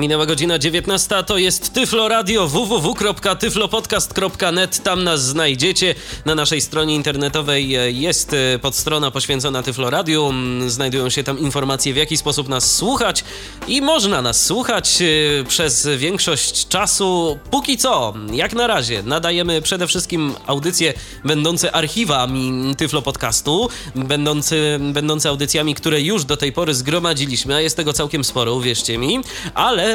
Minęła godzina 19, to jest Tyflo Radio www.tyflopodcast.net. Tam nas znajdziecie. Na naszej stronie internetowej e, jest e, podstrona poświęcona Tyflo Radio. Mm, znajdują się tam informacje, w jaki sposób nas słuchać i można nas słuchać e, przez większość czasu. Póki co, jak na razie, nadajemy przede wszystkim audycje będące archiwami Tyflo Podcastu, będące, będące audycjami, które już do tej pory zgromadziliśmy, a jest tego całkiem sporo, uwierzcie mi, ale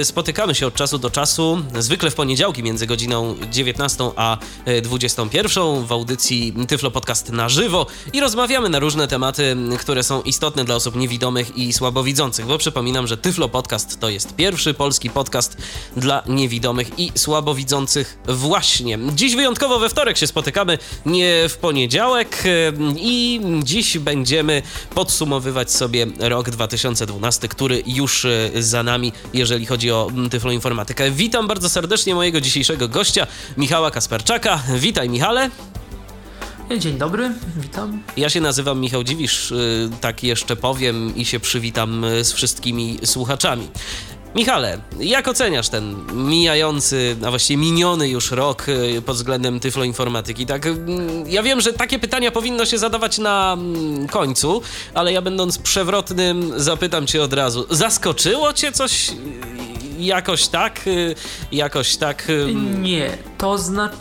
Y, spotykamy się od czasu do czasu, zwykle w poniedziałki między godziną 19 a 21 w audycji Tyflo Podcast na żywo i rozmawiamy na różne tematy, które są istotne dla osób niewidomych i słabowidzących, bo przypominam, że Tyflo Podcast to jest pierwszy polski podcast dla niewidomych i słabowidzących właśnie. Dziś wyjątkowo we wtorek się spotykamy, nie w poniedziałek y, i dziś będziemy podsumowywać sobie rok 2012, który już y, za nami jeżeli chodzi o mm, tyfloinformatykę. Witam bardzo serdecznie mojego dzisiejszego gościa, Michała Kasperczaka. Witaj, Michale. Dzień dobry, witam. Ja się nazywam Michał Dziwisz, y, tak jeszcze powiem i się przywitam y, z wszystkimi słuchaczami. Michale, jak oceniasz ten mijający, a właściwie miniony już rok y, pod względem tyfloinformatyki? Tak, mm, ja wiem, że takie pytania powinno się zadawać na mm, końcu, ale ja będąc przewrotnym zapytam cię od razu. Zaskoczyło cię coś jakoś tak, y, jakoś tak. Nie, to znaczy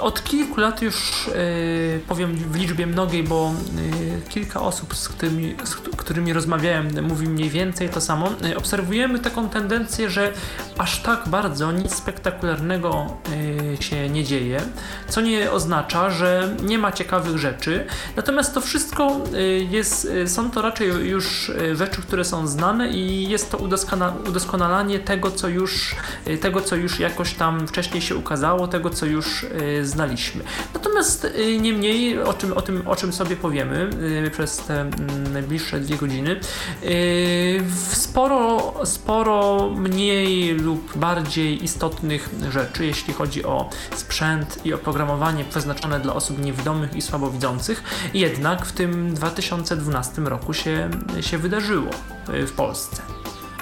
od kilku lat już yy, powiem w liczbie mnogiej, bo yy, kilka osób, z którymi, z którymi rozmawiałem, mówi mniej więcej to samo. Yy, obserwujemy taką tendencję, że aż tak bardzo nic spektakularnego się nie dzieje, co nie oznacza, że nie ma ciekawych rzeczy. Natomiast to wszystko jest, są to raczej już rzeczy, które są znane i jest to udoskonalanie tego, co już, y, tego, co już jakoś tam wcześniej się ukazało, tego, co już y, znaliśmy. Natomiast y, niemniej, o czym, o tym, o czym sobie powiemy przez te mm, najbliższe dwie godziny, sporo, sporo mniej lub bardziej istotnych rzeczy, jeśli chodzi o sprzęt i oprogramowanie przeznaczone dla osób niewidomych i słabowidzących, jednak w tym 2012 roku się, się wydarzyło w Polsce.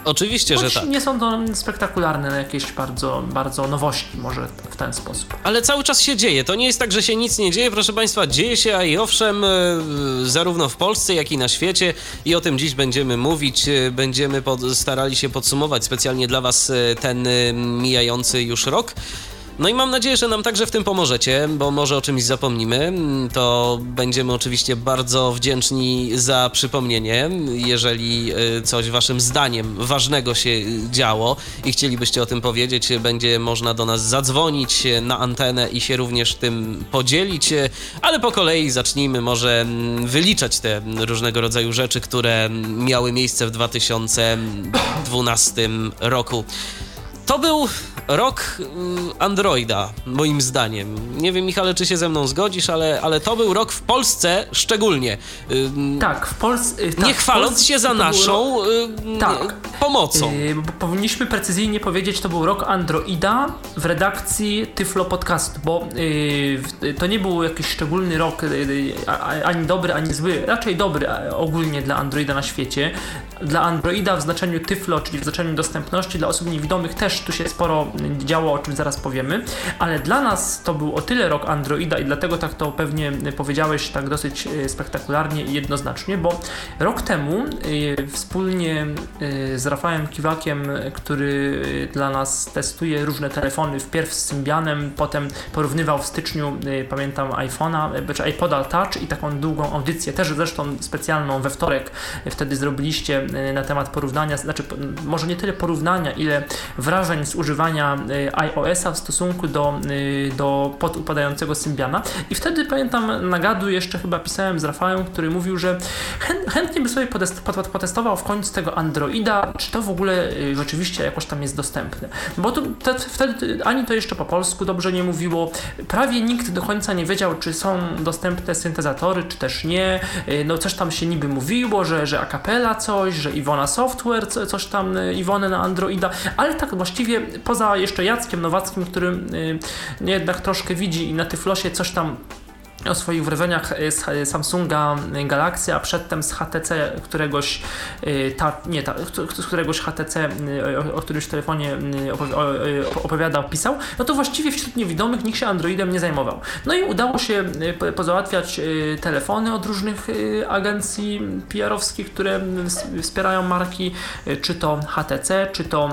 Oczywiście, Choć że tak. nie są to spektakularne jakieś bardzo, bardzo nowości, może w ten sposób. Ale cały czas się dzieje. To nie jest tak, że się nic nie dzieje, proszę Państwa, dzieje się, a i owszem, e, zarówno w Polsce, jak i na świecie. I o tym dziś będziemy mówić. E, będziemy starali się podsumować specjalnie dla Was e, ten mijający już rok. No i mam nadzieję, że nam także w tym pomożecie, bo może o czymś zapomnimy. To będziemy oczywiście bardzo wdzięczni za przypomnienie, jeżeli y, coś waszym zdaniem ważnego się działo i chcielibyście o tym powiedzieć, będzie można do nas zadzwonić na antenę i się również tym podzielić, ale po kolei zacznijmy może mm, wyliczać te różnego rodzaju rzeczy, które miały miejsce w 2012 roku. To był rok y, Androida, moim zdaniem. Nie wiem, Michale, czy się ze mną zgodzisz, ale, ale to był rok w Polsce szczególnie. Y, tak, w Polsce. Tak, nie chwaląc się za naszą rok... Y, tak. pomocą. Yy, powinniśmy precyzyjnie powiedzieć, to był rok Androida w redakcji Tyflo Podcastu, bo yy, to nie był jakiś szczególny rok, yy, ani dobry, ani zły, raczej dobry ogólnie dla Androida na świecie. Dla Androida w znaczeniu Tyflo, czyli w znaczeniu dostępności dla osób niewidomych też tu się sporo działo, o czym zaraz powiemy, ale dla nas to był o tyle rok Androida i dlatego tak to pewnie powiedziałeś tak dosyć e, spektakularnie i jednoznacznie, bo rok temu e, wspólnie e, z Rafałem Kiwakiem, który dla nas testuje różne telefony, wpierw z Symbianem, potem porównywał w styczniu, pamiętam, iPhone'a, czy iPoda Touch i taką długą audycję, też zresztą specjalną we wtorek wtedy zrobiliście na temat porównania, znaczy może nie tyle porównania, ile wrażeń z używania y, iOS-a w stosunku do, y, do podupadającego Symbiana. I wtedy pamiętam na gadu jeszcze chyba pisałem z Rafałem, który mówił, że chętnie by sobie potestował w końcu tego Androida, czy to w ogóle y, rzeczywiście jakoś tam jest dostępne. Bo to, te, wtedy ani to jeszcze po polsku dobrze nie mówiło, prawie nikt do końca nie wiedział, czy są dostępne syntezatory, czy też nie. No coś tam się niby mówiło, że, że Acapella coś, że Iwona Software coś tam, Iwonę na Androida, ale tak właściwie poza jeszcze Jackiem Nowackim, który jednak troszkę widzi i na Tyflosie coś tam o swoich wrażeniach z Samsunga Galaxy, a przedtem z HTC któregoś, ta, nie, ta, z któregoś HTC, o, o którymś telefonie opowiadał, pisał, no to właściwie wśród niewidomych nikt się Androidem nie zajmował. No i udało się pozałatwiać telefony od różnych agencji PR-owskich, które wspierają marki, czy to HTC, czy to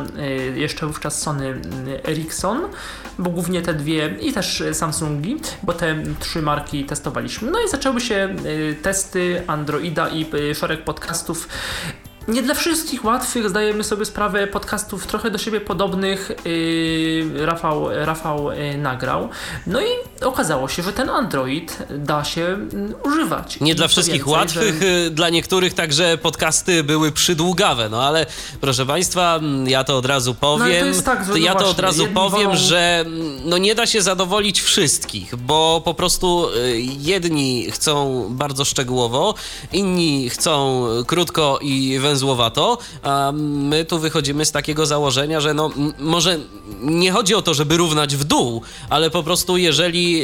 jeszcze wówczas Sony Ericsson, bo głównie te dwie i też Samsungi, bo te trzy marki testowaliśmy. No i zaczęły się y, testy Androida i y, szereg podcastów nie dla wszystkich łatwych, zdajemy sobie sprawę, podcastów trochę do siebie podobnych yy, Rafał, Rafał yy, nagrał. No i okazało się, że ten Android da się yy, używać. Nie dla wszystkich więcej, łatwych, że... Y, dla niektórych także podcasty były przydługawe, no ale proszę Państwa, mm, ja to od razu powiem, no, to tak, że, ja to od razu powiem, wolą... że mm, no nie da się zadowolić wszystkich, bo po prostu y, jedni chcą bardzo szczegółowo, inni chcą krótko i węzłowo złowato, a my tu wychodzimy z takiego założenia, że no może nie chodzi o to, żeby równać w dół, ale po prostu jeżeli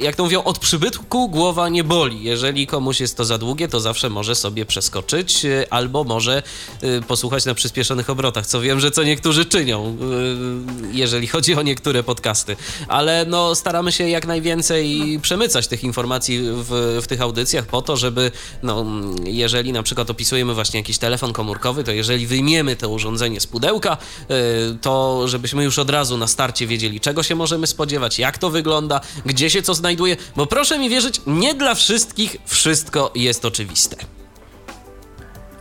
jak to mówią, od przybytku głowa nie boli. Jeżeli komuś jest to za długie, to zawsze może sobie przeskoczyć y, albo może y, posłuchać na przyspieszonych obrotach, co wiem, że co niektórzy czynią, y, jeżeli chodzi o niektóre podcasty. Ale no, staramy się jak najwięcej przemycać tych informacji w, w tych audycjach po to, żeby, no, jeżeli na przykład opisujemy właśnie jakiś telefon komórkowy, to jeżeli wyjmiemy to urządzenie z pudełka, to żebyśmy już od razu na starcie wiedzieli, czego się możemy spodziewać, jak to wygląda, gdzie się co znajduje, bo proszę mi wierzyć, nie dla wszystkich wszystko jest oczywiste.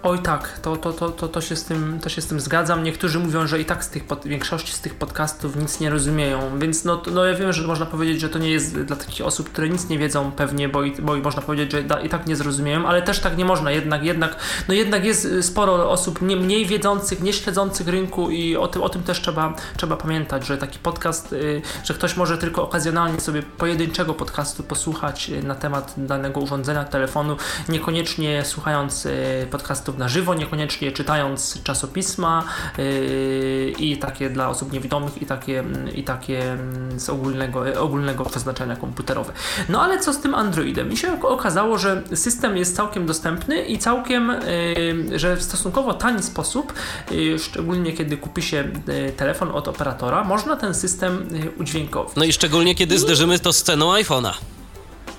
Oj tak, to, to, to, to, to, się z tym, to się z tym zgadzam. Niektórzy mówią, że i tak z tych pod, większości z tych podcastów nic nie rozumieją, więc no, no ja wiem, że można powiedzieć, że to nie jest dla takich osób, które nic nie wiedzą pewnie, bo i, bo i można powiedzieć, że da, i tak nie zrozumieją, ale też tak nie można, jednak, jednak, no jednak jest sporo osób nie, mniej wiedzących, nie śledzących rynku i o tym, o tym też trzeba, trzeba pamiętać, że taki podcast, y, że ktoś może tylko okazjonalnie sobie pojedynczego podcastu posłuchać y, na temat danego urządzenia, telefonu, niekoniecznie słuchając y, podcastów na żywo, niekoniecznie czytając czasopisma yy, i takie dla osób niewidomych i takie, i takie z ogólnego, ogólnego przeznaczenia komputerowe. No ale co z tym Androidem? Mi się okazało, że system jest całkiem dostępny i całkiem, yy, że w stosunkowo tani sposób, yy, szczególnie kiedy kupi się telefon od operatora, można ten system udźwiękowić. No i szczególnie kiedy zderzymy to z ceną iPhone'a.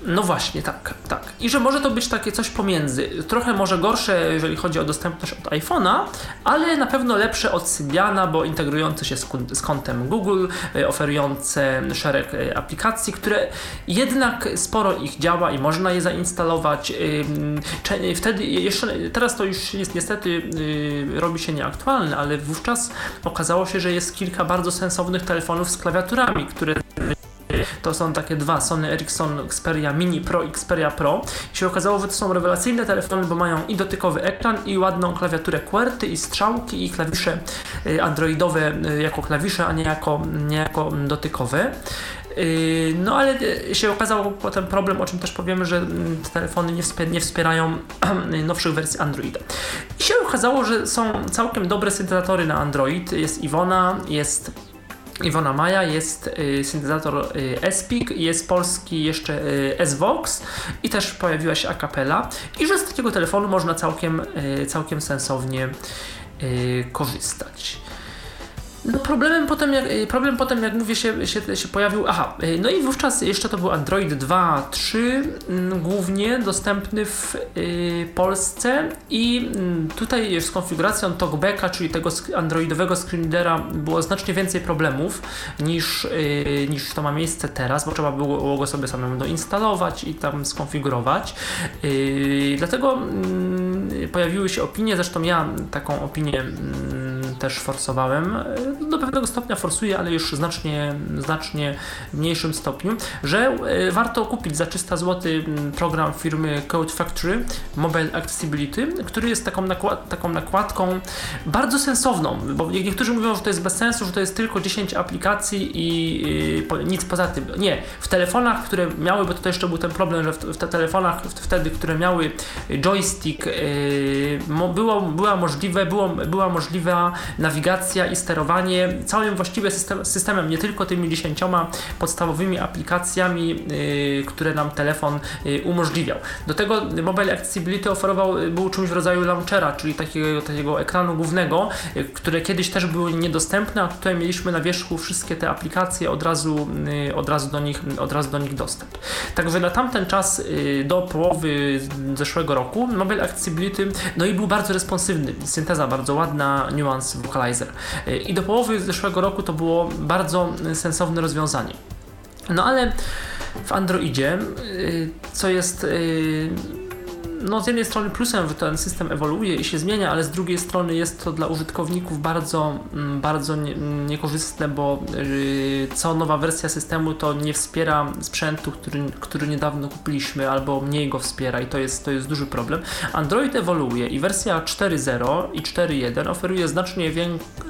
No właśnie, tak, tak. I że może to być takie coś pomiędzy. Trochę może gorsze, jeżeli chodzi o dostępność od iPhone'a, ale na pewno lepsze od Symbiana, bo integrujące się z, z kontem Google, e, oferujące szereg e, aplikacji, które jednak sporo ich działa i można je zainstalować. Wtedy jeszcze, teraz to już jest niestety y, robi się nieaktualne, ale wówczas okazało się, że jest kilka bardzo sensownych telefonów z klawiaturami, które to są takie dwa Sony Ericsson Xperia Mini Pro i Xperia Pro. I się okazało, że to są rewelacyjne telefony, bo mają i dotykowy ekran, i ładną klawiaturę QWERTY, i strzałki, i klawisze y, androidowe y, jako klawisze, a nie jako, nie jako dotykowe. Y, no ale się okazał potem problem, o czym też powiemy, że mm, te telefony nie, wspier nie wspierają nowszych wersji Androida. I się okazało, że są całkiem dobre syntezatory na Android. Jest Iwona, jest Iwona Maja, jest y, syntezator y, jest polski jeszcze y, S-Vox i też pojawiła się Acapella i że z takiego telefonu można całkiem, y, całkiem sensownie y, korzystać. No problemem potem, jak, y, problem potem, jak mówię, się, się, się pojawił. Aha, y, no i wówczas jeszcze to był Android 2, 3, mm, głównie dostępny w y, Polsce. I mm, tutaj z konfiguracją TalkBacka, czyli tego androidowego screenreadera, było znacznie więcej problemów niż, niż to ma miejsce teraz, bo trzeba było go sobie samemu doinstalować i tam skonfigurować. Dlatego mm, pojawiły się opinie, zresztą ja taką opinię też forsowałem, do pewnego stopnia forsuję, ale już znacznie, znacznie mniejszym stopniu, że warto kupić za 300 zł program firmy Code Factory Mobile Accessibility, który jest taką, nakład, taką nakładką bardzo sensowną, bo niektórzy mówią, że to jest bez sensu, że to jest tylko 10 aplikacji i nic poza tym. Nie, w telefonach, które miały, bo to jeszcze był ten problem, że w, te telefonach wtedy, które miały joystick, było, była, możliwe, było, była możliwa nawigacja i sterowanie całym właściwie system, systemem, nie tylko tymi 10 podstawowymi aplikacjami, które nam telefon umożliwiał. Do tego Mobile Accessibility oferował, był czymś w rodzaju launchera, czyli takiego, takiego ekranu głównego, które kiedyś też były niedostępne, a tutaj mieliśmy na wierzchu wszystkie te aplikacje od razu, od razu, do, nich, od razu do nich dostęp. Także na tamten czas do połowy zeszłego roku Mobile Accessibility no i był bardzo responsywny, synteza bardzo ładna, nuance vocalizer. I do połowy zeszłego roku to było bardzo sensowne rozwiązanie. No ale w Androidzie, y, co jest y, no z jednej strony plusem, że ten system ewoluuje i się zmienia, ale z drugiej strony jest to dla użytkowników bardzo, mm, bardzo nie, niekorzystne, bo yy, co nowa wersja systemu to nie wspiera sprzętu, który, który niedawno kupiliśmy, albo mniej go wspiera i to jest, to jest duży problem. Android ewoluuje i wersja 4.0 i 4.1 oferuje znacznie,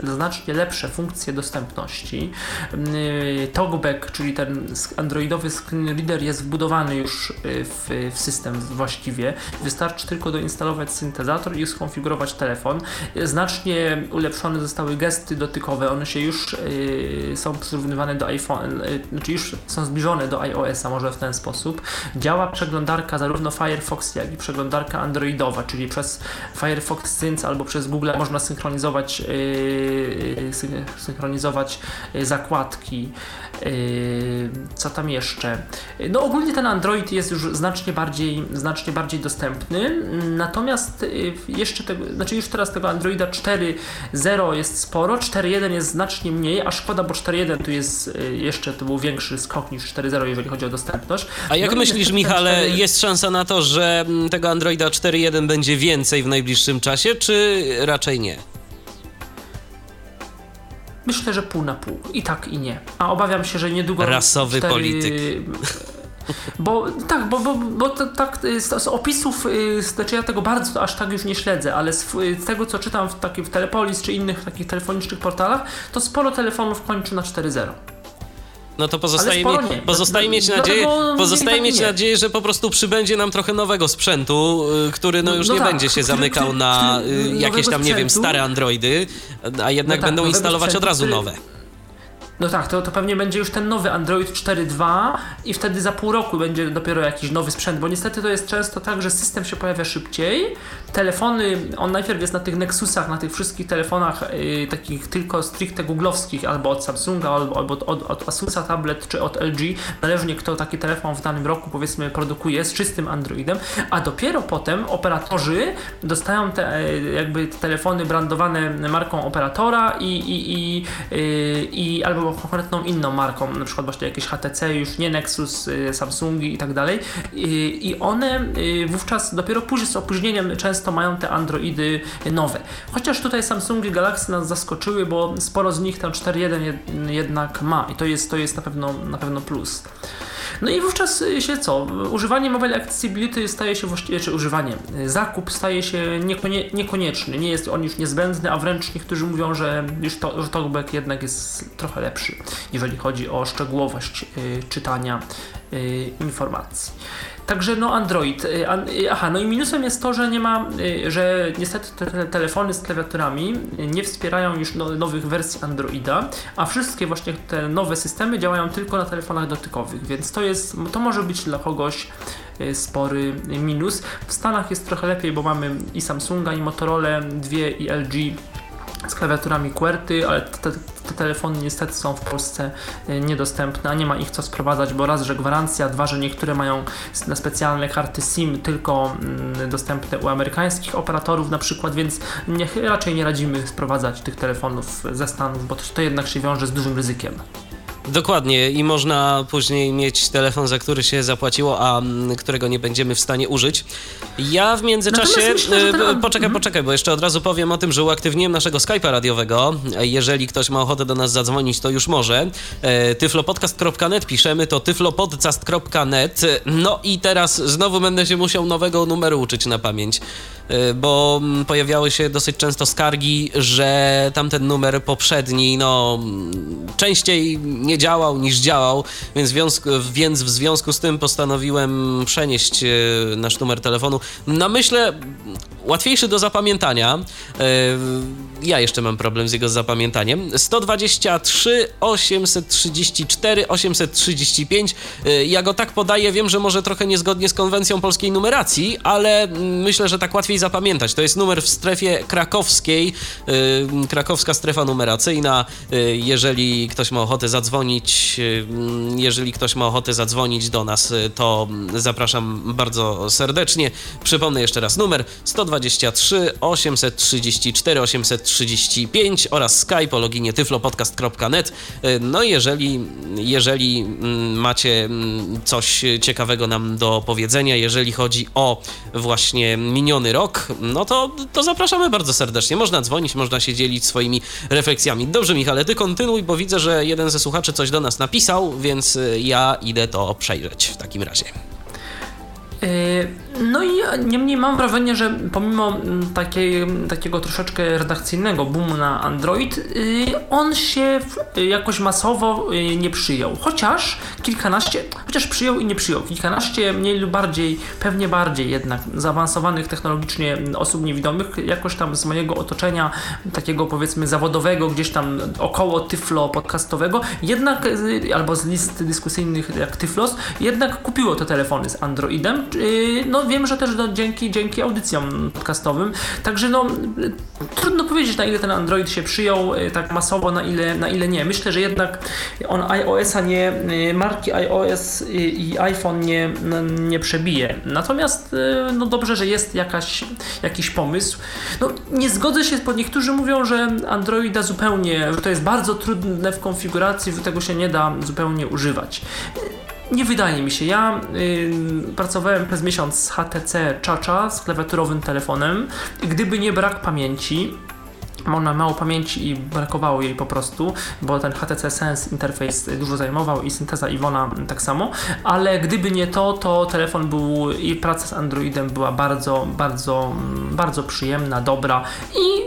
znacznie lepsze funkcje dostępności. Yy, talkback, czyli ten androidowy screen reader jest wbudowany już y, w, w system właściwie Wystarczy tylko doinstalować syntezator i skonfigurować telefon. Znacznie ulepszone zostały gesty dotykowe, one się już yy, są porównywane do iPhone, yy, znaczy już są zbliżone do iOS-a może w ten sposób. Działa przeglądarka zarówno Firefox, jak i przeglądarka androidowa, czyli przez Firefox Sync albo przez Google można synchronizować, yy, synchronizować zakładki. Yy, co tam jeszcze? No ogólnie ten Android jest już znacznie bardziej, znacznie bardziej dostępny, natomiast yy, jeszcze tego, znaczy już teraz tego Androida 4.0 jest sporo, 4.1 jest znacznie mniej, a szkoda, bo 4.1 tu jest yy, jeszcze, to był większy skok niż 4.0, jeżeli chodzi o dostępność. A jak no myślisz, Michale, 4... jest szansa na to, że mm, tego Androida 4.1 będzie więcej w najbliższym czasie, czy raczej nie? Myślę, że pół na pół. I tak, i nie. A obawiam się, że niedługo. Rasowy cztery... polityk. Bo tak, bo, bo, bo tak z, z opisów, y, znaczy ja tego bardzo aż tak już nie śledzę, ale z, z tego co czytam w, taki, w Telepolis czy innych takich telefonicznych portalach, to sporo telefonów kończy na 4.0. No to pozostaje, mi, pozostaje mieć nadzieję, pozostaje mieć nadzieję, że po prostu przybędzie nam trochę nowego sprzętu, y, który no już no nie tak, będzie się zamykał który, na który, y, jakieś tam, sprzętu. nie wiem, stare Androidy, a jednak no tak, będą instalować od razu nowe. No tak, to, to pewnie będzie już ten nowy Android 4.2 i wtedy za pół roku będzie dopiero jakiś nowy sprzęt, bo niestety to jest często tak, że system się pojawia szybciej. Telefony, on najpierw jest na tych Nexusach, na tych wszystkich telefonach yy, takich tylko stricte googlowskich, albo od Samsunga, albo, albo od, od, od, Asusa tablet, czy od LG, zależnie kto taki telefon w danym roku powiedzmy produkuje z czystym Androidem, a dopiero potem operatorzy dostają te yy, jakby telefony brandowane marką operatora i, i, i, yy, i albo konkretną inną marką, na przykład właśnie jakieś HTC, już nie Nexus, y, Samsungi i tak dalej. I one y, wówczas dopiero później z opóźnieniem często mają te Androidy nowe. Chociaż tutaj Samsungi Galaxy nas zaskoczyły, bo sporo z nich ten 4.1 jednak ma i to jest, to jest na pewno, na pewno plus. No i wówczas się co? Używanie Mobile Accessibility staje się właściwie, czy używanie, zakup staje się niekonie, niekonieczny. Nie jest on już niezbędny, a wręcz niektórzy mówią, że już to, że jednak jest trochę lepszy, jeżeli chodzi o szczegółowość y, czytania y, informacji. Także no Android. Y, aha, no i minusem jest to, że nie ma, że niestety te telefony z klawiaturami nie wspierają już no, nowych wersji Androida, a wszystkie właśnie te nowe systemy działają tylko na telefonach dotykowych, więc to jest, to może być dla kogoś spory minus. W Stanach jest trochę lepiej, bo mamy i Samsunga, i Motorola, dwie i LG z klawiaturami QWERTY, ale te, te, telefony niestety są w Polsce e, niedostępne, a nie ma ich co sprowadzać, bo raz, że gwarancja, dwa, że niektóre mają na specjalne karty SIM tylko mm, dostępne u amerykańskich operatorów na przykład, więc nie, raczej nie radzimy sprowadzać tych telefonów ze Stanów, bo to jednak się wiąże z dużym ryzykiem. Dokładnie i można później mieć telefon, za który się zapłaciło, a mm, którego nie będziemy w stanie użyć. Ja w międzyczasie. Myślę, ten... Y, poczekaj, mhm. poczekaj, bo jeszcze od razu powiem o tym, że uaktywniłem naszego Skype'a radiowego. Jeżeli ktoś ma ochotę do nas zadzwonić, to już może. E, tyflopodcast.net piszemy, to tyflopodcast.net. No i teraz znowu będę się musiał nowego numeru uczyć na pamięć. Y, bo mm, pojawiały się dosyć często skargi, że tamten numer poprzedni, no, częściej nie działał niż działał, więc w związku, więc w związku z tym postanowiłem przenieść y, nasz numer telefonu. Na myślę łatwiejszy do zapamiętania. Y, ja jeszcze mam problem z jego zapamiętaniem. 123 834 835. Ja go tak podaję, wiem, że może trochę niezgodnie z konwencją polskiej numeracji, ale myślę, że tak łatwiej zapamiętać. To jest numer w strefie krakowskiej, yy, krakowska strefa numeracyjna. Yy, jeżeli ktoś ma ochotę zadzwonić, jeżeli ktoś ma ochotę zadzwonić do nas, to zapraszam bardzo serdecznie. Przypomnę jeszcze raz numer 123 834 835 oraz Skype o loginie tyflopodcast.net. Y, no jeżeli, jeżeli mm, macie mm, coś ciekawego nam do powiedzenia, jeżeli chodzi o właśnie miniony rok, no to, to zapraszamy bardzo serdecznie. Można dzwonić, można się dzielić swoimi refleksjami. Dobrze, Michale, ty kontynuuj, bo widzę, że jeden ze słuchaczy coś do nas napisał, więc y, ja idę to przejrzeć w takim razie. Y, no i niemniej mam wrażenie, że pomimo mm, takiej, takiego troszeczkę redakcyjnego boomu na Android, y, on się jakoś masowo y, nie przyjął. Chociaż kilkanaście, chociaż przyjął i nie przyjął, kilkanaście mniej lub bardziej, pewnie bardziej jednak zaawansowanych technologicznie osób niewidomych, jakoś tam z mojego otoczenia, takiego powiedzmy zawodowego, gdzieś tam około tyflo podcastowego, jednak, albo z list dyskusyjnych jak Tyflos, jednak kupiło te telefony z Androidem, no wiem, że też no, dzięki, dzięki audycjom podcastowym. Także no trudno powiedzieć na ile ten Android się przyjął y, tak masowo, na ile, na ile nie. Myślę, że jednak on iOS-a nie, y, marki iOS i iPhone nie, nie przebije. Natomiast no dobrze, że jest jakaś, jakiś pomysł. No nie zgodzę się, bo niektórzy mówią, że Androida zupełnie, że to jest bardzo trudne w konfiguracji, tego się nie da zupełnie używać. Nie wydaje mi się. Ja y, pracowałem przez miesiąc z HTC Chacha z klawiaturowym telefonem gdyby nie brak pamięci, ona mało pamięci i brakowało jej po prostu, bo ten HTC Sense interfejs dużo zajmował i synteza Iwona tak samo, ale gdyby nie to, to telefon był i praca z Androidem była bardzo, bardzo, bardzo przyjemna, dobra i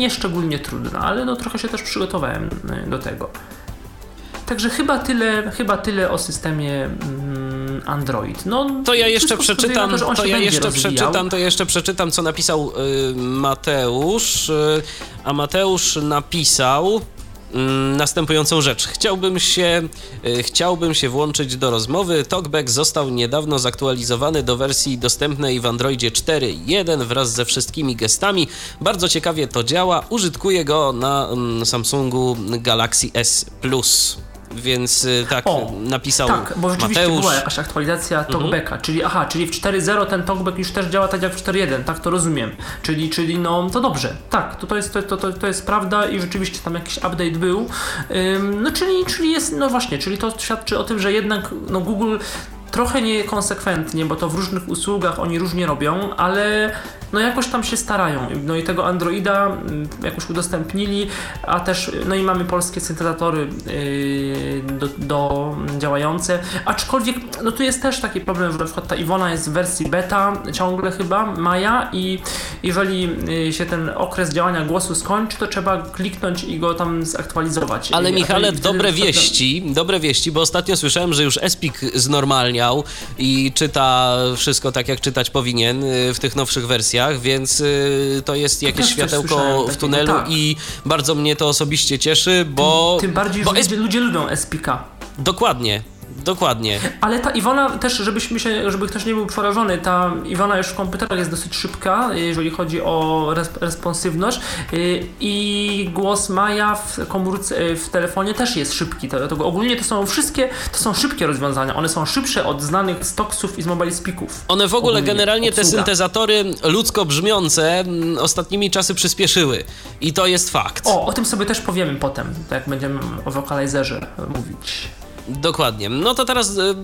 nieszczególnie trudna, ale no trochę się też przygotowałem y, do tego. Także chyba tyle, chyba tyle o systemie mm, Android. No, to ja jeszcze przeczytam, to, to ja jeszcze przeczytam, to jeszcze przeczytam, co napisał y, Mateusz. Y, a Mateusz napisał mm, następującą rzecz. Chciałbym się, y, chciałbym się włączyć do rozmowy. Talkback został niedawno zaktualizowany do wersji dostępnej w Androidzie 4.1 wraz ze wszystkimi gestami. Bardzo ciekawie to działa. Użytkuję go na mm, Samsungu Galaxy S Plus więc y, tak, o, napisał Tak, bo rzeczywiście Mateusz. była jakaś aktualizacja mhm. talkbacka, czyli aha, czyli w 4.0 ten talkback już też działa tak jak w 4.1, tak to rozumiem. Czyli, czyli no to dobrze, tak, to, to, jest, to, to, to jest prawda i rzeczywiście tam jakiś update był. Ym, no czyli, czyli jest, no właśnie, czyli to świadczy o tym, że jednak no Google trochę niekonsekwentnie, bo to w różnych usługach oni różnie robią, ale no jakoś tam się starają. No i tego Androida mm, jakoś udostępnili, a też, no i mamy polskie syntezatory yy, do, do, działające, aczkolwiek, no tu jest też taki problem, że na przykład ta Iwona jest w wersji beta ciągle chyba, maja i jeżeli yy, się ten okres działania głosu skończy, to trzeba kliknąć i go tam zaktualizować. Ale Michale, dobre wieści, dobre wieści, bo ostatnio słyszałem, że już Espik znormalniał i czyta wszystko tak, jak czytać powinien yy, w tych nowszych wersjach więc y, to jest jakieś to światełko w tunelu tak. i bardzo mnie to osobiście cieszy, bo... Tym, tym bardziej, bo że ludzie, ludzie lubią SPK. Dokładnie. Dokładnie. Ale ta Iwona też, żebyśmy się, żeby ktoś nie był przerażony, ta Iwona już w komputerach jest dosyć szybka, jeżeli chodzi o resp responsywność y, i głos Maja w komórce, w telefonie też jest szybki. To, to ogólnie to są wszystkie, to są szybkie rozwiązania. One są szybsze od znanych z Toxów i z Mobile Speaków. One w ogóle Ogólnie generalnie te obsługa. syntezatory ludzko brzmiące mm, ostatnimi czasy przyspieszyły. I to jest fakt. O, o tym sobie też powiemy potem, jak będziemy o wokalizerze mówić. Dokładnie. No to teraz y,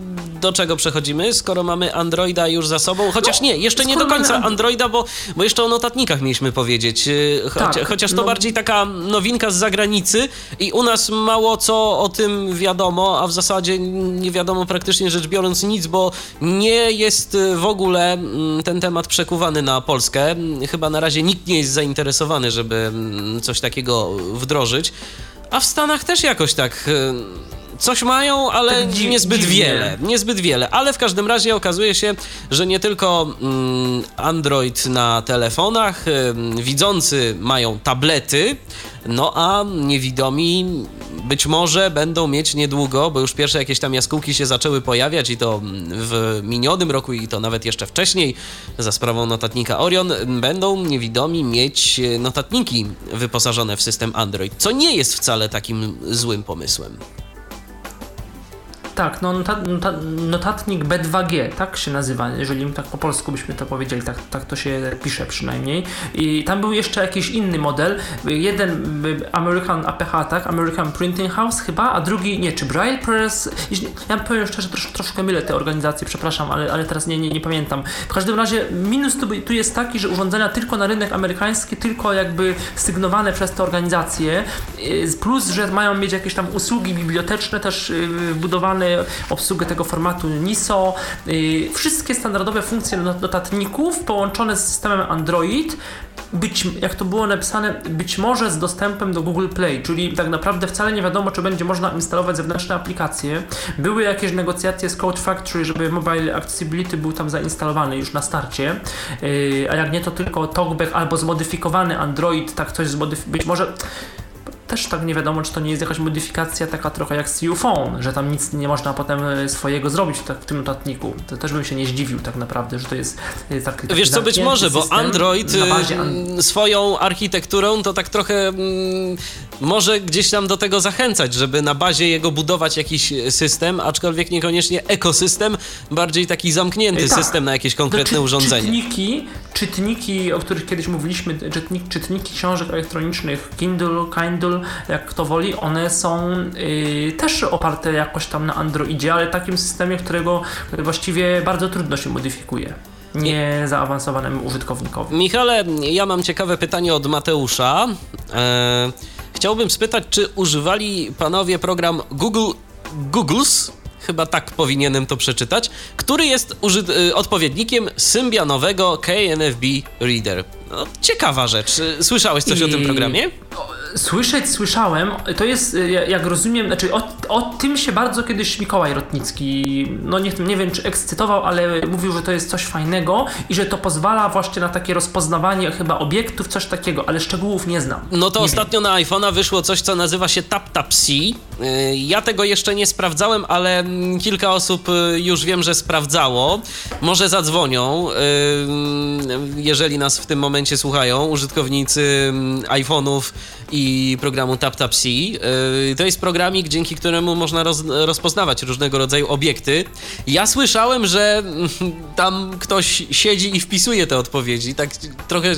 do czego przechodzimy, skoro mamy Androida już za sobą? Chociaż nie, jeszcze nie do końca And- Androida, bo, bo jeszcze o notatnikach mieliśmy powiedzieć. Y, Chocia, Tak, chociaż to no- bardziej taka nowinka z zagranicy i u nas mało co o tym wiadomo, a w zasadzie nie wiadomo praktycznie rzecz biorąc nic, bo nie jest y, w ogóle mm, ten temat przekuwany na Polskę. Chyba na razie nikt nie jest zainteresowany, żeby mm, coś takiego wdrożyć. A w Stanach też jakoś tak coś mają, ale Tak niezbyt dziwnie. wiele. Niezbyt wiele, ale w każdym razie okazuje się, że nie tylko mm, Android na telefonach, widzący mają tablety, no a niewidomi być może będą mieć niedługo, bo już pierwsze jakieś tam jaskółki się zaczęły pojawiać i to w minionym roku i to nawet jeszcze wcześniej za sprawą notatnika Orion, będą niewidomi mieć e, notatniki wyposażone w system Android, co nie jest wcale takim złym pomysłem. Tak, no nota, nota, notatnik B2G, tak się nazywa, jeżeli tak po polsku byśmy to powiedzieli, tak, tak to się pisze przynajmniej. I tam był jeszcze jakiś inny model, jeden American APH, tak, American Printing House chyba, a drugi, nie, czy Braille Press, ja powiem szczerze, trosz, troszkę mylę te organizacje, przepraszam, ale, ale teraz nie, nie, nie pamiętam. W każdym razie minus tu, tu jest taki, że urządzenia tylko na rynek amerykański, tylko jakby sygnowane przez te organizacje, y, plus, że mają mieć jakieś tam usługi biblioteczne też y, obsługę tego formatu NISO, y, wszystkie standardowe funkcje not- notatników połączone z systemem Android, być, jak to było napisane, być może z dostępem do Google Play, czyli tak naprawdę wcale nie wiadomo, czy będzie można instalować zewnętrzne aplikacje. Były jakieś negocjacje z Code Factory, żeby Mobile Accessibility był tam zainstalowany już na starcie, yy, a jak nie, to tylko TalkBack albo zmodyfikowany Android, tak coś zmodyfikować, być może też tak nie wiadomo, czy to nie jest jakaś modyfikacja taka trochę jak z Phone, że tam nic nie można potem e, swojego zrobić w tym notatniku. To też bym się nie zdziwił tak naprawdę, że to jest e, tak, Wiesz co, być może, bo Android bazie an- swoją architekturą to tak trochę mm, może gdzieś tam do tego zachęcać, żeby na bazie jego budować jakiś system, aczkolwiek niekoniecznie ekosystem, bardziej taki zamknięty tak. system na jakieś konkretne To urządzenie. Czytniki, czytniki, o których kiedyś mówiliśmy, czytnik, czytniki książek elektronicznych, Kindle, Kindle, jak kto woli, one są y, też oparte jakoś tam na Androidzie, ale takim systemie, którego właściwie bardzo trudno się modyfikuje. Nie zaawansowanemu użytkownikowi. Michale, ja mam ciekawe pytanie od Mateusza. E, chciałbym spytać, czy używali panowie program Google Googles? Chyba tak powinienem to przeczytać, który jest uży- y, odpowiednikiem symbianowego KNFB Reader. No, ciekawa rzecz. Słyszałeś coś o tym I- programie? Słyszeć słyszałem, to jest, ja- jak rozumiem, znaczy o, o tym się bardzo kiedyś Mikołaj Rotnicki, no nie, nie wiem czy ekscytował, ale mówił, że to jest coś fajnego i że to pozwala właśnie na takie rozpoznawanie chyba obiektów, coś takiego, ale szczegółów nie znam. No to Nie ostatnio na iPhone'a wyszło coś, co nazywa się TapTapC. Y, Ja tego jeszcze nie sprawdzałem, ale mm, kilka osób y, już wiem, że sprawdzało. Może zadzwonią, y, jeżeli nas w tym momencie słuchają, użytkownicy mm, iPhone'ów i programu TapTapC. Y, To jest programik, dzięki któremu można roz, rozpoznawać różnego rodzaju obiekty. Ja słyszałem, że tam ktoś siedzi i wpisuje te odpowiedzi. Tak trochę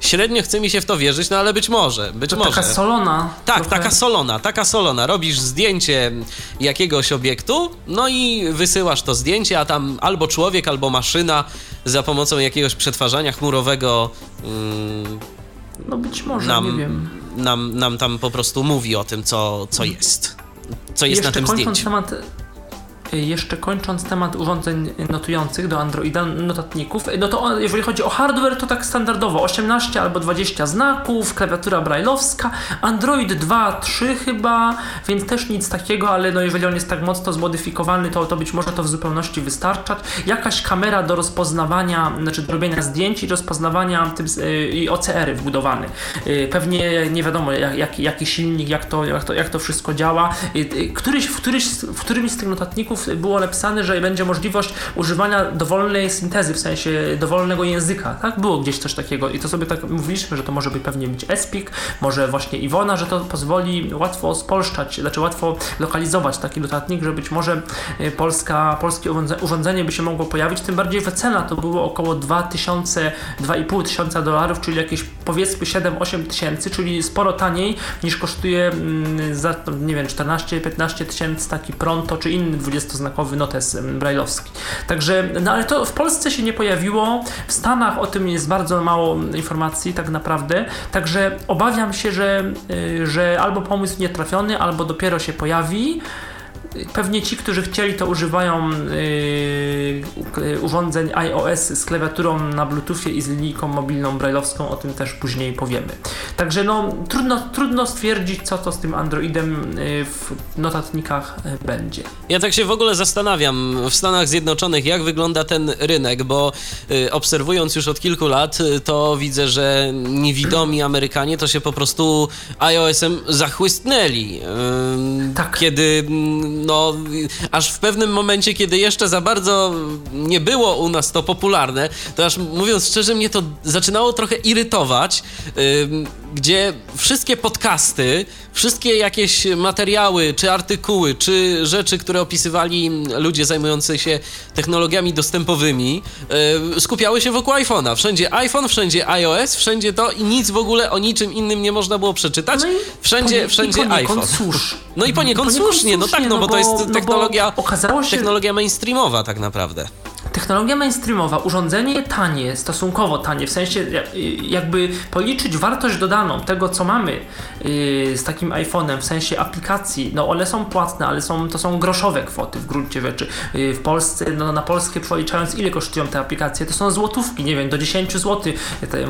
średnio chce mi się w to wierzyć, no ale być może, być To może. taka solona. Tak, trochę. taka solona, taka solona. Robisz zdjęcie jakiegoś obiektu, no i wysyłasz to zdjęcie, a tam albo człowiek, albo maszyna za pomocą jakiegoś przetwarzania chmurowego mm, No być może, nam, nie wiem. Nam, nam tam po prostu mówi o tym, co, co jest. Co jest na Jeszcze tym kończąc zdjęciu. temat Jeszcze kończąc temat urządzeń notujących do Androida, notatników, no to jeżeli chodzi o hardware, to tak standardowo 18 albo 20 znaków, klawiatura brailleowska, Android 2, 3 chyba, więc też nic takiego, ale no jeżeli on jest tak mocno zmodyfikowany, to, to być może to w zupełności wystarczać. Jakaś kamera do rozpoznawania, znaczy do robienia zdjęć i rozpoznawania tym, y, i OCR-y wbudowany. Pewnie nie wiadomo jak, jak, jaki silnik, jak to, jak, to, jak to wszystko działa. Y, y, Któryś, w, któryś, w którymś z tych notatników iPhone'ów było napisane, że będzie możliwość używania dowolnej syntezy, w sensie dowolnego języka, tak? Było gdzieś coś takiego i to sobie tak mówiliśmy, że to może być pewnie być Espik, może właśnie Iwona, że to pozwoli łatwo spolszczać, znaczy łatwo lokalizować taki dodatnik, że być może y, polska, polskie urządzenie by się mogło pojawić, tym bardziej cena to było około 2000, 2,5 tysiąca dolarów, czyli jakieś powiedzmy 7-8 tysięcy, czyli sporo taniej niż kosztuje mm, za, nie wiem, 14-15 tysięcy taki Pronto czy inny 20-znakowy notes mm, brajlowski. Także, no ale to w Polsce się nie pojawiło, w Stanach o tym jest bardzo mało informacji tak naprawdę, także obawiam się, że, y, że albo pomysł nietrafiony, albo dopiero się pojawi. Pewnie ci, którzy chcieli, to używają yy, urządzeń iOS z klawiaturą na Bluetoothie i z linijką mobilną brailleowską, o tym też później powiemy. Także no, trudno, trudno stwierdzić, co to z tym Androidem yy, w notatnikach yy, będzie. Ja tak się w ogóle zastanawiam w Stanach Zjednoczonych, jak wygląda ten rynek, bo yy, obserwując już od kilku lat, yy, to widzę, że niewidomi Amerykanie to się po prostu iOS-em zachłystnęli. Yy, tak. Kiedy no, aż w pewnym momencie, kiedy jeszcze za bardzo nie było u nas to popularne, to aż mówiąc szczerze, mnie to zaczynało trochę irytować, gdzie wszystkie podcasty, wszystkie jakieś materiały, czy artykuły, czy rzeczy, które opisywali ludzie zajmujący się technologiami dostępowymi, yy, skupiały się wokół iPhone'a. Wszędzie iPhone, wszędzie iOS, wszędzie to i nic w ogóle o niczym innym nie można było przeczytać. No wszędzie, wszędzie i iPhone. Cóż. No i poniekąd, poniekąd słusznie, no tak, no, bo to jest no technologia, no się... technologia mainstreamowa tak naprawdę. Technologia mainstreamowa, urządzenie tanie, stosunkowo tanie, w sensie jakby policzyć wartość dodaną tego, co mamy yy, z takim iPhone'em, w sensie aplikacji, no one są płatne, ale są, to są groszowe kwoty w gruncie rzeczy. Yy, w Polsce, no na polskie przeliczając ile kosztują te aplikacje, to są złotówki, nie wiem, do 10 zł.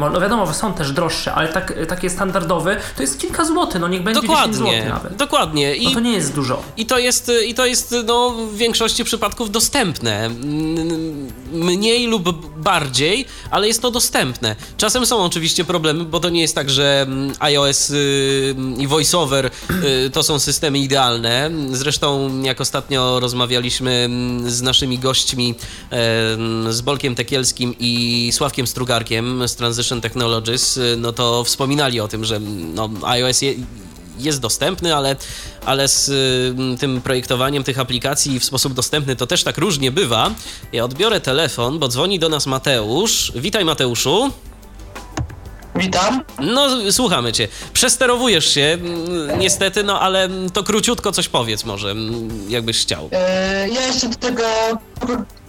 No wiadomo, że są też droższe, ale tak, takie standardowe to jest kilka złotych, no niech będzie dokładnie, 10 zł nawet. Dokładnie. I, no to nie jest dużo. I to jest, i to jest no, w większości przypadków dostępne mniej lub bardziej, ale jest to dostępne. Czasem są oczywiście problemy, bo to nie jest tak, że mm, iOS y, i VoiceOver y, to są systemy idealne. Zresztą, jak ostatnio rozmawialiśmy mm, z naszymi gośćmi, z Bolkiem Tekielskim i Sławkiem Strugarkiem z Transition Technologies, y, no to wspominali o tym, że mm, no, iOS je, jest dostępny, ale, ale z y, tym projektowaniem tych aplikacji w sposób dostępny to też tak różnie bywa. Ja odbiorę telefon, bo dzwoni do nas Mateusz. Witaj Mateuszu. Witam. No, słuchamy cię. Przesterowujesz się, niestety, no ale to króciutko coś powiedz może, jakbyś chciał. E, ja jeszcze do tego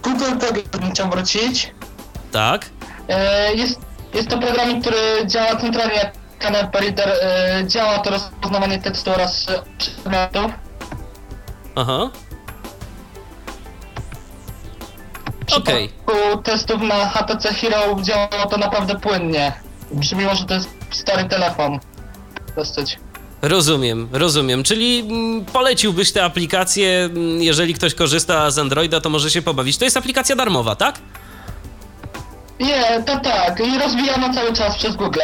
Google Docs chciał wrócić. Tak. E, jest, jest to program, który działa centralnie Scanner Reader y, działa to rozpoznawanie tekstu oraz przedmiotów. Aha. Okej. Okay. testów na HTC Hero działało to naprawdę płynnie. Mimo, że to jest stary telefon. Dosyć. Rozumiem, rozumiem. Czyli mm, poleciłbyś tę aplikację, mm, jeżeli ktoś korzysta z Androida, to może się pobawić. To jest aplikacja darmowa, tak? Nie, to tak. I rozwijana cały czas przez Google.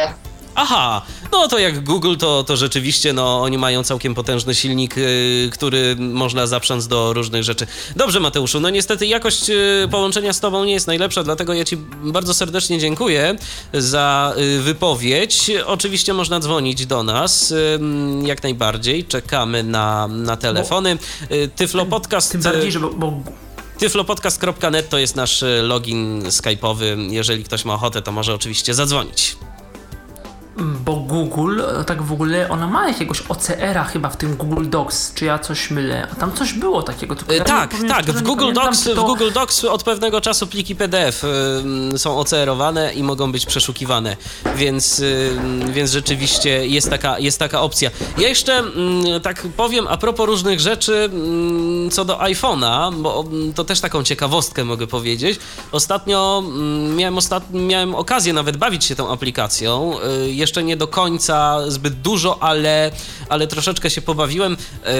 Aha, no to jak Google, to, to rzeczywiście no, oni mają całkiem potężny silnik, yy, który można zaprząc do różnych rzeczy. Dobrze, Mateuszu, no niestety jakość yy, połączenia z Tobą nie jest najlepsza, dlatego ja Ci bardzo serdecznie dziękuję za yy, wypowiedź. Oczywiście można dzwonić do nas jak najbardziej, czekamy na, na telefony. Y, Tyflo Podcast... Tym bardziej, że... Bo, Tyflopodcast.net to jest nasz y, login skype'owy. Jeżeli ktoś ma ochotę, to może oczywiście zadzwonić. Bo Google, tak w ogóle, ona ma jakiegoś OCR-a chyba w tym Google Docs, czy ja coś mylę? Tam coś było takiego. Tylko ja tak, powiem, tak. W Google, Docs, to... w Google Docs od pewnego czasu pliki PDF y, są OCR-owane i mogą być przeszukiwane, więc, y, więc rzeczywiście jest taka, jest taka opcja. Ja jeszcze y, tak powiem a propos różnych rzeczy co do iPhone'a, bo to też taką ciekawostkę mogę powiedzieć. Ostatnio miałem, ostat... miałem okazję nawet bawić się tą aplikacją jeszcze nie do końca zbyt dużo, ale, ale troszeczkę się pobawiłem. E,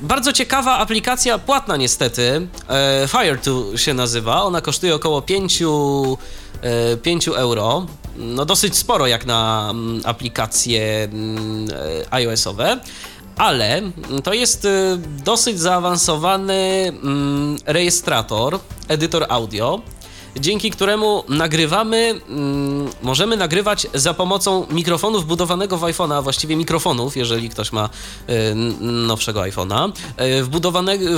bardzo ciekawa aplikacja, płatna niestety. E, Fire2 się nazywa. Ona kosztuje około 5, 5 e, euro. No dosyć sporo jak na mm, aplikacje mm, iOS-owe ale to jest dosyć zaawansowany mm, rejestrator, edytor audio, dzięki któremu nagrywamy, mm, możemy nagrywać za pomocą mikrofonu wbudowanego w iPhone'a, a właściwie mikrofonów, jeżeli ktoś ma y, nowszego iPhone'a, y,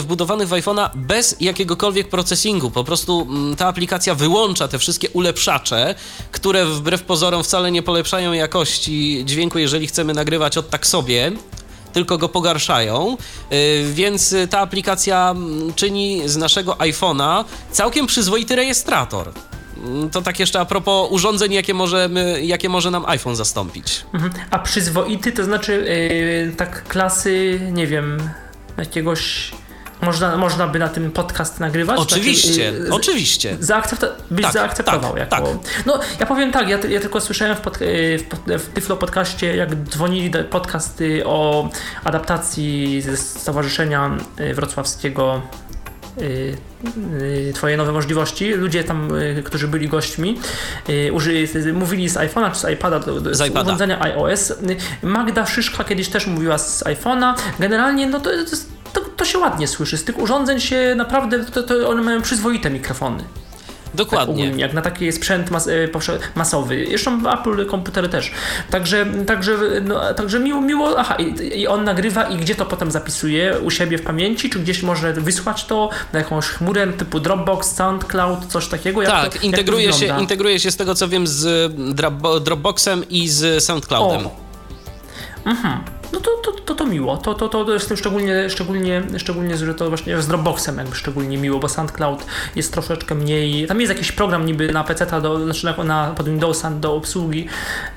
wbudowanych w iPhone'a bez jakiegokolwiek procesingu. Po prostu mm, ta aplikacja wyłącza te wszystkie ulepszacze, które wbrew pozorom wcale nie polepszają jakości dźwięku, jeżeli chcemy nagrywać od tak sobie tylko go pogarszają, y, więc ta aplikacja mm, czyni z naszego iPhone'a całkiem przyzwoity rejestrator. Mm, to tak jeszcze a propos urządzeń, jakie, możemy, jakie może nam iPhone zastąpić. Mhm. A przyzwoity to znaczy yy, tak klasy, nie wiem, jakiegoś można, można by na tym podcast nagrywać? Oczywiście, znaczy, oczywiście. Zaakcepta byś tak, zaakceptował tak, jako... Tak. No, ja powiem tak, ja, ja tylko słyszałem w, pod, y, w, w Tyflo podcaście, jak dzwonili podcasty o adaptacji ze Stowarzyszenia y, Wrocławskiego Twoje nowe możliwości. Ludzie tam, którzy byli gośćmi, użyli, mówili z iPhone'a czy z iPada, z, z urządzenia iOS. Magda Szyszka kiedyś też mówiła z iPhone'a. Generalnie no to, to jest to, to się ładnie słyszy. Z tych urządzeń się naprawdę, to, to one mają przyzwoite mikrofony. Dokładnie. Tak jak na taki sprzęt mas, e, masowy. Jeszcze Apple komputery też. Także, także, no, także miło, miło. Aha, i, i, on nagrywa i gdzie to potem zapisuje? U siebie w pamięci, czy gdzieś może wysłać to na jakąś chmurę typu Dropbox, SoundCloud, coś takiego? Jak tak, to, integruje, się, integruje się z tego co wiem z Dropboxem i z SoundCloudem. O. Mhm no to, to, to, to miło. To, to, to jest szczególnie, szczególnie, szczególnie że to właśnie z Dropboxem jakby szczególnie miło, bo SoundCloud jest troszeczkę mniej. Tam jest jakiś program niby na PC, do, znaczy na, na, pod Windowsa do obsługi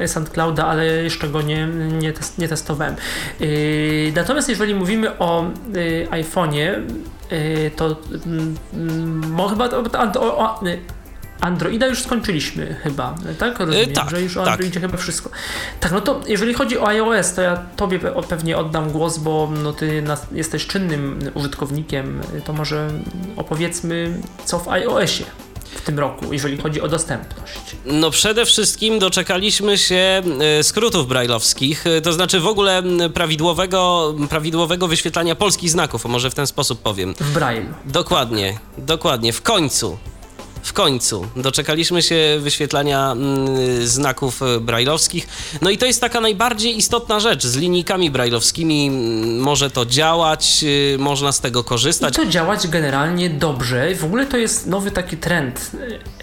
SoundClouda, ale jeszcze go nie, nie, test, nie testowałem. Yy, natomiast jeżeli mówimy o yy, iPhone'ie, yy, to yy, chyba to, o, o, Androida już skończyliśmy chyba, tak? Rozumiem, yy, tak, że już o tak. Androidzie chyba wszystko. Tak, no to jeżeli chodzi o iOS, to ja tobie pewnie oddam głos, bo no ty jesteś czynnym użytkownikiem, to może opowiedzmy co w iOSie w tym roku, jeżeli chodzi o dostępność? No przede wszystkim doczekaliśmy się e, skrótów brajlowskich, e, to znaczy w ogóle prawidłowego, prawidłowego wyświetlania polskich znaków, może w ten sposób powiem. W Braille. Dokładnie, dokładnie, w końcu. W końcu doczekaliśmy się wyświetlania mm, znaków e, brajlowskich. No i to jest taka najbardziej istotna rzecz. Z linijkami brajlowskimi mm, może to działać, y, można z tego korzystać. I to działać generalnie dobrze. W ogóle to jest nowy taki trend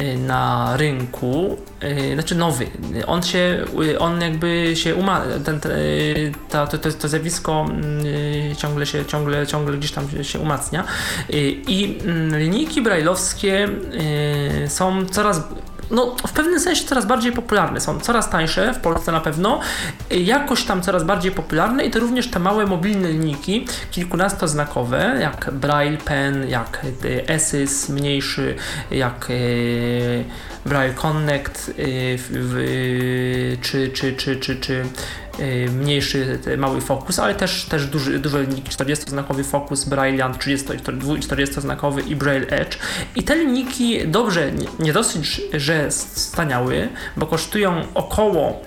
y, na rynku. Y, znaczy nowy. On się, on jakby się uma... Ten, ta, to, to, to zjawisko ciągle się, ciągle, ciągle gdzieś tam się umacnia. I mm, linijki brajlowskie są coraz no, w pewnym sensie coraz bardziej popularne. Są coraz tańsze, w Polsce na pewno, jakoś tam coraz bardziej popularne i to również te małe mobilne linijki, kilkunastoznakowe, jak Braille Pen, jak Esys mniejszy, jak Braille Connect, czy, czy, czy, czy, czy Y, mniejszy, mały fokus, ale też, też duży, duże linijki, 40-znakowy fokus, Brailleant 40-znakowy i Braille Edge. I te linijki dobrze, nie dosyć, że staniały, bo kosztują około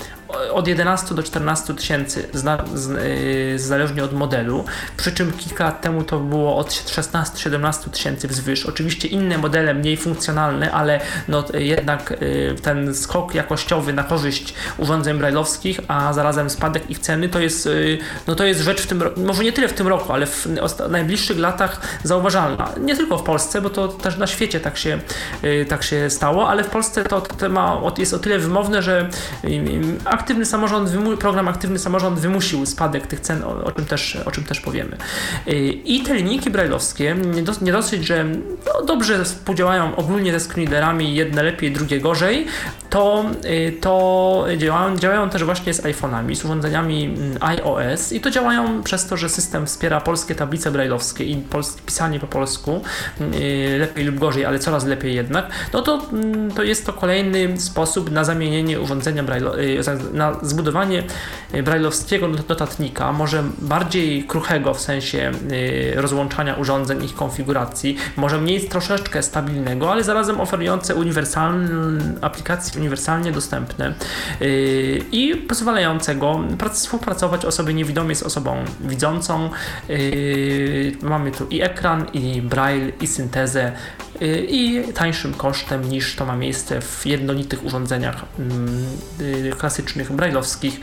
od 11 do 14 tysięcy, y, zależnie od modelu, przy czym kilka lat temu to było od 16-17 tysięcy wzwyż. Oczywiście inne modele mniej funkcjonalne, ale no, jednak y, ten skok jakościowy na korzyść urządzeń brajlowskich, a zarazem spadek ich ceny, to jest, y, no, to jest rzecz w tym może nie tyle w tym roku, ale w najbliższych latach zauważalna. Nie tylko w Polsce, bo to też na świecie tak się, tak się stało, ale w Polsce to, to ma, jest o tyle wymowne, że aktywny samorząd, program Aktywny Samorząd wymusił spadek tych cen, o, o czym, też, o czym też powiemy. Y, I te linijki brajlowskie, nie, do, nie dosyć, że no, dobrze współdziałają ogólnie ze screenreaderami, jedne lepiej, drugie gorzej, to, y, to działają, działają też właśnie z iPhone'ami, z urządzeniami mm, iOS i to działają przez to, że system wspiera polskie tablice brajlowskie i pisanie po polsku, y, lepiej lub gorzej, ale coraz lepiej jednak, no to, mm, to jest to kolejny sposób na zamienienie urządzenia brajlowskiego, na zbudowanie brajlowskiego notatnika, może bardziej kruchego w sensie rozłączania urządzeń, ich konfiguracji, może mniej troszeczkę stabilnego, ale zarazem oferujące uniwersalne aplikacje uniwersalnie dostępne yy, i pozwalającego współpracować osobie niewidomej z osobą widzącą. Yy, mamy tu i ekran, i braille, i syntezę, yy, i tańszym kosztem niż to ma miejsce w jednolitych urządzeniach yy, klasycznych, brailleowskich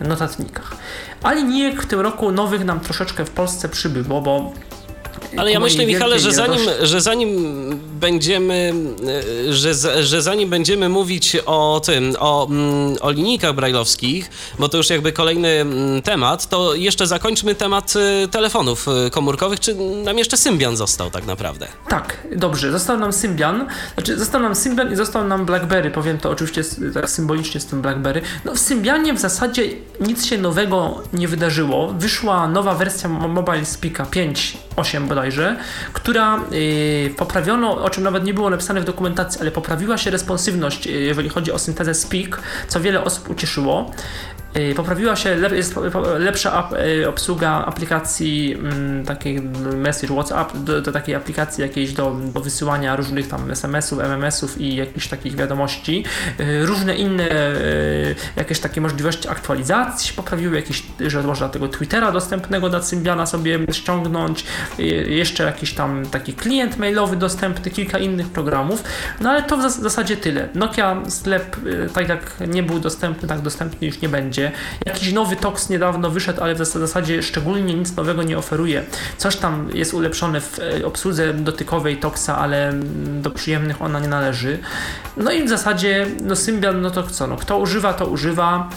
notatnikach. Ale nie w tym roku nowych nam troszeczkę w Polsce przybyło, bo ale ja myślę, Michale, że zanim, że zanim będziemy, e, że, że zanim będziemy mówić o tym, o, mm, o linijkach brajlowskich, bo to już jakby kolejny mm, temat, to jeszcze zakończmy temat e, telefonów e, komórkowych. Czy nam jeszcze Symbian został tak naprawdę? Tak, dobrze. Został nam Symbian, znaczy został nam Symbian i został nam BlackBerry. Powiem to oczywiście tak symbolicznie z tym BlackBerry. No w Symbianie w zasadzie nic się nowego nie wydarzyło. Wyszła nowa wersja Mobile Speaka 5.8 bodajże, która yy, poprawiono, o czym nawet nie było napisane w dokumentacji, ale poprawiła się responsywność, yy, jeżeli chodzi o syntezę Speak, co wiele osób ucieszyło. Y, poprawiła się, jest lepsza y, obsługa aplikacji mm, takiej message WhatsApp, do, do, takiej aplikacji jakiejś do, do wysyłania różnych tam SMS-ów, MMS-ów i jakichś takich wiadomości. Y, różne inne jakieś takie możliwości aktualizacji się poprawiły, jakieś, że można tego Twittera dostępnego na Symbiana sobie ściągnąć, jeszcze jakiś tam taki klient mailowy dostępny, kilka innych programów, no ale to w zasadzie tyle. Nokia sklep tak jak nie był dostępny, tak dostępny już nie będzie Jakiś nowy TOX niedawno wyszedł, ale w zasadzie szczególnie nic nowego nie oferuje. Coś tam jest ulepszone w e, obsłudze dotykowej TOXa, ale do przyjemnych ona nie należy. No i w zasadzie no Symbian, no to co, no kto używa, to używa.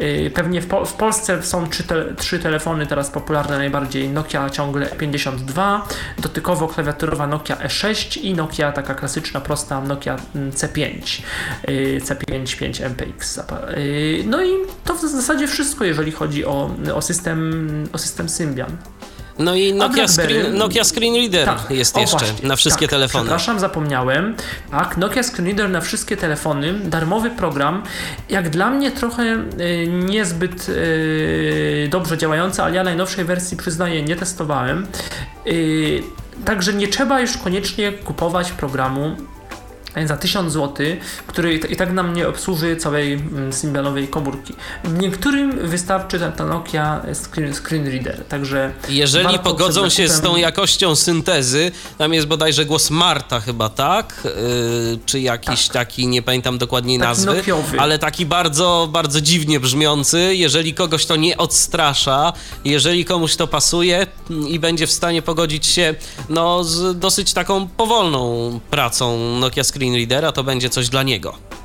Y, pewnie w, po w Polsce są trzy, te trzy, telefony teraz popularne najbardziej. Nokia ciągle 52, dotykowo klawiaturowa Nokia E6 i Nokia taka klasyczna, prosta Nokia mm, C5, C5 5 MPX. No i to w zasadzie wszystko, jeżeli chodzi o, o, system, o system Symbian. No i Nokia, screen, Nokia Screen Reader tak, jest o, jeszcze właśnie, na wszystkie tak, telefony. Przepraszam, zapomniałem. Tak, Nokia Screen Reader na wszystkie telefony, darmowy program. Jak dla mnie trochę y, niezbyt y, dobrze działający, ale ja najnowszej wersji przyznaję, nie testowałem. Y, także nie trzeba już koniecznie kupować programu za 1000 zł, który i tak nam nie obsłuży całej mm, Symbianowej komórki. Niektórym wystarczy ta, ta Nokia screen, screen Reader, także... Jeżeli pogodzą się z tą jakością syntezy, tam jest bodajże głos Marta chyba, tak? Yy, czy jakiś tak. taki, nie pamiętam dokładnie taki nazwy, nokiowy. ale taki bardzo, bardzo dziwnie brzmiący. Jeżeli kogoś to nie odstrasza, jeżeli komuś to pasuje i będzie w stanie pogodzić się no, z dosyć taką powolną pracą Nokia Screen screen readera, to będzie coś dla niego.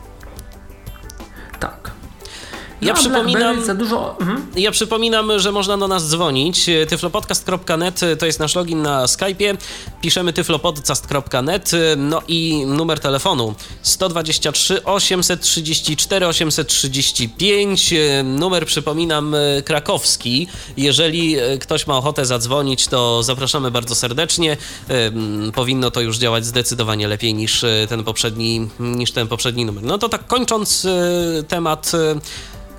Ja no, przypominam, za dużo... Mhm. ja przypominam, że można do nas dzwonić. tyflopodcast.net to jest nasz login na Skype'ie. Piszemy tyflopodcast.net, no i numer telefonu 123 834 835. Numer przypominam krakowski. Jeżeli ktoś ma ochotę zadzwonić, to zapraszamy bardzo serdecznie. Powinno to już działać zdecydowanie lepiej niż ten poprzedni, niż ten poprzedni numer. No to tak kończąc temat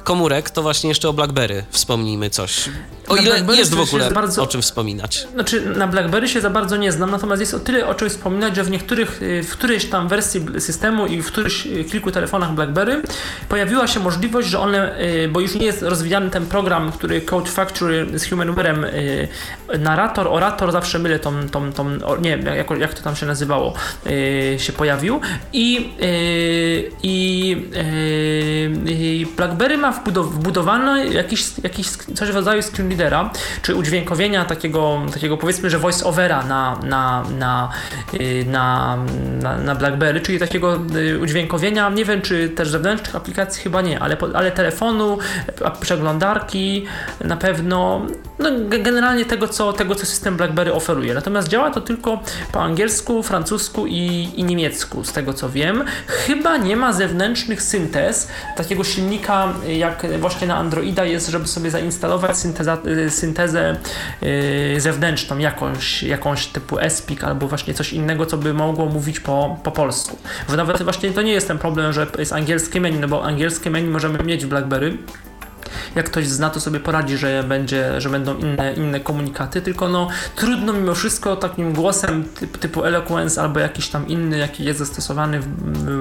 komórek, to właśnie jeszcze o BlackBerry wspomnijmy coś. O na ile jest w ogóle bardzo, o czym wspominać. Znaczy, na BlackBerry się za bardzo nie znam, natomiast jest o tyle o czym wspominać, że w niektórych, y, w którejś tam wersji systemu i w któryś y, kilku telefonach BlackBerry pojawiła się możliwość, że one, y, bo już nie jest rozwijany ten program, który Code Factory z HumanWare'em, narrator, orator, zawsze mylę tą, tą, tą nie jak, jak to tam się nazywało, się pojawił i, i, i BlackBerry ma wbudowane jakiś, jakiś coś w rodzaju screen readera, czy udźwiękowienia takiego, takiego powiedzmy, że voice-overa na, na, na, y, na, na, BlackBerry, czyli takiego y, udźwiękowienia, nie wiem czy też zewnętrznych aplikacji, chyba nie, ale, ale telefonu, przeglądarki na pewno, no generalnie tego co, tego, co system BlackBerry oferuje. Natomiast działa to tylko po angielsku, francusku i, i niemiecku, z tego co wiem. Chyba nie ma zewnętrznych syntez, takiego silnika jak właśnie na Androida jest, żeby sobie zainstalować synteza, y, syntezę y, zewnętrzną, jakąś, jakąś typu ESPIC albo właśnie coś innego, co by mogło mówić po, po polsku. Bo nawet właśnie to nie jest ten problem, że jest angielskie menu, no bo angielskie menu możemy mieć w BlackBerry, jak ktoś zna, to sobie poradzi, że będzie, że będą inne, inne komunikaty, tylko no trudno mimo wszystko takim głosem typ, typu Eloquence albo jakiś tam inny, jaki jest zastosowany w,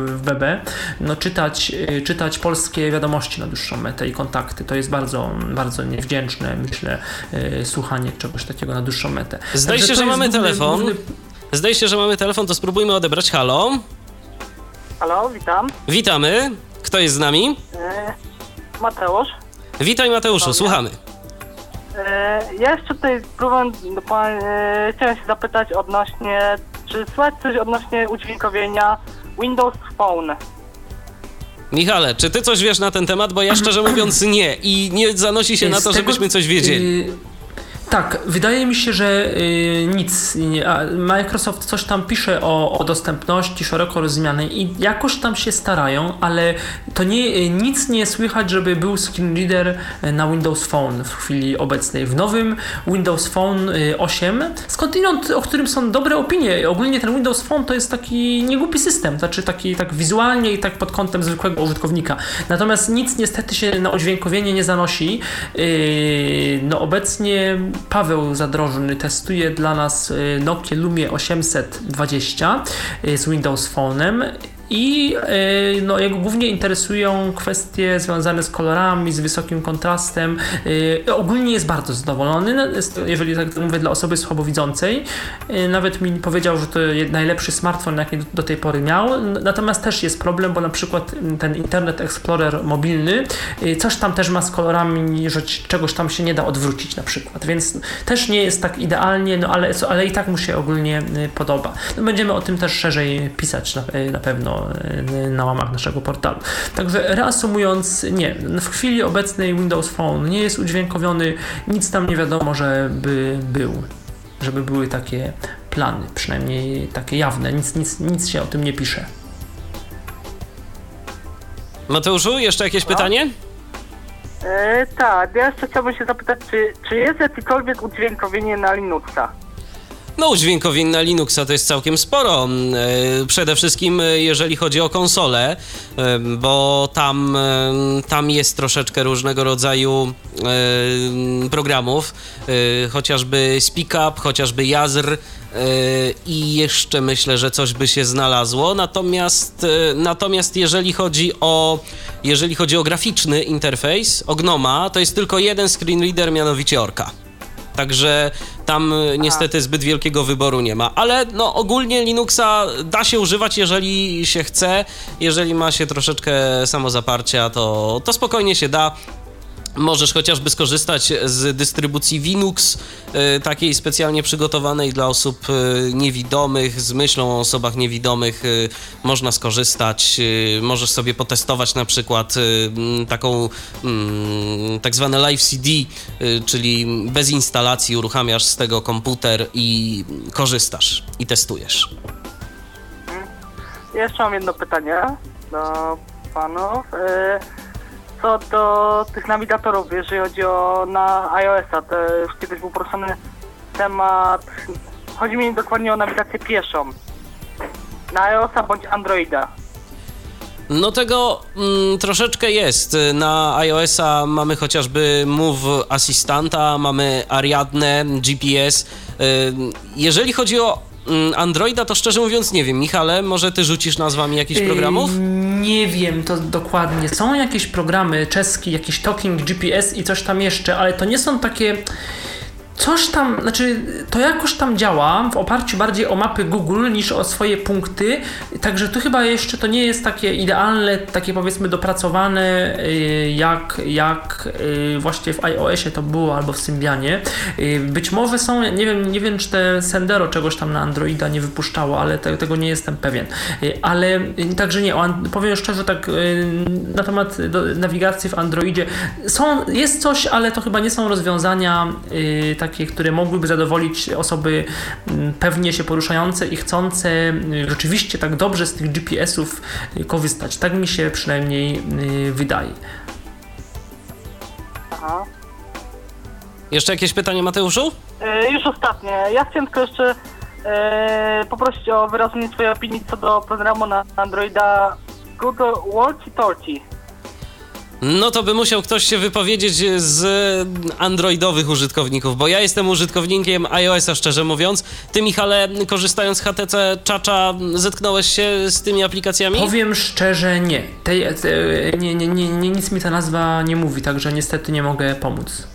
w BB, no czytać, y, czytać polskie wiadomości na dłuższą metę i kontakty. To jest bardzo, bardzo niewdzięczne, myślę, y, słuchanie czegoś takiego na dłuższą metę. Zdaje się, że mamy główny, telefon. Główny... Zdaje się, że mamy telefon, to spróbujmy odebrać. Halo? Halo, witam. Witamy. Kto jest z nami? E, Mateusz. Witaj Mateuszu, słuchamy. E, ja jeszcze tutaj próbowałem, e, chciałem się zapytać odnośnie, czy słychać coś odnośnie udźwiękowienia Windows Phone? Michale, czy ty coś wiesz na ten temat? Bo ja szczerze mówiąc nie i nie zanosi się na to, żebyśmy coś wiedzieli. Tak, wydaje mi się, że y, nic. Microsoft coś tam pisze o, o, dostępności szeroko rozumianej i jakoś tam się starają, ale to nie, y, nic nie słychać, żeby był screen reader y, na Windows Phone w chwili obecnej. W nowym Windows Phone 8, skądinąd, o którym są dobre opinie, ogólnie ten Windows Phone to jest taki niegłupi system, znaczy taki tak wizualnie i tak pod kątem zwykłego użytkownika. Natomiast nic niestety się na udźwiękowienie nie zanosi. No obecnie Paweł Zadrożny testuje dla nas y, Nokia Lumie 820 y, z Windows Phone'em i e, no, jego głównie interesują kwestie związane z kolorami, z wysokim kontrastem. E, ogólnie jest bardzo zadowolony, no, jeżeli tak mówię dla osoby słabowidzącej. E, nawet mi powiedział, że to najlepszy smartfon, jaki do tej pory miał. Natomiast też jest problem, bo na przykład ten Internet Explorer mobilny coś tam też ma z kolorami, że czegoś tam się nie da odwrócić na przykład, więc też nie jest tak idealnie, no ale, ale i tak mu się ogólnie podoba. No, będziemy o tym też szerzej pisać na, na pewno na łamach naszego portalu. Także reasumując, nie, w chwili obecnej Windows Phone nie jest udźwiękowiony, nic tam nie wiadomo, żeby był, żeby były takie plany, przynajmniej takie jawne, nic, nic, nic się o tym nie pisze. Mateuszu, jeszcze jakieś no. pytanie? E, tak, ja jeszcze chciałbym się zapytać, czy, czy jest jakiekolwiek udźwiękowienie na Linuxa? No, udźwiękowień na Linuxa to jest całkiem sporo. Mm, e, przede wszystkim e, jeżeli chodzi o konsolę, e, bo tam, tam jest troszeczkę różnego rodzaju programów, chociażby SpeakUp, chociażby Jazr, i jeszcze myślę, że coś by się znalazło. Natomiast, natomiast jeżeli chodzi o jeżeli chodzi o graficzny interfejs, o Gnoma, to jest tylko jeden screen reader, mianowicie Orca. Także tam e, niestety zbyt wielkiego wyboru nie ma. Ale no ogólnie Linuxa da się używać, jeżeli się chce, jeżeli ma się troszeczkę samozaparcia, to, to spokojnie się da. Możesz chociażby skorzystać z dystrybucji Linux, y, takiej specjalnie przygotowanej dla osób y, niewidomych, z myślą o osobach niewidomych y, można skorzystać. Możesz sobie potestować na przykład taką mm, tak zwane live CD, czyli bez instalacji uruchamiasz z tego komputer i korzystasz i testujesz. Jeszcze mam jedno pytanie do panów co do tych nawigatorów, jeżeli chodzi o na iOS-a, to już kiedyś był poruszony temat, chodzi mi dokładnie o nawigację pieszą. Na iOS-a bądź Androida. No tego mm, troszeczkę jest. Na iOS-a mamy chociażby Move Assistanta, mamy Ariadne, GPS. Y, jeżeli chodzi o Androida to szczerze mówiąc nie wiem. Michale, może ty rzucisz nazwami jakichś programów? nie wiem to dokładnie. Są jakieś programy czeskie, jakiś Talking GPS i coś tam jeszcze, ale to nie są takie coś tam, znaczy to jakoś tam działa w oparciu bardziej o mapy Google niż o swoje punkty, także tu chyba jeszcze to nie jest takie idealne, takie powiedzmy dopracowane y, jak, jak y, właśnie w iOSie to było albo w Symbianie. Y, być może są, nie wiem, nie wiem czy te Sendero czegoś tam na Androida nie wypuszczało, ale te, tego nie jestem pewien. Ale także nie, powiem szczerze tak na temat nawigacji w Androidzie są, jest coś, ale to chyba nie są rozwiązania tak takie, które mogłyby zadowolić osoby mm, pewnie się poruszające i chcące y, rzeczywiście tak dobrze z tych GPS-ów y, korzystać. Tak mi się przynajmniej y, wydaje. Aha. Jeszcze jakieś pytanie, Mateuszu? E, już ostatnie. Ja chciałem tylko jeszcze e, poprosić o wyrażenie swojej opinii co do programu na Androida Google Walkie Talkie. No to by musiał ktoś się wypowiedzieć z androidowych użytkowników, bo ja jestem użytkownikiem iOS-a, szczerze mówiąc. Ty, Michale, korzystając z HTC Czacza, zetknąłeś się z tymi aplikacjami? Powiem szczerze, nie. Tej, te, nie, nie, nie, nie. Nic mi ta nazwa nie mówi, także niestety nie mogę pomóc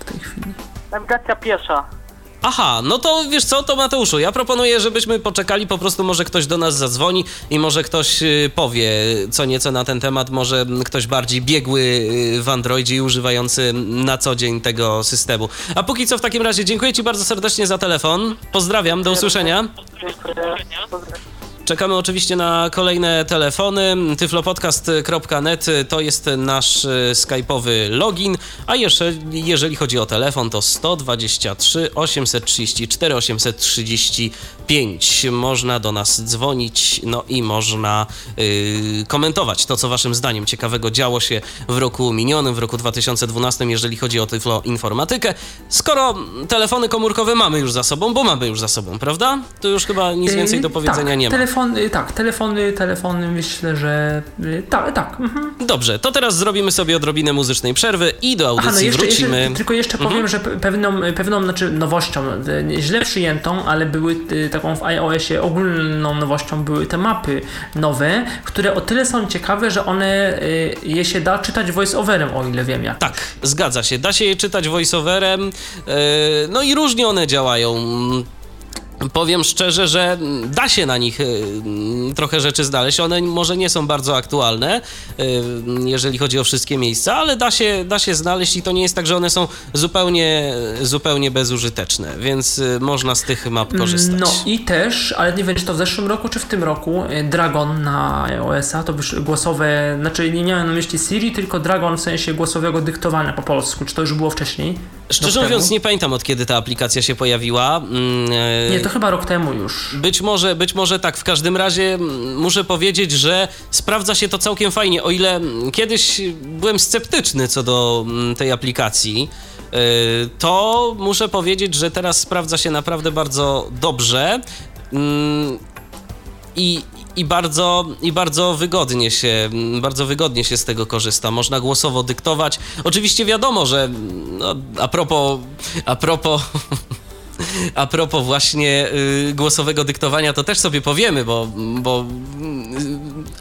w tej chwili. Nawigacja piesza. Aha, no to wiesz co, to Mateuszu, ja proponuję, żebyśmy poczekali, po prostu może ktoś do nas zadzwoni i może ktoś y, powie co nieco na ten temat, może ktoś bardziej biegły y, w Androidzie i używający na co dzień tego systemu. A póki co w takim razie dziękuję Ci bardzo serdecznie za telefon. Pozdrawiam, do usłyszenia. Dziękuję. Czekamy oczywiście na kolejne telefony. tyflopodcast.net to jest nasz e, skype'owy login, a jeżeli, jeżeli chodzi o telefon to 123 834 835. Można do nas dzwonić, no i można yy, komentować to, co waszym zdaniem ciekawego działo się w roku minionym, w roku 2012, jeżeli chodzi o tyflo informatykę. Skoro telefony komórkowe mamy już za sobą, bo mamy już za sobą, prawda? To już chyba nic więcej do powiedzenia tak, nie ma. Telefony, tak, telefony, telefony myślę, że tak, tak. Mhm. Dobrze, to teraz zrobimy sobie odrobinę muzycznej przerwy i do audycji Aha, no jeszcze, wrócimy. Jeszcze, tylko jeszcze Mhm. powiem, że pe- pewną, pewną znaczy nowością, y, źle przyjętą, ale były y, taką w iOSie ogólną nowością były te mapy nowe, które o tyle są ciekawe, że one je się da czytać voice-overem, o ile wiem jak. Tak, zgadza się. Da się je czytać voiceoverem, no i różnie one działają. Powiem szczerze, że da się na nich y, trochę rzeczy znaleźć. One może nie są bardzo aktualne, y, jeżeli chodzi o wszystkie miejsca, ale da się, da się znaleźć i to nie jest tak, że one są zupełnie, zupełnie bezużyteczne, więc y, można z tych map korzystać. No i też, ale nie wiem czy to w zeszłym roku, czy w tym roku, Dragon na iOS-a, to już głosowe, znaczy nie miałem na myśli Siri, tylko Dragon w sensie głosowego dyktowania po polsku. Czy to już było wcześniej? Szczerze Rok mówiąc, temu? nie pamiętam od kiedy ta aplikacja się pojawiła. Mm, e, Nie, to chyba rok temu już. Być może, być może tak. W każdym razie mm, muszę powiedzieć, że sprawdza się to całkiem fajnie. O ile mm, kiedyś byłem sceptyczny co do tej aplikacji, yy, to muszę powiedzieć, że teraz sprawdza się naprawdę bardzo dobrze. I, i bardzo, I bardzo wygodnie się, bardzo wygodnie się z tego korzysta. Można głosowo dyktować. Oczywiście wiadomo, że no, a propos, a propos A propos właśnie y, głosowego dyktowania, to też sobie powiemy, bo, bo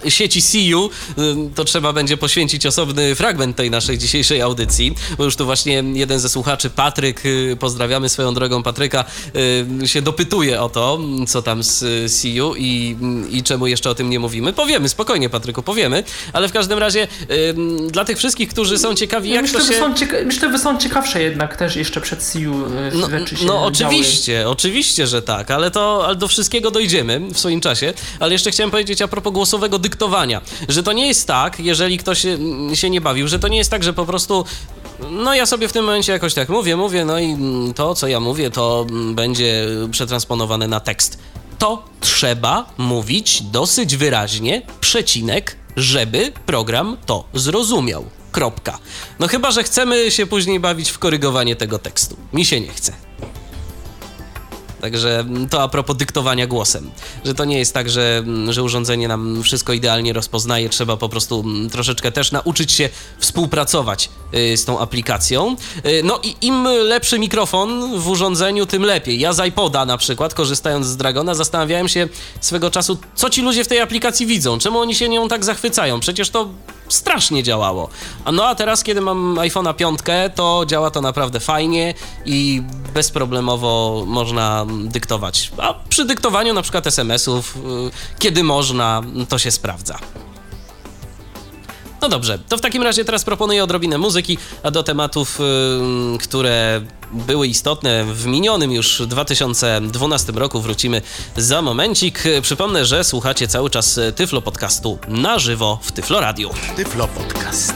y, sieci CU y, to trzeba będzie poświęcić osobny fragment tej naszej dzisiejszej audycji, bo już tu właśnie jeden ze słuchaczy, Patryk, y, pozdrawiamy swoją drogą Patryka, y, się dopytuje o to, co tam z y, CU i, i czemu jeszcze o tym nie mówimy. Powiemy, spokojnie Patryku, powiemy, ale w każdym razie y, dla tych wszystkich, którzy są ciekawi, jak myślę, to się... że są cieka- myślę, że są ciekawsze jednak też jeszcze przed CU y, No, rzeczy się no. Oczywiście, oczywiście, że tak, ale to ale do wszystkiego dojdziemy w swoim czasie. Ale jeszcze chciałem powiedzieć a propos głosowego dyktowania, że to nie jest tak, jeżeli ktoś mm, się nie bawił, że to nie jest tak, że po prostu no ja sobie w tym momencie jakoś tak mówię, mówię, no i mm, to, co ja mówię, to mm, będzie przetransponowane na tekst. To trzeba mówić dosyć wyraźnie, przecinek, żeby program to zrozumiał. Kropka. No chyba, że chcemy się później bawić w korygowanie tego tekstu. Mi się nie chce. Także to a propos dyktowania głosem, że to nie jest tak, że, mm, że urządzenie nam wszystko idealnie rozpoznaje, trzeba po prostu mm, troszeczkę też nauczyć się współpracować y, z tą aplikacją. Y, No i im lepszy mikrofon w urządzeniu, tym lepiej. Ja z iPoda na przykład, korzystając z Dragona, zastanawiałem się swego czasu, co ci ludzie w tej aplikacji widzą, czemu oni się nią tak zachwycają. Przecież to strasznie działało. A No a teraz, kiedy mam iPhone'a 5, to działa to naprawdę fajnie i bezproblemowo można dyktować. A przy dyktowaniu na przykład SMS-ów, y, kiedy można, to się sprawdza. No dobrze, to w takim razie teraz proponuję odrobinę muzyki, a do tematów, y, które były istotne w minionym już 2012 roku wrócimy za momencik. Przypomnę, że słuchacie cały czas Tyflo Podcastu na żywo w Tyflo Radio. Tyflo Podcast.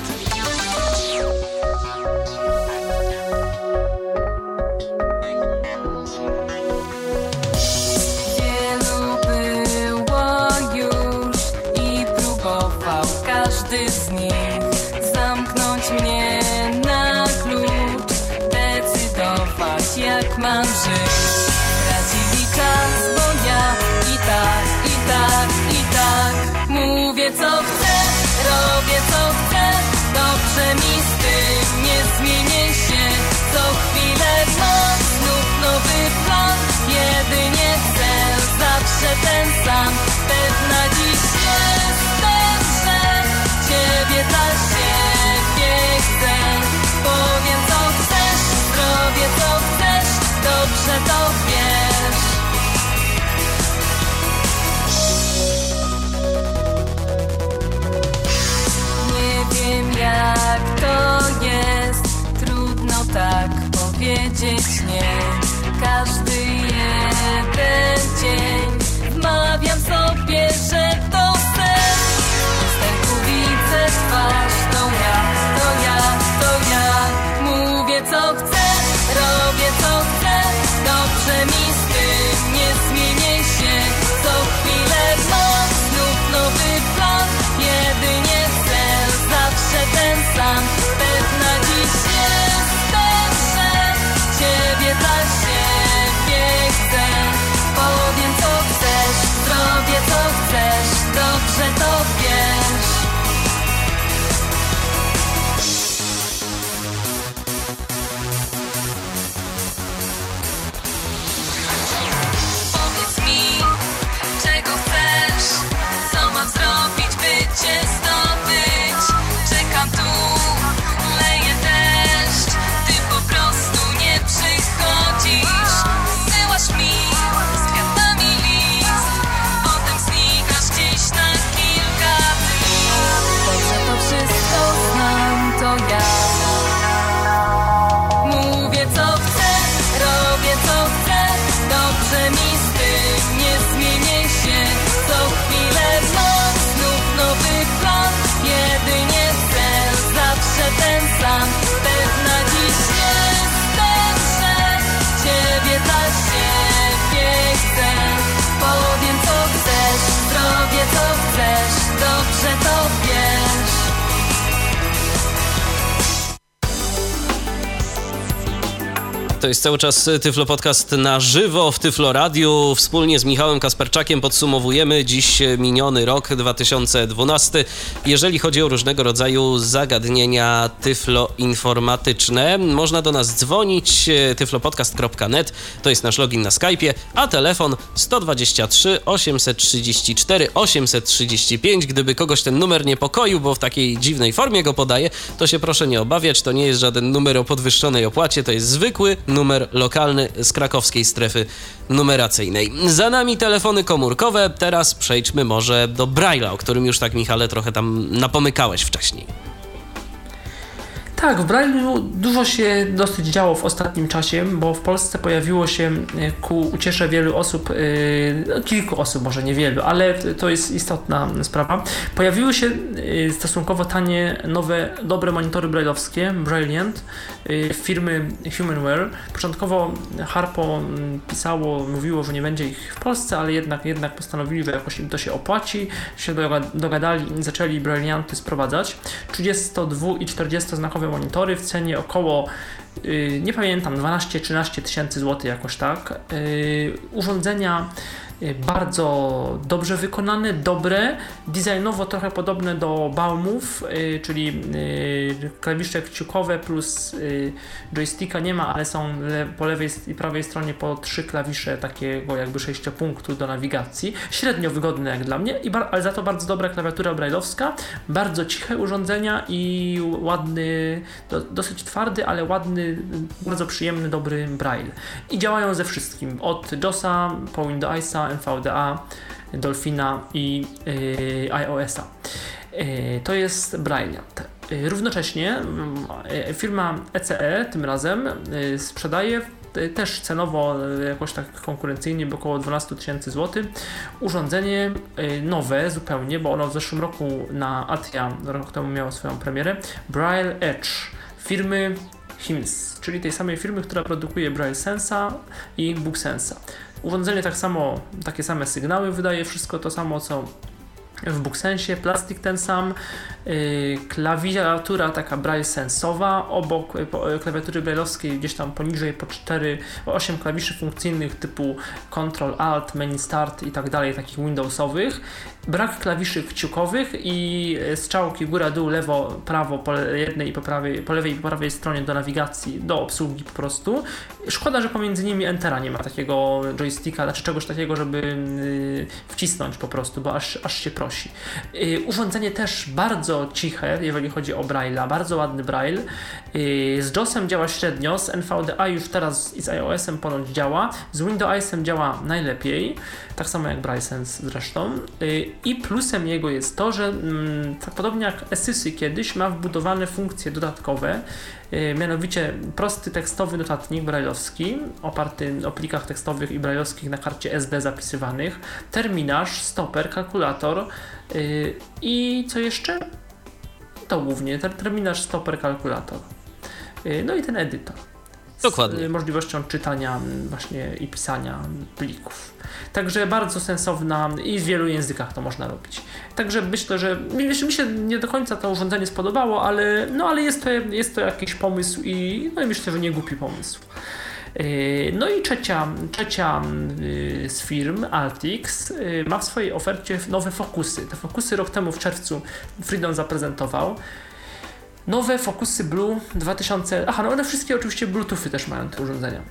To jest cały czas Tyflo Podcast na żywo w Tyflo Radiu. Wspólnie z Michałem Kasperczakiem podsumowujemy dziś miniony rok 2012, jeżeli chodzi o różnego rodzaju zagadnienia tyfloinformatyczne. Można do nas dzwonić tyflopodcast.net, to jest nasz login na Skype'ie, a telefon 123 834 835. Gdyby kogoś ten numer niepokoił, bo w takiej dziwnej formie go podaje, to się proszę nie obawiać, to nie jest żaden numer o podwyższonej opłacie, to jest zwykły numer lokalny z krakowskiej strefy numeracyjnej. Za nami telefony komórkowe, teraz przejdźmy może do Braille'a, o którym już tak Michale trochę tam napomykałeś wcześniej. Tak, w Braille'u dużo się dosyć działo w ostatnim czasie, bo w Polsce pojawiło się e, ku uciesze wielu osób, e, kilku osób, może niewielu, ale to jest istotna sprawa. Pojawiły się e, stosunkowo tanie, nowe, dobre monitory braille'owskie, Brilliant, firmy Humanware. Początkowo Harpo pisało, mówiło, że nie będzie ich w Polsce, ale jednak, jednak postanowili, że jakoś im to się opłaci, się dogadali i zaczęli Brillianty sprowadzać. 32 i 40 znakowe monitory w cenie około yy, nie pamiętam 12-13 tysięcy złotych jakoś tak. Yy, urządzenia bardzo dobrze wykonane, dobre, designowo trochę podobne do Baumów, yy, czyli yy, klawisze kciukowe plus joysticka nie ma, ale są po lewej i prawej stronie po trzy klawisze takiego jakby sześciopunktu do nawigacji. Średnio wygodne jak dla mnie, ale za to bardzo dobra klawiatura brailleowska, bardzo ciche urządzenia i ładny, do, dosyć twardy, ale ładny, bardzo przyjemny, dobry braille. I działają ze wszystkim, od JOSa po Windowsa, NVDA, Dolphina i yy, iOS-a. Yy, to jest Brilliant. Yy, równocześnie yy, firma ECE tym razem yy, sprzedaje yy, też cenowo jakoś tak konkurencyjnie, bo około 12 tysięcy złotych. Urządzenie nowe zupełnie, bo ono w zeszłym roku na Atia rok temu miało swoją premierę. Braille Edge firmy HIMS, czyli tej samej firmy, która produkuje Braille Sensa i Book Sensa. Urządzenie tak samo, takie same sygnały wydaje, wszystko to samo co w BookSensie, plastik ten sam, yy, klawiatura taka braille sensowa, obok yy, klawiatury brailleowskiej gdzieś tam poniżej po 4, 8 klawiszy funkcyjnych typu Ctrl, Alt, Menu Start i tak dalej, takich Windowsowych. Brak klawiszy kciukowych i strzałki góra, dół, lewo, prawo po jednej i po, prawej, po lewej i po prawej stronie do nawigacji, do obsługi po prostu. Szkoda, że pomiędzy nimi Entera nie ma takiego joysticka, znaczy czegoś takiego, żeby yy, wcisnąć po prostu, bo aż, aż się prosi prosi. Y, urządzenie też bardzo ciche, jeżeli chodzi o Braille'a, bardzo ładny Braille. Y, z JOSem działa średnio, z NVDA już teraz i z iOS-em ponoć działa, z Windowsem działa najlepiej, tak samo jak Braille Sense zresztą. Y, I plusem jego jest to, że mm, tak podobnie jak Esysy kiedyś ma wbudowane funkcje dodatkowe, y, mianowicie prosty tekstowy notatnik brailleowski, oparty o plikach tekstowych i brailleowskich na karcie SD zapisywanych, terminarz, stoper, kalkulator yy, i co jeszcze? To głównie, ter terminarz, stoper, kalkulator. Yy, no i ten edytor. Dokładnie. Z y, możliwością czytania mm, właśnie i pisania plików. Także bardzo sensowna i w wielu językach to można robić. Także myślę, że mi, się nie do końca to urządzenie spodobało, ale, no, ale jest, to, jest to jakiś pomysł i, no i myślę, że nie głupi pomysł. Yy, no i trzecia, trzecia yy, z firm, Altix, ma w swojej ofercie nowe fokusy. Te fokusy rok temu w czerwcu Freedom zaprezentował. Nowe fokusy Blue 2000. Aha, no one wszystkie oczywiście Bluetoothy też mają te urządzenia.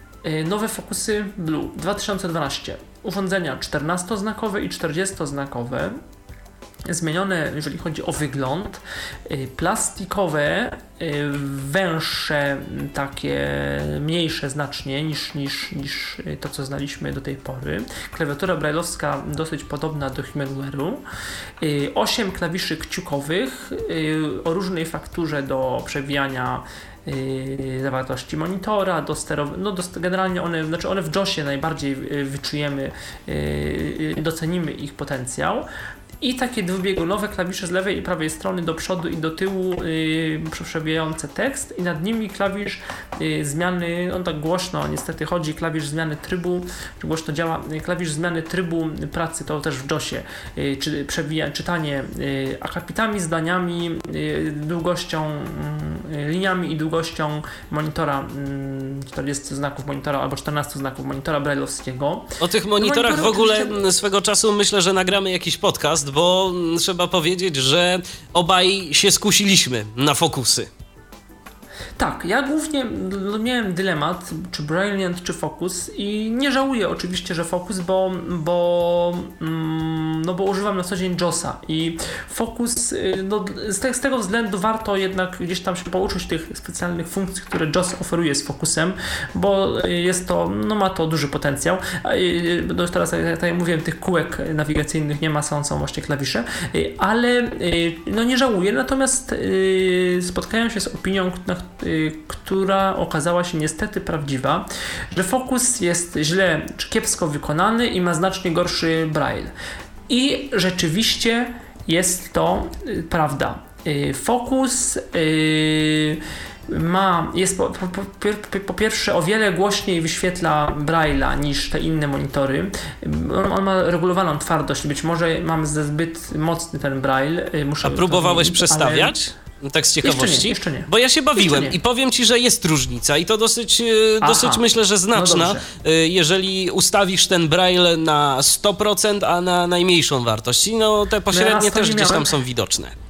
Nowe fokusy Blue 2012. Urządzenia 14-znakowe i 40-znakowe zmienione, jeżeli chodzi o wygląd. Y, plastikowe, y, węższe, takie mniejsze znacznie niż, niż, niż to, co znaliśmy do tej pory. Klawiatura brajlowska dosyć podobna do Humanware'u. 8 y, klawiszy kciukowych o różnej fakturze do przewijania zawartości monitora, do sterowania, no do, generalnie one, znaczy one w JOSie najbardziej wyczujemy, docenimy ich potencjał i takie dwubiegunowe klawisze z lewej i prawej strony do przodu i do tyłu yy, przewijające tekst i nad nimi klawisz yy, zmiany, on tak głośno niestety chodzi, klawisz zmiany trybu, czy głośno działa, yy, klawisz zmiany trybu pracy to też w JOSie, yy, czy przewija, czytanie yy, akapitami, zdaniami, yy, długością, yy, liniami i długością monitora, 40 mm, znaków monitora albo 14 znaków monitora brailleowskiego. O tych monitorach w ogóle oczywiście... swego czasu myślę, że nagramy jakiś podcast, bo trzeba powiedzieć, że obaj się skusiliśmy na fokusy. Tak, ja głównie miałem dylemat, czy Brilliant, czy Focus i nie żałuję oczywiście, że Focus, bo, bo, mm, no bo używam na co dzień JOSa i Focus, y, no, z, te, z, tego względu warto jednak gdzieś tam się pouczyć tych specjalnych funkcji, które JOS oferuje z Focusem, bo jest to, no ma to duży potencjał. Y, no teraz, tak mówiłem, tych kółek nawigacyjnych nie ma, są, są właśnie klawisze, y, ale no nie żałuję, natomiast spotkałem się z opinią, na, Y, która okazała się niestety prawdziwa, że fokus jest źle czy kiepsko wykonany i ma znacznie gorszy braille. I rzeczywiście jest to y, prawda. Y, fokus ma, jest po, po, po, po, pierwsze o wiele głośniej wyświetla Braille'a niż te inne monitory. On, on, ma regulowaną twardość, być może mam zbyt mocny ten Braille. Muszę A próbowałeś przestawiać? Ale... No tak z ciekawości. Jeszcze nie, jeszcze nie. Bo ja się bawiłem i powiem ci, że jest różnica i to dosyć, e, dosyć myślę, że znaczna, no jeżeli ustawisz ten braille na 100%, a na najmniejszą wartość. No te pośrednie no ja też gdzieś tam są widoczne.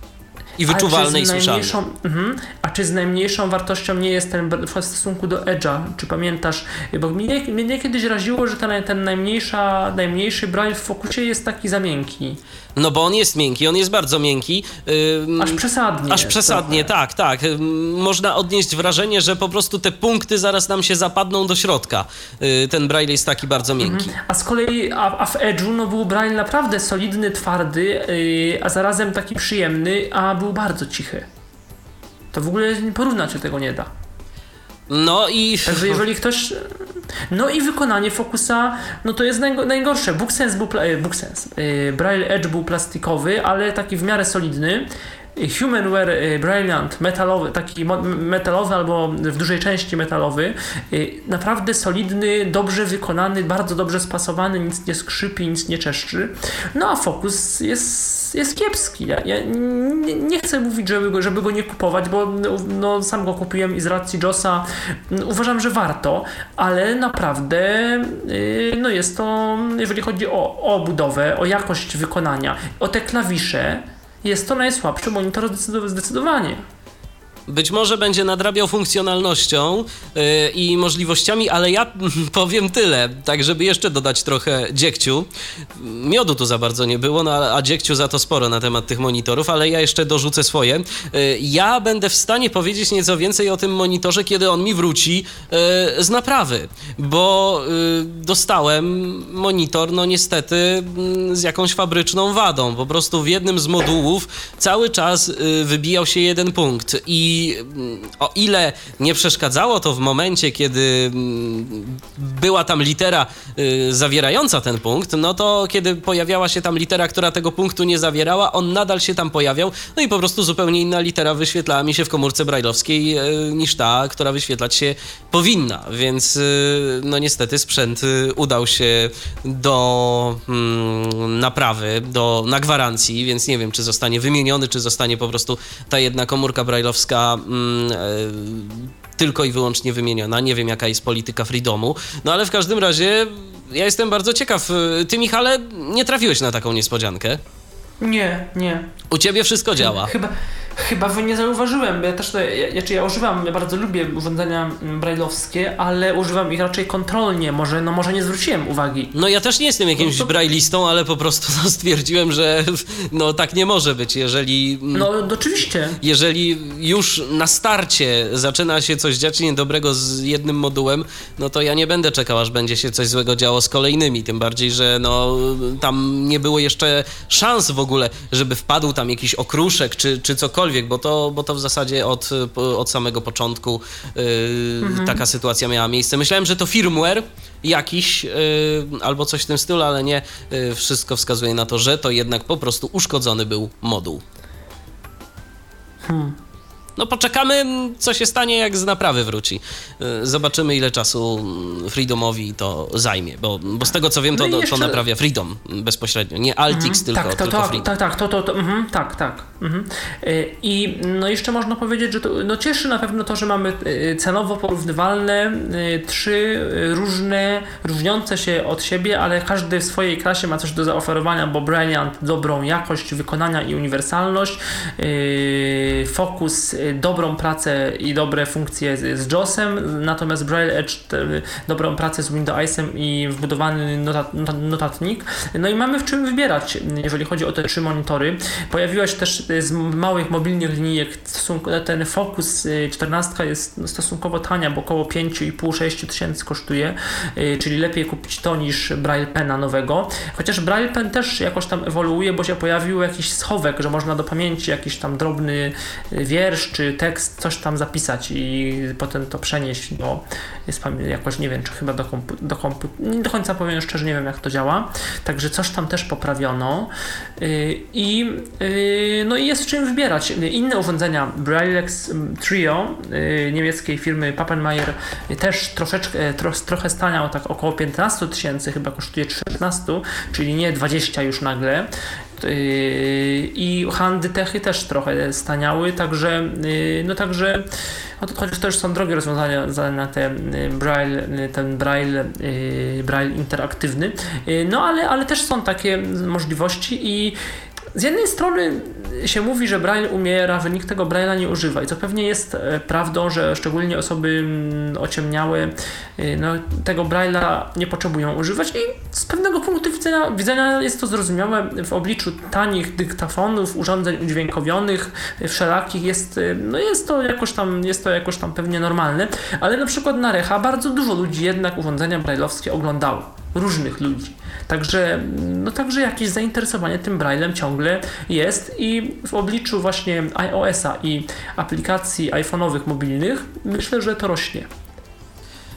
I wyczuwalne i słyszalne. Mhm. a czy z najmniejszą wartością nie jest ten w stosunku do Edge'a? Czy pamiętasz? Bo mnie, mnie kiedyś raziło, że ten, ten najmniejsza, najmniejszy braille w fokusie jest taki za miękki. No bo on jest miękki, on jest bardzo miękki. Aż przesadnie. Aż przesadnie, trochę. tak, tak. Można odnieść wrażenie, że po prostu te punkty zaraz nam się zapadną do środka. Y, ten braille jest taki bardzo miękki. Mhm. A z kolei a, a w Edge'u no był braille naprawdę solidny, twardy, yy, a zarazem taki przyjemny, a był bardzo cichy. To w ogóle porównać się tego nie da. No i... Także jeżeli ktoś... No i wykonanie Focusa, no to jest najgorsze. BookSense był... E, BookSense. E, Braille Edge był plastikowy, ale taki w miarę solidny. Humanware y, Brilliant, metalowy, taki metalowy albo w dużej części metalowy, y, naprawdę solidny, dobrze wykonany, bardzo dobrze spasowany, nic nie skrzypi, nic nie czeszczy. No a Focus jest, jest kiepski. Ja, ja nie, nie, chcę mówić, żeby go, żeby go nie kupować, bo no, sam go kupiłem i z racji JOSa uważam, że warto, ale naprawdę y, no jest to, jeżeli chodzi o, o budowę, o jakość wykonania, o te klawisze, jest to najsłabszy monitor zdecydowanie. Być może będzie nadrabiał funkcjonalnością yy, i możliwościami, ale ja powiem tyle, tak żeby jeszcze dodać trochę dziegciu. Miodu tu za bardzo nie było, no, a dziegciu za to sporo na temat tych monitorów, ale ja jeszcze dorzucę swoje. Yy, ja będę w stanie powiedzieć nieco więcej o tym monitorze, kiedy on mi wróci yy, z naprawy, bo y, dostałem monitor, no niestety mm, z jakąś fabryczną wadą. Po prostu w jednym z modułów cały czas y, wybijał się jeden punkt i mm, o ile nie przeszkadzało to w momencie, kiedy mm, była tam litera y, zawierająca ten punkt, no to kiedy pojawiała się tam litera, która tego punktu nie zawierała, on nadal się tam pojawiał, no i po prostu zupełnie inna litera wyświetlała mi się w komórce brajlowskiej niż ta, która wyświetlać się powinna, więc no niestety sprzęt udał się do mm, naprawy, do, na gwarancji, więc nie wiem, czy zostanie wymieniony, czy zostanie po prostu ta jedna komórka brajlowska mm, e, tylko i wyłącznie wymieniona. Nie wiem, jaka jest polityka Freedomu, no ale w każdym razie ja jestem bardzo ciekaw. Ty, Michale, nie trafiłeś na taką niespodziankę? Nie, nie. U ciebie wszystko działa. Chyba, Chyba nie zauważyłem, bo ja też to, ja, znaczy ja używam, ja bardzo lubię urządzenia brajlowskie, ale używam ich raczej kontrolnie, może, no może nie zwróciłem uwagi. No ja też nie jestem jakimś no to... brajlistą, ale po prostu no, stwierdziłem, że no tak nie może być, jeżeli... No oczywiście. Jeżeli już na starcie zaczyna się coś dziać niedobrego z jednym modułem, no to ja nie będę czekał, aż będzie się coś złego działo z kolejnymi, tym bardziej, że no tam nie było jeszcze szans w ogóle, żeby wpadł tam jakiś okruszek czy, czy cokolwiek cokolwiek, bo to, bo to w zasadzie od, od samego początku yy, mhm. taka sytuacja miała miejsce. Myślałem, że to firmware jakiś yy, albo coś w tym stylu, ale nie. Yy, wszystko wskazuje na to, że to jednak po prostu uszkodzony był moduł. Hmm. No poczekamy, co się stanie, jak z naprawy wróci. Y, zobaczymy, ile czasu mm, Freedomowi to zajmie, bo, bo z tego co wiem, to, no jeszcze... to naprawia Freedom bezpośrednio, nie Altix, mhm, tylko, tak, to, tylko to, Freedom. Tak, tak, to, to, to mhm, tak, tak. Mhm. Y, I no jeszcze można powiedzieć, że to, no cieszy na pewno to, że mamy y, cenowo porównywalne trzy różne, różniące się od siebie, ale każdy w swojej klasie ma coś do zaoferowania, bo Brilliant dobrą jakość wykonania i uniwersalność, Focus dobrą pracę i dobre funkcje z, z JOSem, natomiast Braille Edge dobrą pracę z Windowsem i wbudowany notat, notatnik. No i mamy w czym wybierać, jeżeli chodzi o te trzy monitory. Pojawiła się też z małych mobilnych linijek ten Focus 14 y, jest stosunkowo tania, bo około 5,5-6 tysięcy kosztuje, y, czyli lepiej kupić to niż Braille Pena nowego. Chociaż Braille Pen też jakoś tam ewoluuje, bo się pojawił jakiś schowek, że można do pamięci jakiś tam drobny wiersz czy tekst, coś tam zapisać i potem to przenieść do, jest, jakoś nie wiem, czy chyba do, kompu, do, kompu, nie do końca powiem szczerze, nie wiem jak to działa, także coś tam też poprawiono y, i y, no i jest w czym wybierać. Inne urządzenia, Braillex mm, Trio y, niemieckiej firmy Pappenmeier też troszeczkę, tro, trochę staniał, tak około 15 tysięcy, chyba kosztuje 13, czyli nie 20 już nagle. Yy, i techy też trochę staniały, także yy, no także chociaż to już są drogie rozwiązania na ten yy, braille, ten braille, braille interaktywny, no ale, ale też są takie możliwości i z jednej strony się mówi, że Braille umiera, wynik tego Braille'a nie używa. I co pewnie jest e, prawdą, że szczególnie osoby mm, ociemniałe e, no, tego Braille'a nie potrzebują używać. I z pewnego punktu widzenia, widzenia jest to zrozumiałe. W obliczu tanich dyktafonów, urządzeń udźwiękowionych, e, wszelakich jest, no jest to jakoś tam, jest to jakoś tam pewnie normalne, ale na przykład na Recha bardzo dużo ludzi jednak urządzenia brailleowskie oglądało różnych ludzi. Także, no także jakieś zainteresowanie tym Braillem ciągle jest i w obliczu właśnie iOS-a i aplikacji iPhone'owych mobilnych myślę, że to rośnie.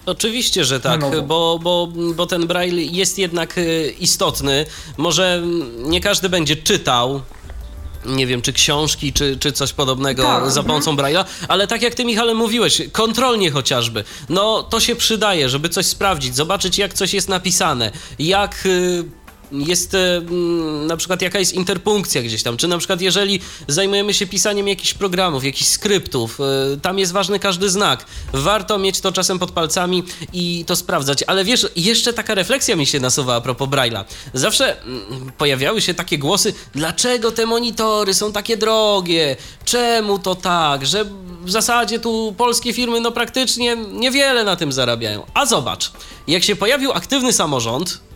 Oczywiście, że tak, bo, bo, bo ten Braille jest jednak y, istotny. Może nie każdy będzie czytał nie wiem, czy książki, czy, czy coś podobnego tak, za pomocą mhm. Braille'a, ale tak jak ty, Michale, mówiłeś, kontrolnie chociażby, no to się przydaje, żeby coś sprawdzić, zobaczyć, jak coś jest napisane, jak... Jest e, na przykład jakaś interpunkcja gdzieś tam, czy na przykład jeżeli zajmujemy się pisaniem jakichś programów, jakichś skryptów, e, tam jest ważny każdy znak. Warto mieć to czasem pod palcami i to sprawdzać. Ale wiesz, jeszcze taka refleksja mi się nasuwa a propos Braille'a. Zawsze mm, pojawiały się takie głosy, dlaczego te monitory są takie drogie? Czemu to tak? Że w zasadzie tu polskie firmy no praktycznie niewiele na tym zarabiają. A zobacz, jak się pojawił aktywny samorząd,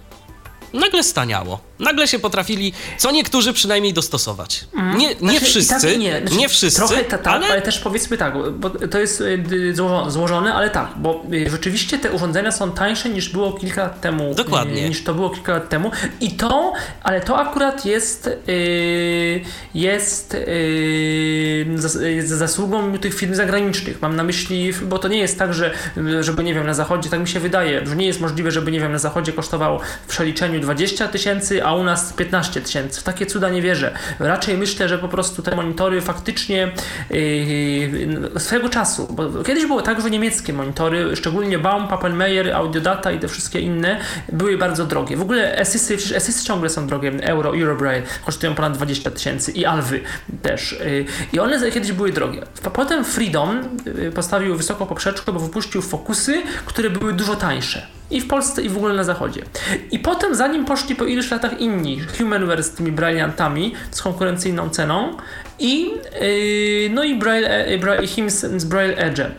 nagle staniało. Nagle się potrafili, co niektórzy przynajmniej dostosować. Nie, nie Znaczy, wszyscy, i tak, nie, Znaczy, nie wszyscy, Trochę ta, tak, ale... ale też powiedzmy tak, bo to jest y, złożone, ale tak, bo y, rzeczywiście te urządzenia są tańsze niż było kilka lat temu. Dokładnie. y, Niż to było kilka lat temu. I to, ale to akurat jest jest zas, zasługą tych firm zagranicznych. Mam na myśli, bo to nie jest tak, że żeby nie wiem, na zachodzie, tak mi się wydaje, że nie jest możliwe, żeby nie wiem, na zachodzie kosztowało w przeliczeniu 20 tysięcy, a u nas 15 tysięcy. W takie cuda nie wierzę. Raczej myślę, że po prostu te monitory faktycznie yy, swego czasu, bo kiedyś było tak, że niemieckie monitory, szczególnie Baum, Papelmeyer, Audiodata i te wszystkie inne były bardzo drogie. W ogóle Esysy, przecież Esysy ciągle są drogie, Euro, Eurobraille kosztują ponad 20 tysięcy i Alwy też. Yy, I one kiedyś były drogie. Potem Freedom yy, postawił wysoko poprzeczkę, bo wypuścił Focusy, które były dużo tańsze. I w Polsce, i w ogóle na zachodzie. I potem, zanim poszli po iluś latach inni, Humanware z tymi Brailleantami, z konkurencyjną ceną, i, yy, no i Braille, e, Braille, HIMS z Braille Edge'em.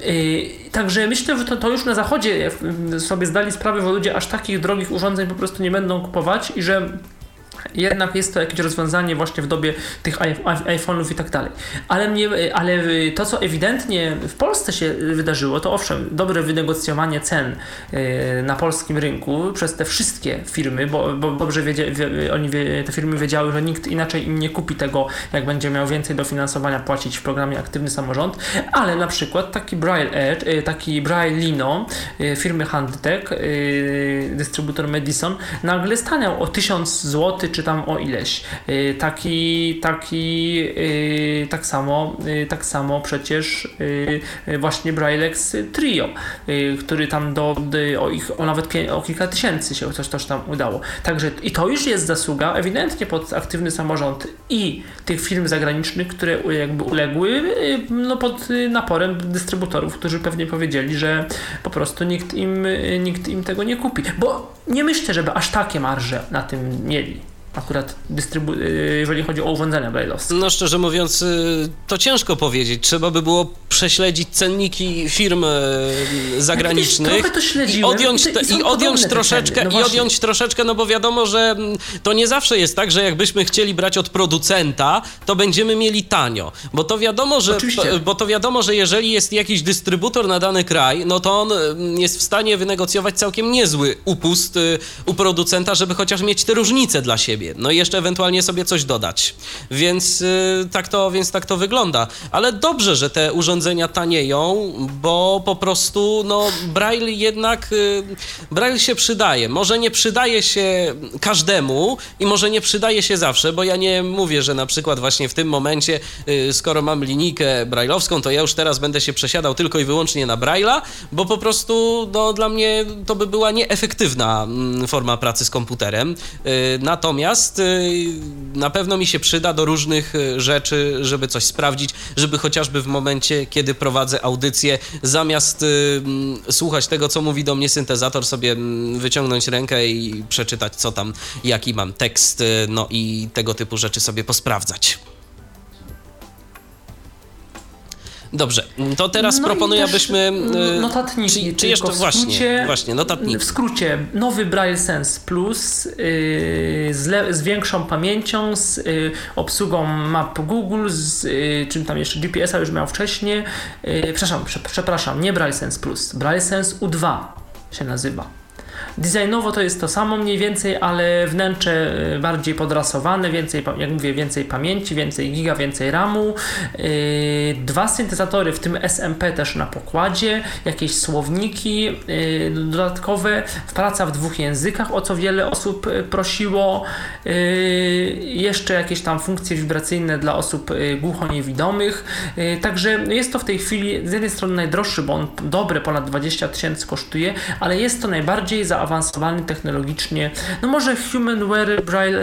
Yy, także myślę, że to, to już na zachodzie yy, sobie zdali sprawę, że ludzie aż takich drogich urządzeń po prostu nie będą kupować i że jednak jest to jakieś rozwiązanie właśnie w dobie tych iPhone'ów i tak dalej. Ale, mnie, ale to, co ewidentnie w Polsce się wydarzyło, to owszem, dobre wynegocjowanie cen e, na polskim rynku przez te wszystkie firmy, bo, bo dobrze wiedzie, wie, oni te firmy wiedziały, że nikt inaczej im nie kupi tego, jak będzie miał więcej dofinansowania płacić w programie Aktywny Samorząd, ale na przykład taki Braille Edge, e, taki Braille Lino firmy Handtech, dystrybutor Madison, nagle staniał o 1000 zł czy tam o ileś. Y, taki, taki, y, tak samo, y, tak samo przecież właśnie Braillex Trio, który tam do, o, ich, o nawet o kilka tysięcy się coś też tam udało. Także i to już jest zasługa ewidentnie pod aktywny samorząd i tych firm zagranicznych, które jakby uległy no, pod naporem dystrybutorów, którzy pewnie powiedzieli, że po prostu nikt im, nikt im tego nie kupi. Bo nie myślę, żeby aż takie marże na tym mieli akurat dystrybu- y, jeżeli chodzi o urządzenia braille'owskie. No szczerze mówiąc, y, to ciężko powiedzieć. Trzeba by było prześledzić cenniki firm y, zagranicznych ja to śledziłem, i odjąć, te, i, i odjąć troszeczkę, no i odjąć troszeczkę, no bo wiadomo, że mm, to nie zawsze jest tak, że jakbyśmy chcieli brać od producenta, to będziemy mieli tanio, bo to wiadomo, że bo to wiadomo, że jeżeli jest jakiś dystrybutor na dany kraj, no to on mm, jest w stanie wynegocjować całkiem niezły upust u producenta, żeby chociaż mieć te różnice dla siebie siebie. No i jeszcze ewentualnie sobie coś dodać. Więc, yy, tak to, więc tak to wygląda. Ale dobrze, że te urządzenia tanieją, bo po prostu no, Braille jednak yy, Braille się przydaje. Może nie przydaje się każdemu i może nie przydaje się zawsze, bo ja nie mówię, że na przykład właśnie w tym momencie, yy, skoro mam linijkę brailleowską, to ja już teraz będę się przesiadał tylko i wyłącznie na Braille'a, bo po prostu no, dla mnie to by była nieefektywna mm, forma pracy z komputerem. Y, natomiast Natomiast y, na pewno mi się przyda do różnych y, rzeczy, żeby coś sprawdzić, żeby chociażby w momencie, kiedy prowadzę audycję, zamiast y, słuchać tego, co mówi do mnie syntezator, sobie mm, wyciągnąć rękę i przeczytać, co tam, jaki mam tekst, no i tego typu rzeczy sobie posprawdzać. Dobrze, to teraz no proponuję, abyśmy. Y, notatniki. Czy, czy jeszcze skrócie, właśnie, właśnie, notatniki. W skrócie, nowy Braille Sense Plus yy, z, le, z, większą pamięcią, z yy, obsługą map Google, z yy, czym tam jeszcze GPS-a już miał wcześniej. Yy, przepraszam, prze, przepraszam, nie Braille Sense Plus, Braille Sense U2 się nazywa. Designowo to jest to samo mniej więcej, ale wnętrze y, bardziej podrasowane, więcej, jak mówię, więcej pamięci, więcej giga, więcej RAMu, y, dwa syntezatory, w tym SMP też na pokładzie, jakieś słowniki y, dodatkowe, praca w dwóch językach, o co wiele osób prosiło, jeszcze jakieś tam funkcje wibracyjne dla osób głuchoniewidomych, także jest to w tej chwili z jednej strony najdroższy, bo on dobre ponad 20 tysięcy kosztuje, ale jest to najbardziej zaawansowany technologicznie. No może Humanware Braille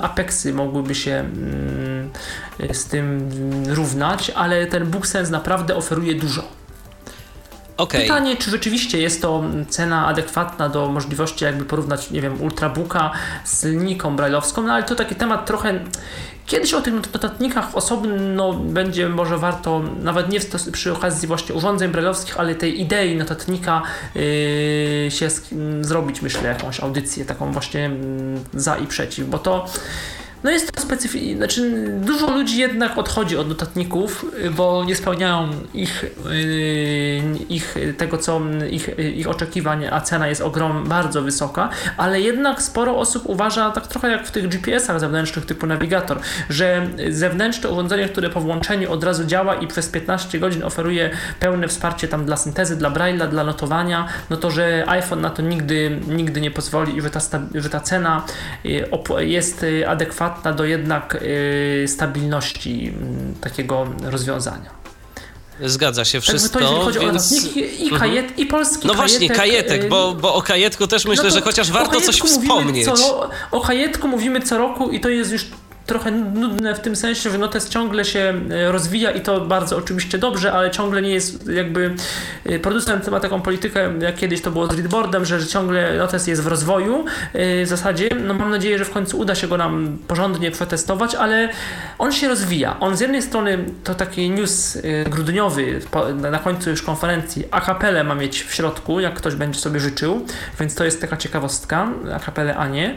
Apexy mogłyby się mm, z tym równać, ale ten BookSense naprawdę oferuje dużo. Okay. Pytanie, czy rzeczywiście jest to cena adekwatna do możliwości jakby porównać, nie wiem, Ultrabooka z linijką brajlowską, no ale to taki temat trochę... Kiedyś o tych notatnikach osobno będzie może warto, nawet nie przy okazji właśnie urządzeń brajlowskich, ale tej idei notatnika yy, się zrobić, myślę, jakąś audycję taką właśnie yy, za i przeciw, bo to no jest to specyficzne, znaczy dużo ludzi jednak odchodzi od notatników, bo nie spełniają ich, yy, ich tego, co ich, ich oczekiwań, a cena jest ogrom, bardzo wysoka, ale jednak sporo osób uważa, tak trochę jak w tych GPS-ach zewnętrznych typu nawigator, że zewnętrzne urządzenie, które po włączeniu od razu działa i przez 15 godzin oferuje pełne wsparcie tam dla syntezy, dla braille'a, dla notowania, no to, że iPhone na to nigdy, nigdy nie pozwoli i że ta, że ta cena yy, jest adekwatna do jednak y, stabilności y, takiego rozwiązania. Zgadza się wszystko. To jeżeli chodzi więc... o i, kajet, mhm. i polski No właśnie, kajetek, kajetek, bo, bo o kajetku też myślę, no że chociaż warto coś wspomnieć. Co, o kajetku mówimy co roku i to jest już trochę nudne w tym sensie, że Notes ciągle się e, rozwija i to bardzo oczywiście dobrze, ale ciągle nie jest jakby e, producent ma taką politykę, jak kiedyś to było z Readboardem, że ciągle Notes jest w rozwoju e, w zasadzie. No mam nadzieję, że w końcu uda się go nam porządnie przetestować, ale on się rozwija. On z jednej strony to taki news grudniowy na końcu już konferencji akapelę ma mieć w środku, jak ktoś będzie sobie życzył, więc to jest taka ciekawostka, akapelę, a nie.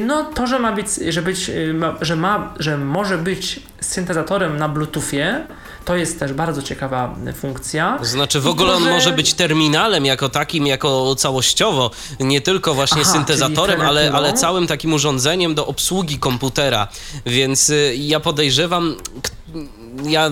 No to, że ma być, że być, że ma ma, że może być syntezatorem na Bluetoothie, to jest też bardzo ciekawa funkcja. Znaczy w ogóle on może być terminalem jako takim, jako całościowo, nie tylko właśnie Aha, syntezatorem, ale, ale całym takim urządzeniem do obsługi komputera. Więc y, ja podejrzewam, ja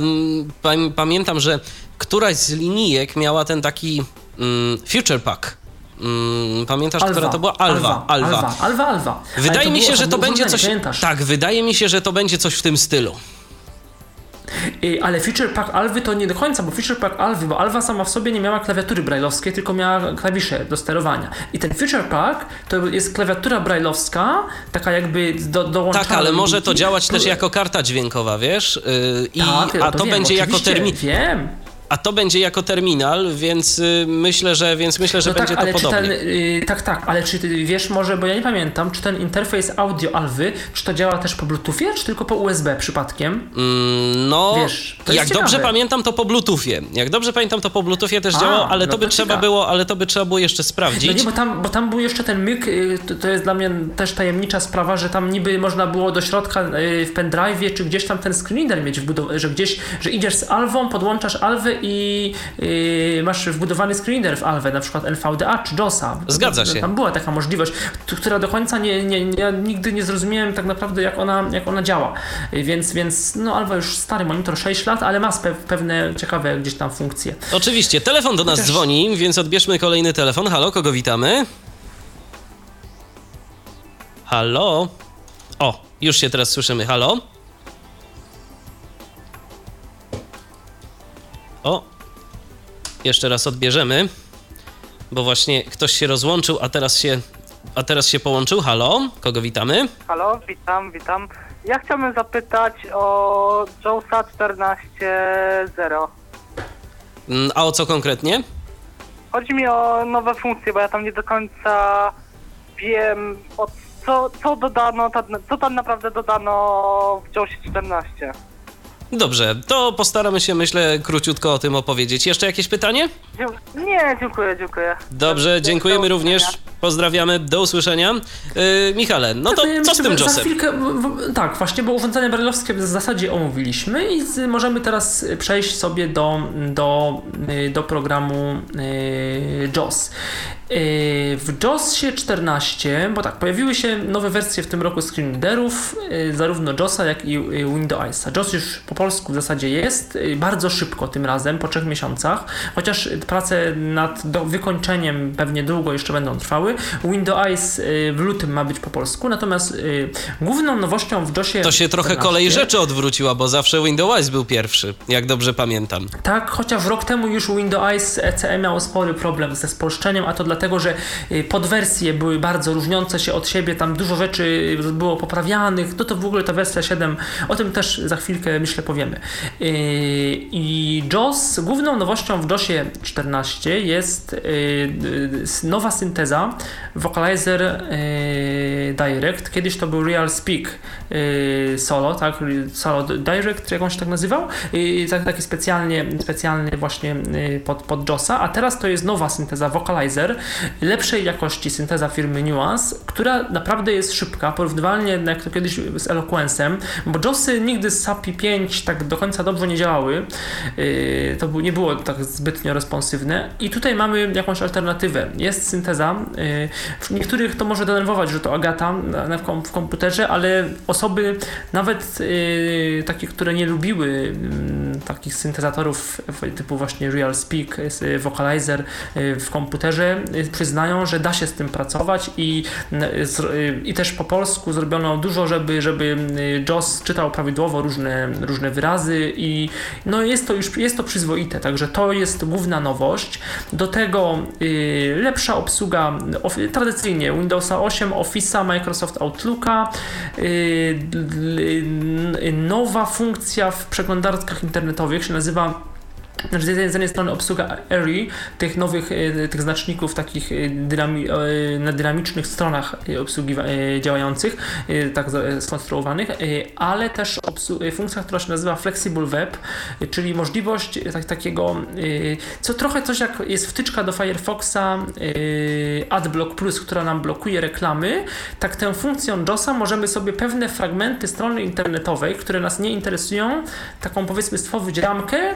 pamiętam, że któraś z linijek miała ten taki mm, Future Pack Mm, pamiętasz, Alva, która to była? Alva. Alva. Alva, Alva. Alva. Wydaje mi się, że to będzie coś. Pamiętasz? Tak, wydaje mi się, że to będzie coś w tym stylu. Ale Feature Pack Alwy to nie do końca, bo Feature Pack Alwy, bo Alva sama w sobie nie miała klawiatury brajlowskiej, tylko miała klawisze do sterowania. I ten Feature Pack to jest klawiatura brajlowska, taka jakby do, dołączana. Tak, ale może to działać też jako karta dźwiękowa, wiesz? Yy, i, tak, a to, to wiem, będzie jako termin. Wiem. A to będzie jako terminal, więc y, myślę, że, więc myślę, że no będzie tak, to podobnie. Ten, y, tak, tak, ale czy ty wiesz może, bo ja nie pamiętam, czy ten interfejs audio Alwy, czy to działa też po Bluetoothie, czy tylko po USB przypadkiem? Mm, no, wiesz, jak dobrze pamiętam, to po Bluetoothie. Jak dobrze pamiętam, to po Bluetoothie też działa, ale no to by trzeba było, ale to by trzeba było jeszcze sprawdzić. No nie, bo tam, bo tam był jeszcze ten myk, y, to, to jest dla mnie też tajemnicza sprawa, że tam niby można było do środka y, w pendrive'ie, czy gdzieś tam ten screener mieć wbudowany, że gdzieś, że idziesz z Alwą, podłączasz Alwę i yy, masz wbudowany screener w Alve, na przykład LVDA czy JOSa. Zgadza się. Tam była taka możliwość, która do końca nie, nie, nie, nigdy nie zrozumiałem tak naprawdę jak ona, jak ona działa. Więc, więc no Alva już stary monitor, 6 lat, ale ma pewne ciekawe gdzieś tam funkcje. Oczywiście. Telefon do nas Też... dzwoni, więc odbierzmy kolejny telefon. Halo, kogo witamy? Halo? O, już się teraz słyszymy. Halo? O, jeszcze raz odbierzemy, bo właśnie ktoś się rozłączył, a teraz się, a teraz się połączył. Halo, kogo witamy? Halo, witam, witam. Ja chciałbym zapytać o JOSa 14.0. Mm, a o co konkretnie? Chodzi mi o nowe funkcje, bo ja tam nie do końca wiem, o co, co dodano, co tam naprawdę dodano w JOSie 14. Dobrze, to postaramy się, myślę, króciutko o tym opowiedzieć. Jeszcze jakieś pytanie? Nie, dziękuję, dziękuję. Dobrze, dziękujemy również. Pozdrawiamy, do usłyszenia. Yy, Michale, no to co z tym Josem? Chwilkę, tak, właśnie, bo urządzenia brajlowskie w zasadzie omówiliśmy i z, możemy teraz przejść sobie do, do, y, do programu yy, JOS. Yy, w JOSie 14, bo tak, pojawiły się nowe wersje w tym roku screenreaderów, yy, zarówno JOSa, jak i Windowsa. JOS już po polsku w zasadzie jest, bardzo szybko tym razem, po trzech miesiącach, chociaż prace nad wykończeniem pewnie długo jeszcze będą trwały. Windows y, w lutym ma być po polsku, natomiast y, główną nowością w JOSie... To się trochę 14, kolej rzeczy odwróciła, bo zawsze Windows był pierwszy, jak dobrze pamiętam. Tak, chociaż rok temu już Windows ECE miało spory problem ze spolszczeniem, a to dlatego, że y, podwersje były bardzo różniące się od siebie, tam dużo rzeczy było poprawianych, no to w ogóle ta wersja 7, o tym też za chwilkę myślę powiemy. Y, I JOS, główną nowością w JOSie 14 jest nowa synteza Vocalizer Direct. Kiedyś to był Real Speak Solo, tak? Solo Direct, jak on się tak nazywał, tak, taki specjalnie, specjalny właśnie pod, pod JOSa, a teraz to jest nowa synteza Vocalizer, lepszej jakości synteza firmy Nuance, która naprawdę jest szybka, porównywalnie jak to kiedyś z Eloquence'em, bo JOSy nigdy z SAPI 5 tak do końca dobrze nie działały, yy, to nie było tak zbytnio responsywne. I tutaj mamy jakąś alternatywę. Jest synteza, w niektórych to może denerwować, że to Agata w komputerze, ale osoby nawet yy, takie, które nie lubiły mm, takich syntezatorów typu właśnie Real Speak, Vocalizer w komputerze przyznają, że da się z tym pracować i, i też po polsku zrobiono dużo, żeby, żeby JOS czytał prawidłowo różne, różne wyrazy i no jest to już jest to przyzwoite, także to jest główna nowość. Do tego y, lepsza obsługa tradycyjnie Windowsa 8, Office'a, Microsoft Outlooka, y, nowa funkcja w przeglądarkach internetowych się nazywa z jednej strony obsługa ARI, tych nowych e, tych znaczników takich e, dynami, e, na dynamicznych stronach obsługi działających, tak skonstruowanych, ale też funkcja, która się nazywa Flexible Web, czyli możliwość tak, takiego, co trochę coś jak jest wtyczka do Firefoxa AdBlock Plus, która nam blokuje reklamy, tak tę funkcją JOSa możemy sobie pewne fragmenty strony internetowej, które nas nie interesują, taką powiedzmy stworzyć ramkę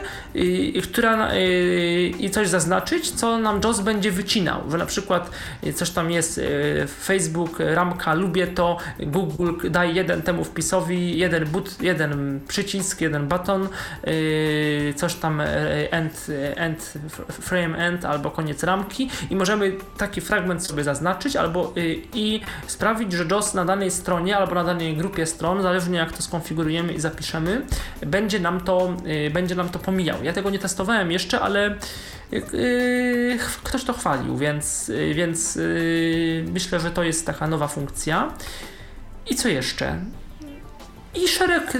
która, y, i coś zaznaczyć, co nam JOS będzie wycinał, że na przykład y, coś tam jest y, Facebook, ramka, lubię to, Google daj jeden temu wpisowi, jeden but, jeden przycisk, jeden baton, coś tam end, end, frame end albo koniec ramki i możemy taki fragment sobie zaznaczyć albo i sprawić, że JOS na danej stronie albo na danej grupie stron, zależnie jak to skonfigurujemy i zapiszemy, będzie nam to, będzie nam to pomijał. Ja tego nie testowałem jeszcze, ale yy, ktoś to chwalił, więc, yy, więc yy, myślę, że to jest taka nowa funkcja. I co jeszcze? I szereg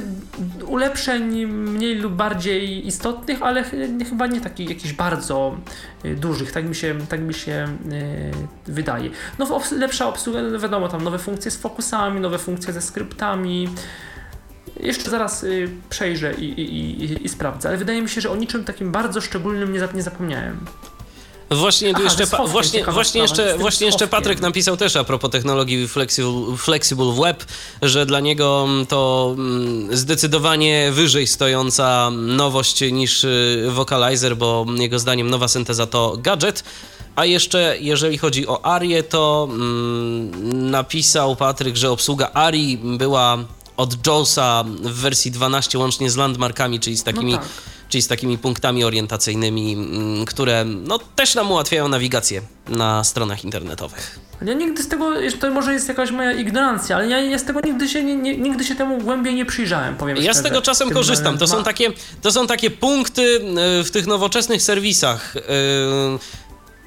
ulepszeń mniej lub bardziej istotnych, ale chyba nie takich jakichś bardzo y, dużych, tak mi się, tak mi się yy, wydaje. No, lepsza obsługa, wiadomo, tam nowe funkcje z fokusami, nowe funkcje ze skryptami, jeszcze zaraz y, przejrzę i, i, i, i, sprawdzę, ale wydaje mi się, że o niczym takim bardzo szczególnym nie, nie zapomniałem. Właśnie, Aha, jeszcze, pa, właśnie, właśnie, jeszcze, właśnie jeszcze Patryk napisał też a propos technologii Flexible, Flexible Web, że dla niego mm, to mm, zdecydowanie wyżej stojąca nowość niż y, Vocalizer, bo jego zdaniem nowa synteza to gadżet. A jeszcze jeżeli chodzi o Arię, to mm, napisał Patryk, że obsługa Arii była od JAWSa w wersji 12 łącznie z landmarkami, czyli z takimi, no tak. czyli z takimi punktami orientacyjnymi, mm, które no, też nam ułatwiają nawigację na stronach internetowych. Ja nigdy z tego, to może jest jakaś moja ignorancja, ale ja, ja z tego nigdy się, nie, nie, nigdy się temu głębiej nie przyjrzałem, powiem Ja szczerze. z tego czasem korzystam. To są, takie, to są takie punkty e, w tych nowoczesnych serwisach, e,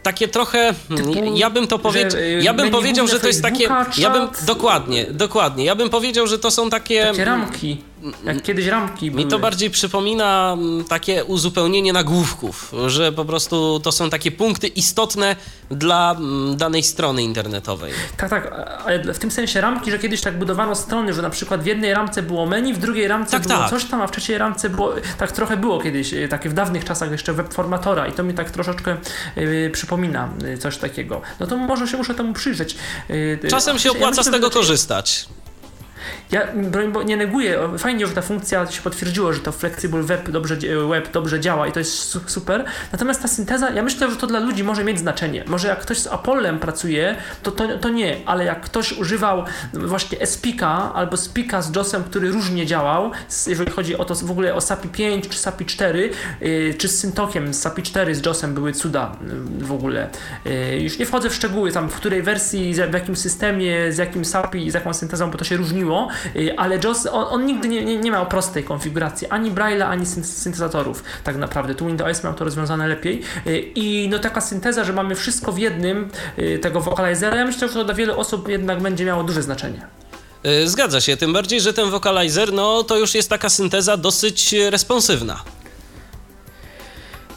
takie trochę, Typu, ja bym to powiedział, ja bym powiedział, że to jest takie, ja bym, dokładnie, dokładnie, ja bym powiedział, że to są takie... Takie ramki. Jak kiedyś ramki były. Mi to bardziej przypomina mm, takie uzupełnienie nagłówków, że po prostu to są takie punkty istotne dla mm, danej strony internetowej. Tak, tak, ale w tym sensie ramki, że kiedyś tak budowano strony, że na przykład w jednej ramce było menu, w drugiej ramce tak, było tak. coś tam, a w trzeciej ramce było, tak trochę było kiedyś, y, takie w dawnych czasach jeszcze webformatora i to mi tak troszeczkę yy, przypomina y, coś takiego. No to może się muszę temu przyjrzeć. Yy, Czasem się opłaca ja myślę, z tego korzystać. Ja bo nie neguję, fajnie, że ta funkcja się potwierdziło, że to Flexible Web dobrze, web dobrze działa i to jest super. Natomiast ta synteza, ja myślę, że to dla ludzi może mieć znaczenie. Może jak ktoś z Apollem pracuje, to, to, to nie, ale jak ktoś używał właśnie Spika albo Spika z JOSem, który różnie działał, jeżeli chodzi o to w ogóle o SAPI 5 czy SAPI 4, yy, czy z Syntokiem, z SAPI 4 z JOSem były cuda yy, w ogóle. Yy, już nie wchodzę w szczegóły tam, w której wersji, w jakim systemie, z jakim SAPI, z jaką syntezą, bo to się różniło y, ale JOS, on, on nigdy nie, nie, nie miał prostej konfiguracji, ani Braille'a, ani syn- syntezatorów tak naprawdę. Tu Windows miał to rozwiązane lepiej y, i no taka synteza, że mamy wszystko w jednym y, tego vocalizera, ja myślę, że to dla wielu osób jednak będzie miało duże znaczenie. Zgadza się, tym bardziej, że ten wokalizer, no to już jest taka synteza dosyć responsywna.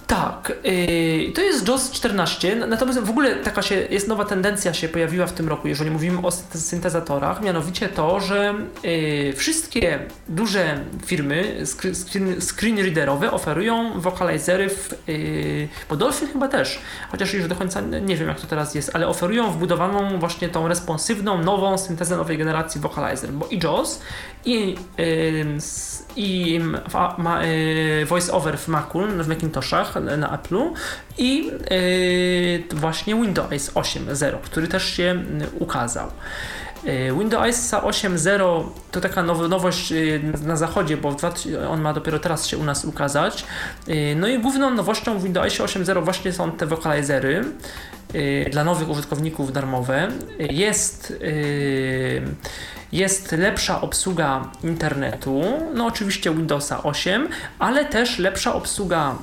Tak, yy, to jest JOS 14, natomiast w ogóle taka się, jest nowa tendencja się pojawiła w tym roku, jeżeli mówimy o synte- syntezatorach, mianowicie to, że yy, wszystkie duże firmy screen, screen readerowe oferują wokalizery w, yy, bo Dolphin chyba też, chociaż już do końca nie wiem jak to teraz jest, ale oferują wbudowaną właśnie tą responsywną, nową syntezę nowej generacji wokalizer, bo i JOS i, i ma, yy, VoiceOver w Macu, w Macintoshach na, Apple'u i yy, właśnie Windows 8.0, który też się mm, ukazał. Windows 8.0 to taka now, nowość na zachodzie, bo w 2000 on ma dopiero teraz się u nas ukazać. No i główną nowością w Windowsie 8.0 właśnie są te wokalizery dla nowych użytkowników darmowe. Jest yy, jest lepsza obsługa internetu, no oczywiście Windowsa 8, ale też lepsza obsługa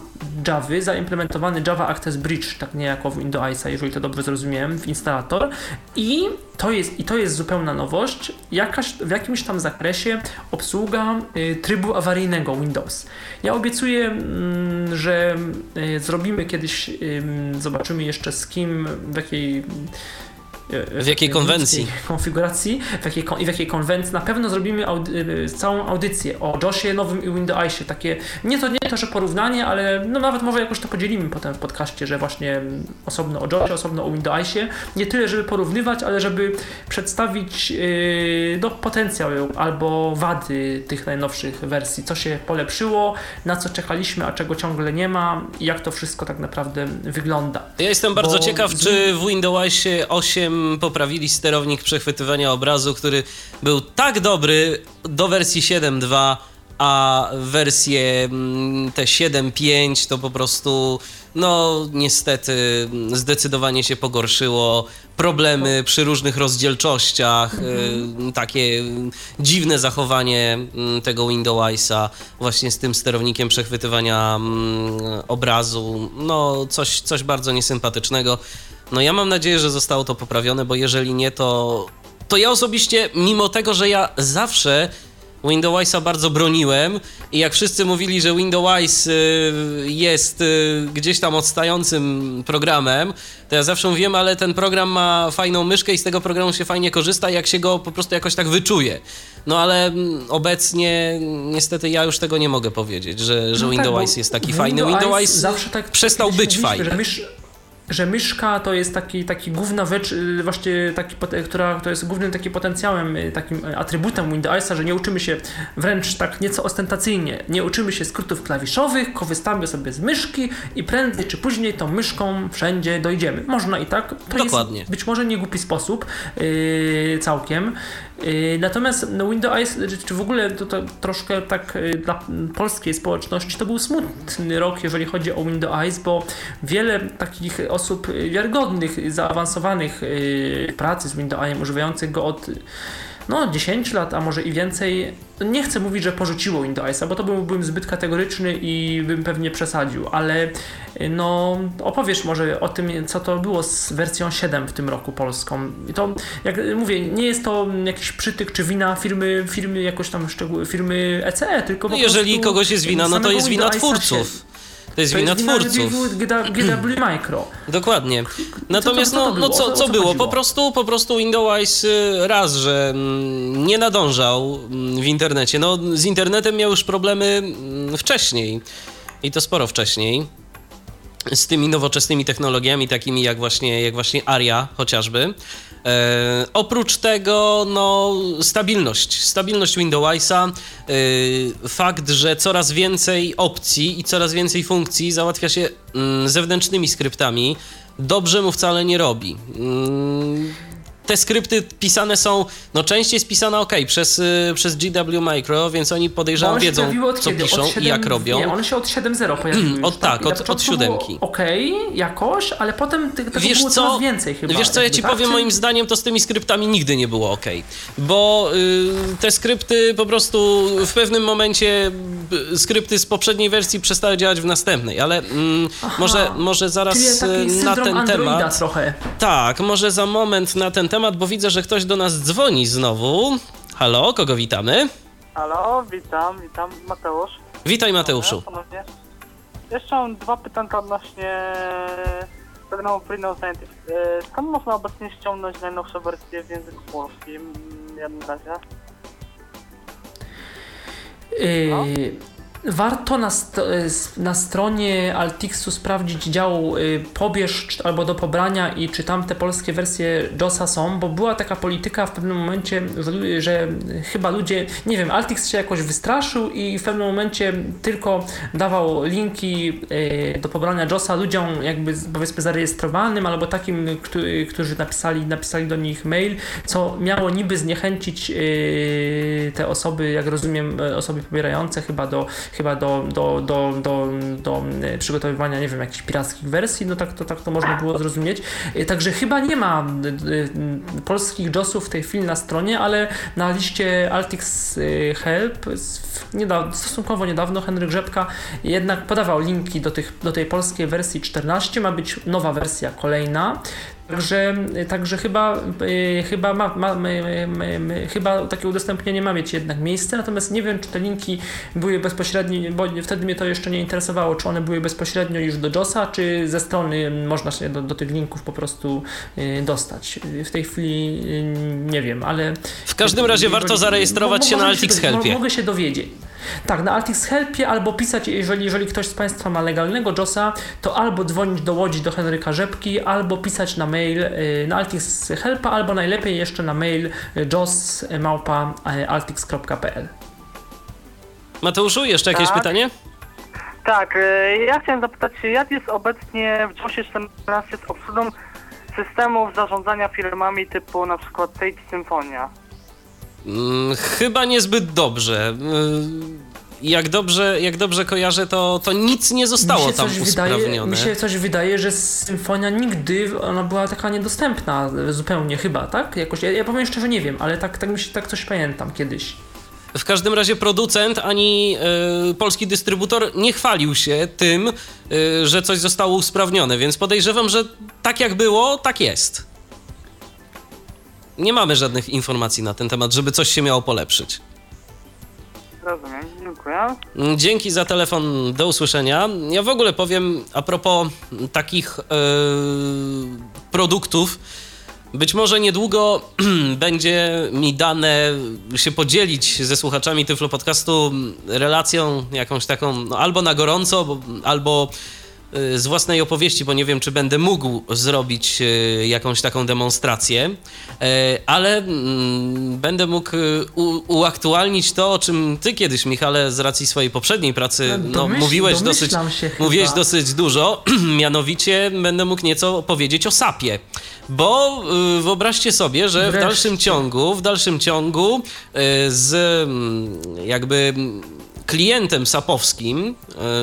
Javy, zaimplementowany Java Access Bridge, tak niejako w Windowsa, jeżeli to dobrze zrozumiałem, w instalator i to jest, i to jest zupełna nowość, jakaś, w jakimś tam zakresie obsługa y, trybu awaryjnego Windows. Ja obiecuję, mm, że y, zrobimy kiedyś, y, zobaczymy jeszcze z kim, w jakiej W jakiej konwencji? konfiguracji, w jakiej, i w jakiej konwencji. Na pewno zrobimy audy, y, całą audycję o JOSie nowym i Windowsie. Takie, nie to, nie to, że porównanie, ale no nawet może jakoś to podzielimy potem w podcaście, że właśnie osobno o JOSie, osobno o Windowsie. Nie tyle, żeby porównywać, ale żeby przedstawić yy, no, potencjał albo wady tych najnowszych wersji. Co się polepszyło, na co czekaliśmy, a czego ciągle nie ma i jak to wszystko tak naprawdę wygląda. Ja jestem bardzo Bo ciekaw, czy w Windowsie 8 poprawili sterownik przechwytywania obrazu, który był tak dobry do wersji 7.2, a wersję mm, te 7.5 to po prostu, no niestety mm, zdecydowanie się pogorszyło. Problemy przy różnych rozdzielczościach, takie mm, dziwne zachowanie tego Windowsa właśnie z tym sterownikiem przechwytywania obrazu, no coś, coś bardzo niesympatycznego. No ja mam nadzieję, że zostało to poprawione, bo jeżeli nie, to, to ja osobiście, mimo tego, że ja zawsze Windowsa bardzo broniłem i jak wszyscy mówili, że Windows y, jest y, gdzieś tam odstającym programem, to ja zawsze mówiłem, ale ten program ma fajną myszkę i z tego programu się fajnie korzysta, jak się go po prostu jakoś tak wyczuje. No ale mm, obecnie niestety ja już tego nie mogę powiedzieć, że, że No tak, Windows bo jest taki fajny. Windows zawsze tak przestał kiedyś być fajny. Że, mysz, że myszka to jest taki, taki główna rzecz, y, właśnie taki, która to jest głównym takim potencjałem, y, takim y, atrybutem Windowsa, że nie uczymy się wręcz tak nieco ostentacyjnie, nie uczymy się skrótów klawiszowych, korzystamy sobie z myszki i prędzej czy później tą myszką wszędzie dojdziemy. Można i tak. To Dokładnie. jest być może nie głupi sposób yy, całkiem. Yy, natomiast no, Windows, czy, czy w ogóle to, to troszkę tak yy, dla polskiej społeczności to był smutny rok, jeżeli chodzi o Windows, bo wiele takich osób yy, wiarygodnych, zaawansowanych pracy z Windowsem, używających go od no 10 lat, a może i więcej, nie chcę mówić, że porzuciło Windowsa, bo to byłbym zbyt kategoryczny i bym pewnie przesadził, ale y, no opowiesz może o tym, co to było z wersją 7 w tym roku polską. I to, jak mówię, nie jest to jakiś przytyk czy wina firmy, firmy jakoś tam firmy ECE, tylko po No jeżeli kogoś jest wina, no to jest wina twórców. To jest To wina jest wina twórców. GW Micro. Dokładnie. Natomiast co no, no co, co- było? chodziło? Po prostu, po prostu Windows y, raz, że mm, nie nadążał mm, w internecie. No z internetem miał już problemy mm, wcześniej. I to sporo wcześniej. Z tymi nowoczesnymi technologiami, takimi jak właśnie, jak właśnie ARIA chociażby. E, oprócz tego, no, stabilność. Stabilność Windowsa, e, fakt, że coraz więcej opcji i coraz więcej funkcji załatwia się mm, zewnętrznymi skryptami, dobrze mu wcale nie robi. Mm, te skrypty pisane są, no część jest pisana ok, przez, y, przez GW Micro, więc oni podejrzewam wiedzą, co kiedy? piszą 7, i jak robią. Nie, one się od 7.0 pojawiły. Od tak, od, od siódemki. Ok, jakoś, ale potem tego wiesz było co, więcej chyba. Wiesz co, ja ci tak? powiem, moim zdaniem to z tymi skryptami nigdy nie było ok, bo y, te skrypty po prostu w pewnym momencie skrypty z poprzedniej wersji przestały działać w następnej, ale mm, może, może zaraz y, na ten Androida temat. trochę. Tak, może za moment na ten temat, bo widzę, że ktoś do nas dzwoni znowu. Halo, kogo witamy? Halo, witam, witam, Mateusz. Witaj Mateuszu. Ponownie. Jeszcze mam dwa pytanka odnośnie programu Freedom Scientific. E, Skąd można obecnie ściągnąć najnowsze wersje w języku polskim? W jednym razie. Yy, Warto na, st- s- na stronie Altixu sprawdzić dział y, pobierz albo do pobrania i czy tam te polskie wersje JOSa są, bo była taka polityka w pewnym momencie, że, chyba ludzie, nie wiem, Altix się jakoś wystraszył i w pewnym momencie tylko dawał linki y, do pobrania JOSa ludziom jakby powiedzmy zarejestrowanym albo takim, którzy, napisali, napisali do nich mail, co miało niby zniechęcić y, te osoby, jak rozumiem, osoby pobierające chyba do chyba do, do, do, do, do e, przygotowywania, nie wiem, jakichś pirackich wersji, no tak to, tak to można było zrozumieć. E, Także chyba nie ma e, polskich JOSów w tej chwili na stronie, ale na liście Altix Help niedawno, stosunkowo niedawno Henryk Rzepka jednak podawał linki do, tych, do tej polskiej wersji 14, ma być nowa wersja kolejna. Także, także chyba, e, chyba, ma, ma, my, my, my, chyba takie udostępnienie ma mieć jednak miejsce, natomiast nie wiem, czy te linki były bezpośrednio, bo wtedy mnie to jeszcze nie interesowało, czy one były bezpośrednio już do JOSa, czy ze strony można się do, do tych linków po prostu e, dostać. W tej chwili nie wiem, ale... W każdym razie warto zarejestrować się na Altix Helpie. Mogę się dowiedzieć. Tak, na Altix Helpie albo pisać, jeżeli, jeżeli ktoś z Państwa ma legalnego JOSa, to albo dzwonić do Łodzi do Henryka Rzepki, albo pisać na mail y, na Altix Helpa, albo najlepiej jeszcze na mail y, jos.altix.pl Mateuszu, jeszcze jakieś Tak. pytanie? Tak, ja chciałem zapytać się, jak jest obecnie w JOSie 14 z obsługą systemów zarządzania firmami typu na przykład Sage Symfonia? Mm, chyba niezbyt dobrze. Jak dobrze, jak dobrze kojarzę, to, to nic nie zostało tam coś wydaje, usprawnione. mi się coś wydaje, że Symfonia nigdy ona była taka niedostępna zupełnie chyba, tak? Jakoś, ja, ja powiem szczerze, nie wiem, ale tak, tak mi się tak coś pamiętam kiedyś. W każdym razie producent ani y, polski dystrybutor nie chwalił się tym, y, że coś zostało usprawnione, więc podejrzewam, że tak jak było, tak jest. Nie mamy żadnych informacji na ten temat, żeby coś się miało polepszyć. Rozumiem, dziękuję. Dzięki za telefon, do usłyszenia. Ja w ogóle powiem a propos takich e, produktów. Być może niedługo będzie mi dane się podzielić ze słuchaczami Tyflo Podcastu relacją jakąś taką no, albo na gorąco, bo, albo z własnej opowieści, bo nie wiem, czy będę mógł zrobić e, jakąś taką demonstrację, e, ale mm, będę mógł uaktualnić to, o czym ty kiedyś, Michale, z racji swojej poprzedniej pracy, No, no, domyśl- mówiłeś dosyć, mówiłeś dosyć dużo, mianowicie będę mógł nieco powiedzieć o SAP-ie. Bo y, wyobraźcie sobie, że w Wreszcie. dalszym ciągu, w dalszym ciągu y, z mm, jakby klientem sapowskim.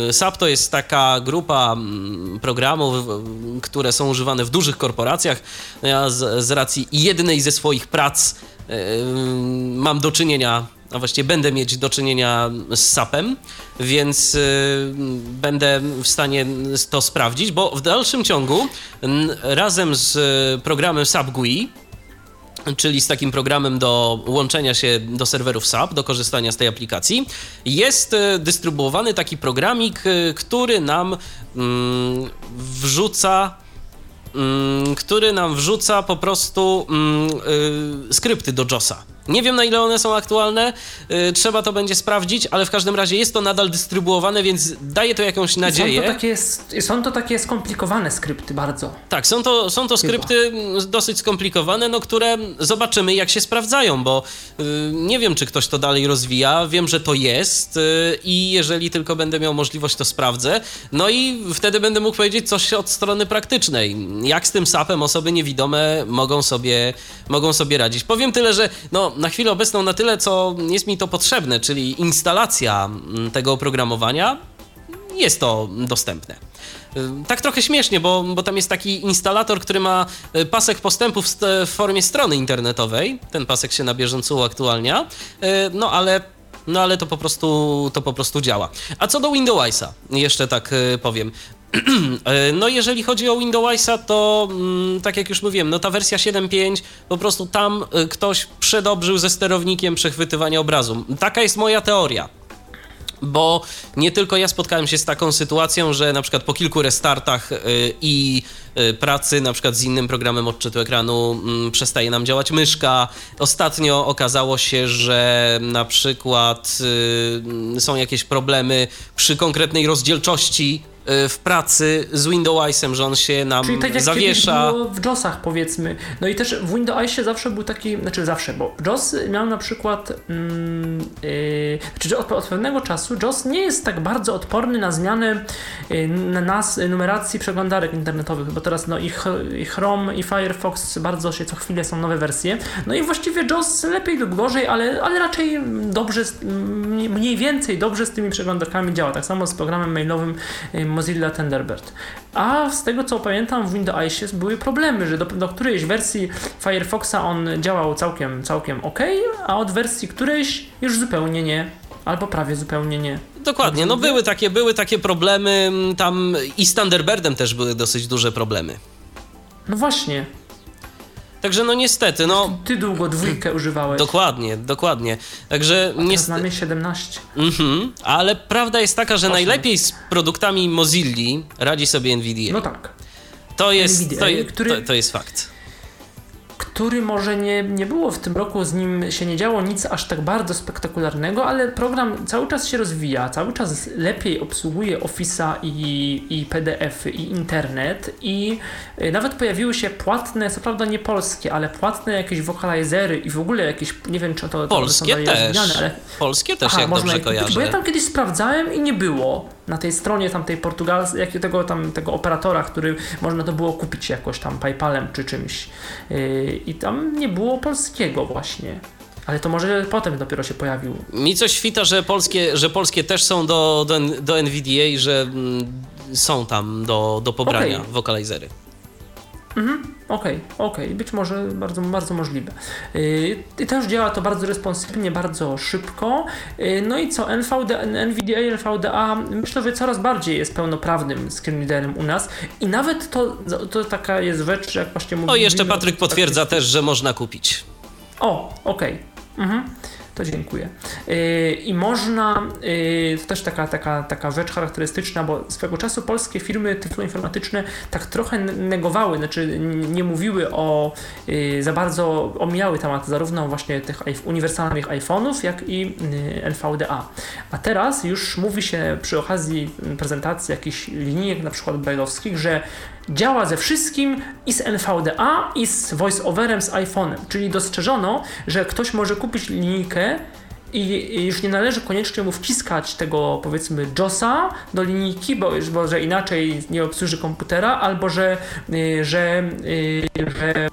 y, SAP to jest taka grupa mm, programów, które są używane w dużych korporacjach. Ja z, z racji jednej ze swoich prac y, mam do czynienia, a właściwie będę mieć do czynienia z SAP-em, więc y, będę w stanie to sprawdzić, bo w dalszym ciągu razem z programem SAP GUI, czyli z takim programem do łączenia się do serwerów SAP, do korzystania z tej aplikacji, jest e, dystrybuowany taki programik, e, który nam mm, wrzuca mm, który nam wrzuca po prostu mm, y, skrypty do JOSa. Nie wiem na ile one są aktualne, yy, trzeba to będzie sprawdzić, ale w każdym razie jest to nadal dystrybuowane, więc daje to jakąś nadzieję. Są to takie, są to takie skomplikowane skrypty bardzo. Tak, są to, są to skrypty Chyba. dosyć skomplikowane, no które zobaczymy jak się sprawdzają, bo yy, nie wiem czy ktoś to dalej rozwija, wiem, że to jest yy, i jeżeli tylko będę miał możliwość to sprawdzę, no i wtedy będę mógł powiedzieć coś od strony praktycznej. Jak z tym sapem osoby niewidome mogą sobie, mogą sobie radzić. Powiem tyle, że no na chwilę obecną na tyle, co jest mi to potrzebne, czyli instalacja mm, tego oprogramowania, jest to dostępne. Y, tak trochę śmiesznie, bo, bo tam jest taki instalator, który ma y, pasek postępów w formie strony internetowej. Ten pasek się na bieżąco uaktualnia. Y, no ale no ale to po prostu, to po prostu działa. A co do Windowsa, jeszcze tak powiem. No jeżeli chodzi o Windowsa, to mm, tak jak już mówiłem, no ta wersja 7.5 po prostu tam y, ktoś przedobrzył ze sterownikiem przechwytywania obrazu. Taka jest moja teoria. Bo nie tylko ja spotkałem się z taką sytuacją, że na przykład po kilku restartach y, i pracy, na przykład z innym programem odczytu ekranu, mm, przestaje nam działać myszka. Ostatnio okazało się, że na przykład są jakieś problemy przy konkretnej rozdzielczości w pracy z Windowsem, że on się nam Czyli tak jak zawiesza. było w JOSach powiedzmy. No i też w Windowsie zawsze był taki, znaczy zawsze, bo JOS miał na przykład, mm, yy, znaczy od, od, pewnego czasu JOS nie jest tak bardzo odporny na zmianę yy, na nas numeracji przeglądarek internetowych, bo teraz no i, i Chrome i Firefox bardzo się co chwilę są nowe wersje. No i właściwie JOS lepiej lub gorzej, ale, ale raczej dobrze, mniej więcej dobrze z tymi przeglądarkami działa. Tak samo z programem mailowym yy, Mozilla Thunderbird. A z tego co pamiętam w Windowsie były problemy, że do, do którejś wersji Firefoxa on działał całkiem, całkiem ok, a od wersji którejś już zupełnie nie. Albo prawie zupełnie nie. Dokładnie, no były takie, były takie problemy, tam i z Thunderbirdem też były dosyć duże problemy. No właśnie, Także no niestety, no... Ty długo dwójkę używałeś. Dokładnie, dokładnie. Także niestety... mamy 17. Mhm, ale prawda jest taka, że 8. najlepiej z produktami Mozilli radzi sobie NVIDIA. No tak. To jest, to, który... to, to jest fakt który może nie, nie było w tym roku, z nim się nie działo nic aż tak bardzo spektakularnego, ale program cały czas się rozwija, cały czas lepiej obsługuje Office'a i, i PDF-y i internet i y, nawet pojawiły się płatne, co prawda nie polskie, ale płatne jakieś wokalizery i w ogóle jakieś, nie wiem czy to, Polskie to też, ale... Polskie też, Aha, jak dobrze kojarzę. Bo ja tam kiedyś sprawdzałem i nie było na tej stronie tamtej portugalskiej, tego, tam, tego operatora, który można to było kupić jakoś tam PayPalem czy czymś. Yy, I tam nie było polskiego właśnie. Ale to może potem dopiero się pojawił. Mi coś świta, że polskie, że polskie też są do, do, do NVDA, że mm, są tam do, do pobrania okay. wokalizery. Mhm, okej, okay, okej, okay. być może bardzo, bardzo możliwe. Yy, też działa to bardzo responsywnie, bardzo szybko. Yy, no i co, NVD, NVDA, NVDA myślę, że coraz bardziej jest pełnoprawnym screenreaderem u nas i nawet to, to taka jest rzecz, jak właśnie mówiłem. O, jeszcze Patryk potwierdza też, że można kupić. O, okej. Okay. Mhm to dziękuję. Y, I można, y, to też taka, taka, taka rzecz charakterystyczna, bo swego czasu polskie firmy tyfloinformatyczne tak trochę negowały, znaczy nie mówiły o, y, za bardzo omijały temat zarówno właśnie tych uniwersalnych iPhone'ów, jak i NVDA. A teraz już mówi się przy okazji prezentacji jakichś linijek, na przykład brailleowskich, że działa ze wszystkim i z NVDA, i z voiceoverem z iPhone'em. Czyli dostrzeżono, że ktoś może kupić linijkę i już nie należy koniecznie mu wciskać tego powiedzmy JOSa do linijki, bo, bo że inaczej nie obsłuży komputera, albo że, y, że, y, że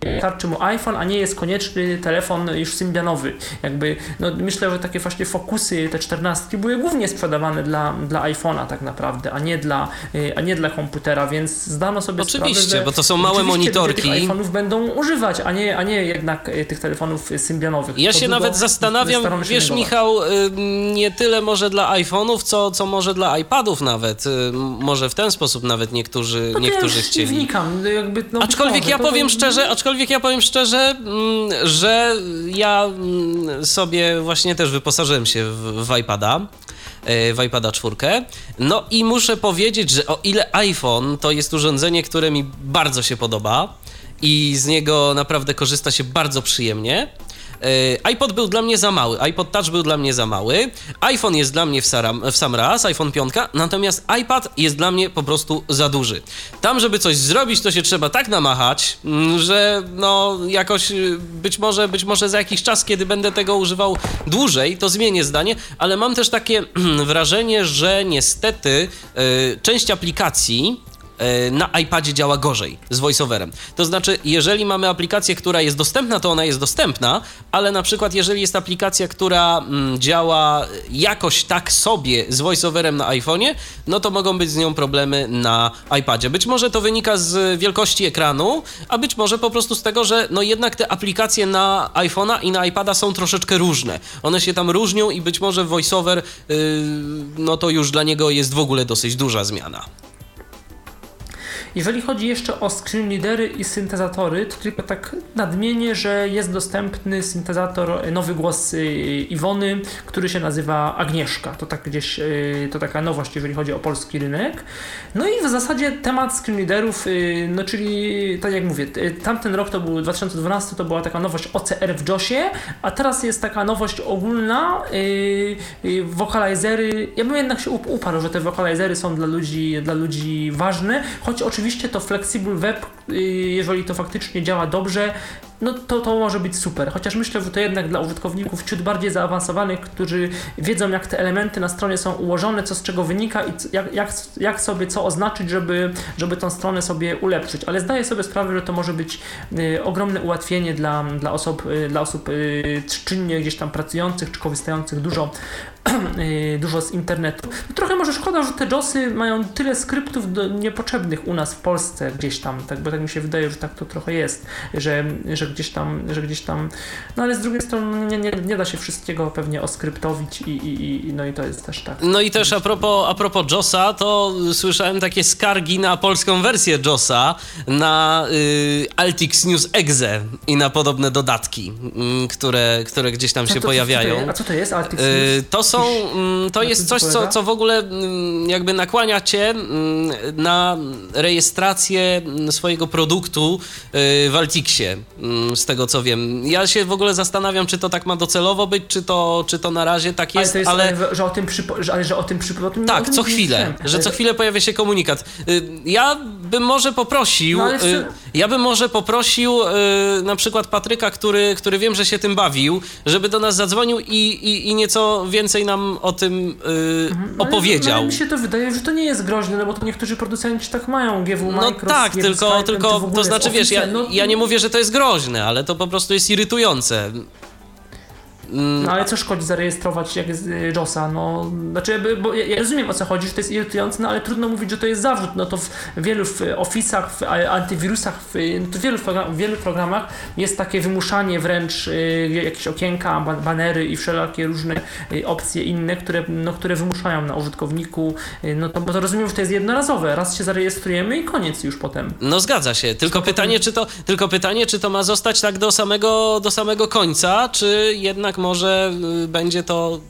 wystarczy mu iPhone, a nie jest konieczny telefon już symbianowy. Jakby, no myślę, że takie właśnie fokusy, te czternastki były głównie sprzedawane dla, dla iPhone'a tak naprawdę, a nie dla, y, a nie dla komputera, więc zdano sobie Oczywiście, sprawę, że bo to są małe monitorki. tych iPhone'ów będą używać, a nie, a nie jednak tych telefonów symbianowych. Ja się nawet zastanawiam, wiesz Michał, nie tyle może dla iPhone'ów, co, co może dla iPadów nawet. Może w ten sposób nawet niektórzy, no niektórzy ja chcieli. Wnikam, no jakby, no aczkolwiek ja powiem to... szczerze, aczkolwiek ja powiem szczerze, że ja sobie właśnie też wyposażyłem się w, w iPada e, w iPada 4. No i muszę powiedzieć, że o ile iPhone to jest urządzenie, które mi bardzo się podoba i z niego naprawdę korzysta się bardzo przyjemnie, iPod był dla mnie za mały, iPod Touch był dla mnie za mały, iPhone jest dla mnie w, saram, w sam raz, iPhone 5, natomiast iPad jest dla mnie po prostu za duży. Tam, żeby coś zrobić, to się trzeba tak namachać, mm, że no jakoś y, być może, być może za jakiś czas, kiedy będę tego używał dłużej, to zmienię zdanie, ale mam też takie wrażenie, że niestety y, część aplikacji e, na iPadzie działa gorzej z voiceoverem. To znaczy, jeżeli mamy aplikację, która jest dostępna, to ona jest dostępna, ale na przykład jeżeli jest aplikacja, która mm, działa jakoś tak sobie z voiceoverem na iPhone'ie, no to mogą być z nią problemy na iPadzie. Być może to wynika z wielkości ekranu, a być może po prostu z tego, że no jednak te aplikacje na iPhone'a i na iPada są troszeczkę różne. One się tam różnią i być może voiceover, yy, no to już dla niego jest w ogóle dosyć duża zmiana. Jeżeli chodzi jeszcze o screen readery i syntezatory, to tylko tak nadmienię, że jest dostępny syntezator, nowy głos y, Iwony, który się nazywa Agnieszka. To tak gdzieś, y, to taka nowość, jeżeli chodzi o polski rynek. No i w zasadzie temat screen readerów, y, no czyli tak jak mówię, tamten rok to był 2012, to była taka nowość OCR w JOSie, a teraz jest taka nowość ogólna, wokalizery. Ja bym jednak się uparł, że te wokalizery są dla ludzi, dla ludzi ważne, choć oczywiście oczywiście to Flexible Web, y, jeżeli to faktycznie działa dobrze, no to, to może być super. Chociaż myślę, że to jednak dla użytkowników ciut bardziej zaawansowanych, którzy wiedzą, jak te elementy na stronie są ułożone, co z czego wynika i jak, jak, jak sobie co oznaczyć, żeby, żeby tą stronę sobie ulepszyć. Ale zdaję sobie sprawę, że to może być y, ogromne ułatwienie dla, dla osób, y, dla osób czynnie gdzieś tam pracujących czy korzystających dużo, dużo z internetu. No, trochę może szkoda, że te JOSy mają tyle skryptów do, niepotrzebnych u nas w Polsce gdzieś tam, tak, bo tak mi się wydaje, że tak to trochę jest, że, że gdzieś tam, że gdzieś tam, no ale z drugiej strony nie, nie, nie da się wszystkiego pewnie oskryptowić i, i, i no i to jest też tak. No i też a propos, a propos JOSa, to słyszałem takie skargi na polską wersję JOSa, na y, Altix News Exe i na podobne dodatki, y, które, które gdzieś tam się to- pojawiają. A co to jest Altix Y, News? To są, mm, to na jest coś, co, co w ogóle mm, jakby nakłania cię mm, na rejestrację mm, swojego produktu y, w Altixie, mm, z tego co wiem. Ja się w ogóle zastanawiam, czy to tak ma docelowo być, czy to, czy to na razie tak ale jest, to jest, ale... ale, że o tym przypo, że, ale że o tym przypo, Tak, tym co chwilę, że Ale co to- chwilę pojawia się komunikat. Y, Ja bym może poprosił, No, ale y, ja bym może poprosił na przykład Patryka, który, który wiem, że się tym bawił, żeby do nas zadzwonił i, i, i nieco więcej nam o tym y, Mhm. Ale- opowiedział. Ale mi się to wydaje, że to nie jest groźne, no bo to niektórzy producenci tak mają, GW No tak, GW tylko, Skype'em, czy tylko to z znaczy, wiesz, ja, no, ja nie mówię, że to jest groźne, ale to po prostu jest irytujące. Mm, No ale co szkodzi zarejestrować jak jest y, JOSa? No, znaczy, bo ja, rozumiem o co chodzi, że to jest irytujące, no ale trudno mówić, że to jest zarzut. No to w wielu w Office'ach, w antywirusach, w, no to w wielu, w wielu programach jest takie wymuszanie wręcz y, jakieś okienka, ba- banery i wszelakie różne y, opcje inne, które, no, które wymuszają na użytkowniku. No to, bo to rozumiem, że to jest jednorazowe. Raz się zarejestrujemy i koniec już potem. No zgadza się, tylko pytanie, czy to, tylko pytanie, czy to ma zostać tak do samego, do samego końca, czy jednak może y, będzie to,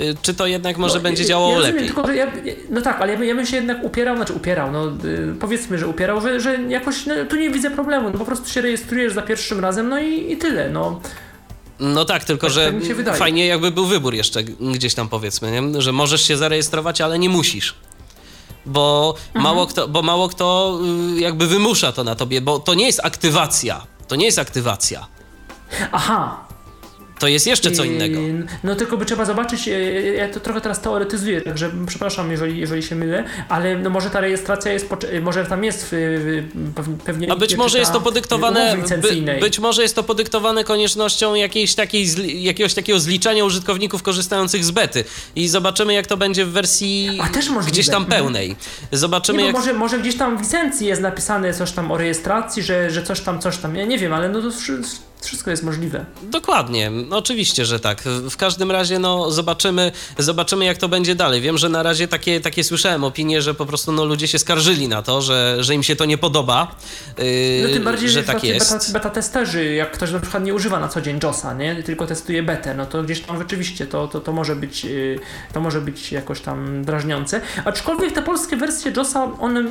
y, czy to jednak może No, będzie działało ja rozumiem, lepiej. Tylko, ja, no tak, ale ja, bym- ja bym się jednak upierał, znaczy upierał, no y, powiedzmy, że upierał, że, że jakoś no, tu nie widzę problemu, no po prostu się rejestrujesz za pierwszym razem, no i, i tyle, no. No tak, tylko Tak- że tak fajnie jakby był wybór jeszcze gdzieś tam powiedzmy, nie? że możesz się zarejestrować, ale nie musisz. Bo Mhm. mało kto, bo mało kto jakby wymusza to na tobie, bo to nie jest aktywacja. To nie jest aktywacja. Aha. To jest jeszcze co innego. No tylko by trzeba zobaczyć, yy, ja to trochę teraz teoretyzuję, także przepraszam, jeżeli, jeżeli się mylę, ale no może ta rejestracja jest, poczy- może tam jest pewnie-. A być może jest to podyktowane, by, być może jest to podyktowane koniecznością jakiejś takiej, jakiegoś takiego zliczania użytkowników korzystających z bety. I zobaczymy, jak to będzie w wersji A, też możliwe. gdzieś tam Mhm. pełnej. Zobaczymy, Nie, jak... może, może gdzieś tam w licencji jest napisane coś tam o rejestracji, że, że coś tam, coś tam, ja nie wiem, ale no to wszystko jest możliwe. Dokładnie, oczywiście, że tak. W każdym razie, no, zobaczymy, zobaczymy, jak to będzie dalej. Wiem, że na razie takie, takie słyszałem opinie, że po prostu no, ludzie się skarżyli na to, że, że im się to nie podoba. Yy, No tym bardziej, że że tak jest. beta, beta testerzy, jak ktoś na przykład nie używa na co dzień JOSa, nie, tylko testuje betę, no to gdzieś tam rzeczywiście to, to, to, może być, yy, to może być jakoś tam drażniące. Aczkolwiek te polskie wersje JOSa, one...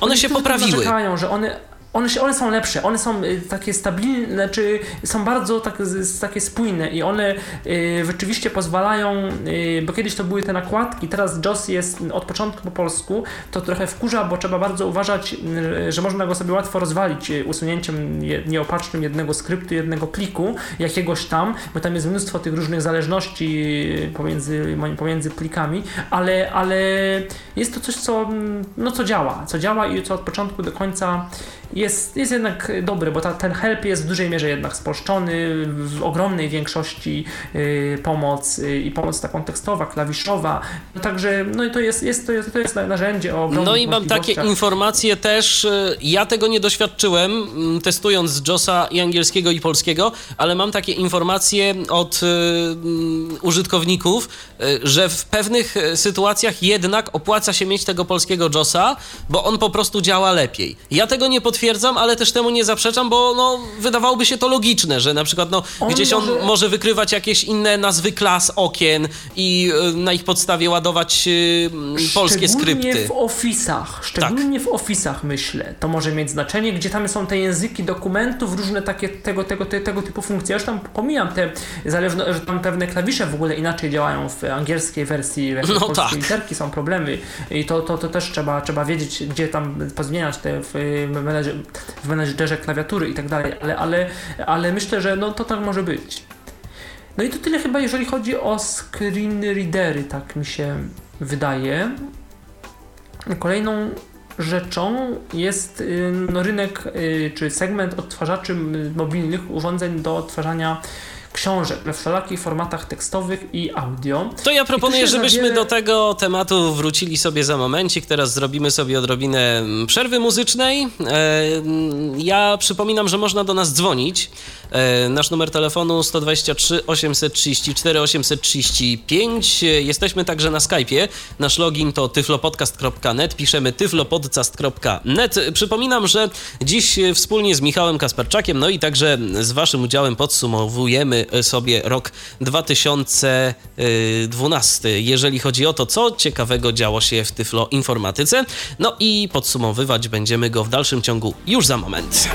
One się poprawiły. Narzekają, że one one, one są lepsze, one są y, takie stabilne, znaczy są bardzo tak, takie spójne i one y, rzeczywiście pozwalają, y, bo kiedyś to były te nakładki, teraz JOS jest od początku po polsku, to trochę wkurza, bo trzeba bardzo uważać, y, że można go sobie łatwo rozwalić y, usunięciem je, nieopatrznym jednego skryptu, jednego pliku, jakiegoś tam, bo tam jest mnóstwo tych różnych zależności y, pomiędzy, pomiędzy plikami, ale, ale jest to coś, co, mm, no, co działa, co działa i co od początku do końca jest, jest jednak dobry, bo ta, ten help jest w dużej mierze jednak spolszczony, w ogromnej większości y, pomoc y, i pomoc taką tekstowa, klawiszowa. No, także no i to jest, jest, to jest, to jest narzędzie o No i mam takie informacje też, y, ja tego nie doświadczyłem, mm, testując JOSa i angielskiego i polskiego, ale mam takie informacje od y, mm, użytkowników, y, że w pewnych sytuacjach jednak opłaca się mieć tego polskiego JOSa, bo on po prostu działa lepiej. Ja tego nie potwierdzam potwierdzam, ale też temu nie zaprzeczam, bo no, wydawałoby się to logiczne, że na przykład no, on gdzieś on może... może wykrywać jakieś inne nazwy klas okien i y, na ich podstawie ładować y, polskie skrypty. Szczególnie w ofisach, szczególnie tak. w ofisach myślę, to może mieć znaczenie, gdzie tam są te języki dokumentów, różne takie tego, tego, tego, tego typu funkcje. Ja już tam pomijam te, zależne, że tam pewne klawisze w ogóle inaczej działają w angielskiej wersji, w no polskiej tak. literki są problemy i to, to, to też trzeba, trzeba wiedzieć, gdzie tam pozmieniać te w w menedżerze klawiatury i tak dalej, ale, ale, ale myślę, że no to tak może być. No i to tyle chyba, jeżeli chodzi o screen readery, tak mi się wydaje. Kolejną rzeczą jest y, no, rynek y, czy segment odtwarzaczy mobilnych urządzeń do odtwarzania książek we wszelakich formatach tekstowych i audio. To ja proponuję, żebyśmy wiele... do tego tematu wrócili sobie za momencik. Teraz zrobimy sobie odrobinę przerwy muzycznej. E, ja przypominam, że można do nas dzwonić. E, nasz numer telefonu 123 834 835. Jesteśmy także na Skype'ie. Nasz login to tyflopodcast.net. Piszemy tyflopodcast.net. Przypominam, że dziś wspólnie z Michałem Kasperczakiem, no i także z Waszym udziałem podsumowujemy sobie rok 2012, jeżeli chodzi o to, co ciekawego działo się w Tyflo Informatyce. No i podsumowywać będziemy go w dalszym ciągu już za moment.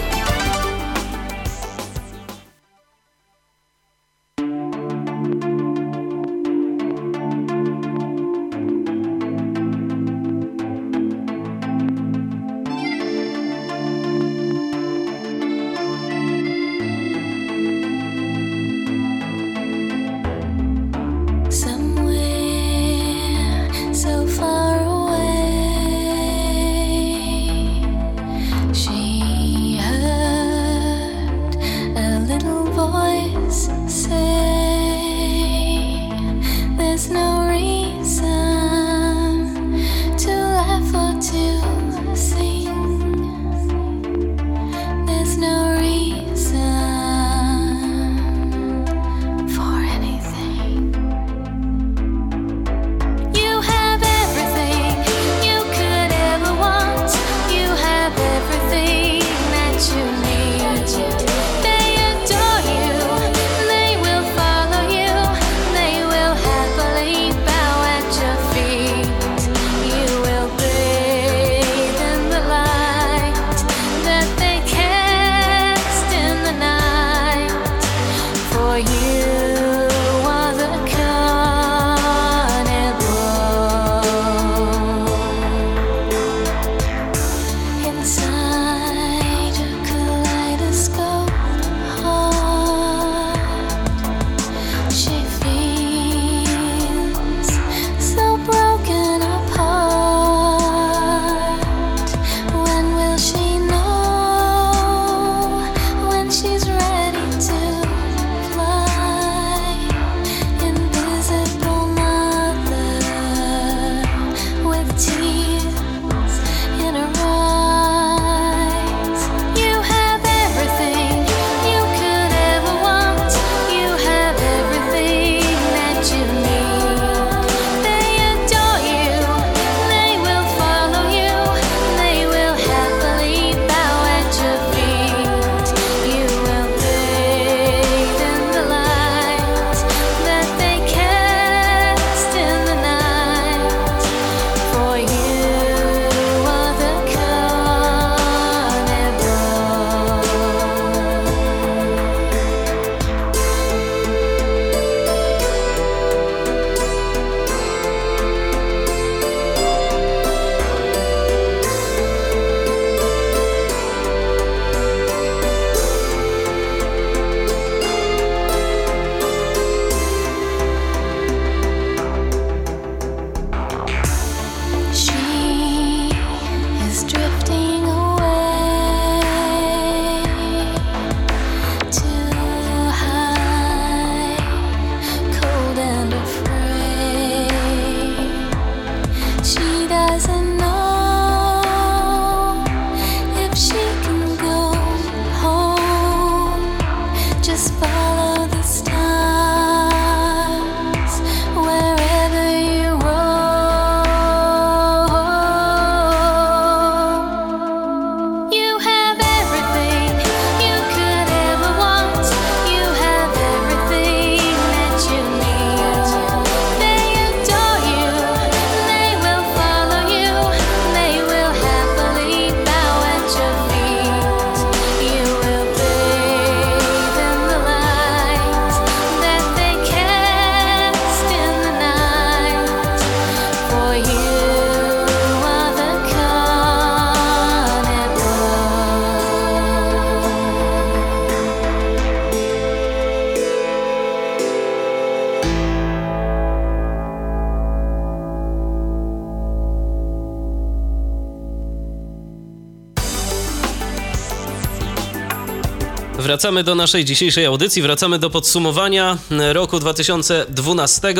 Wracamy do naszej dzisiejszej audycji, wracamy do podsumowania roku 2012,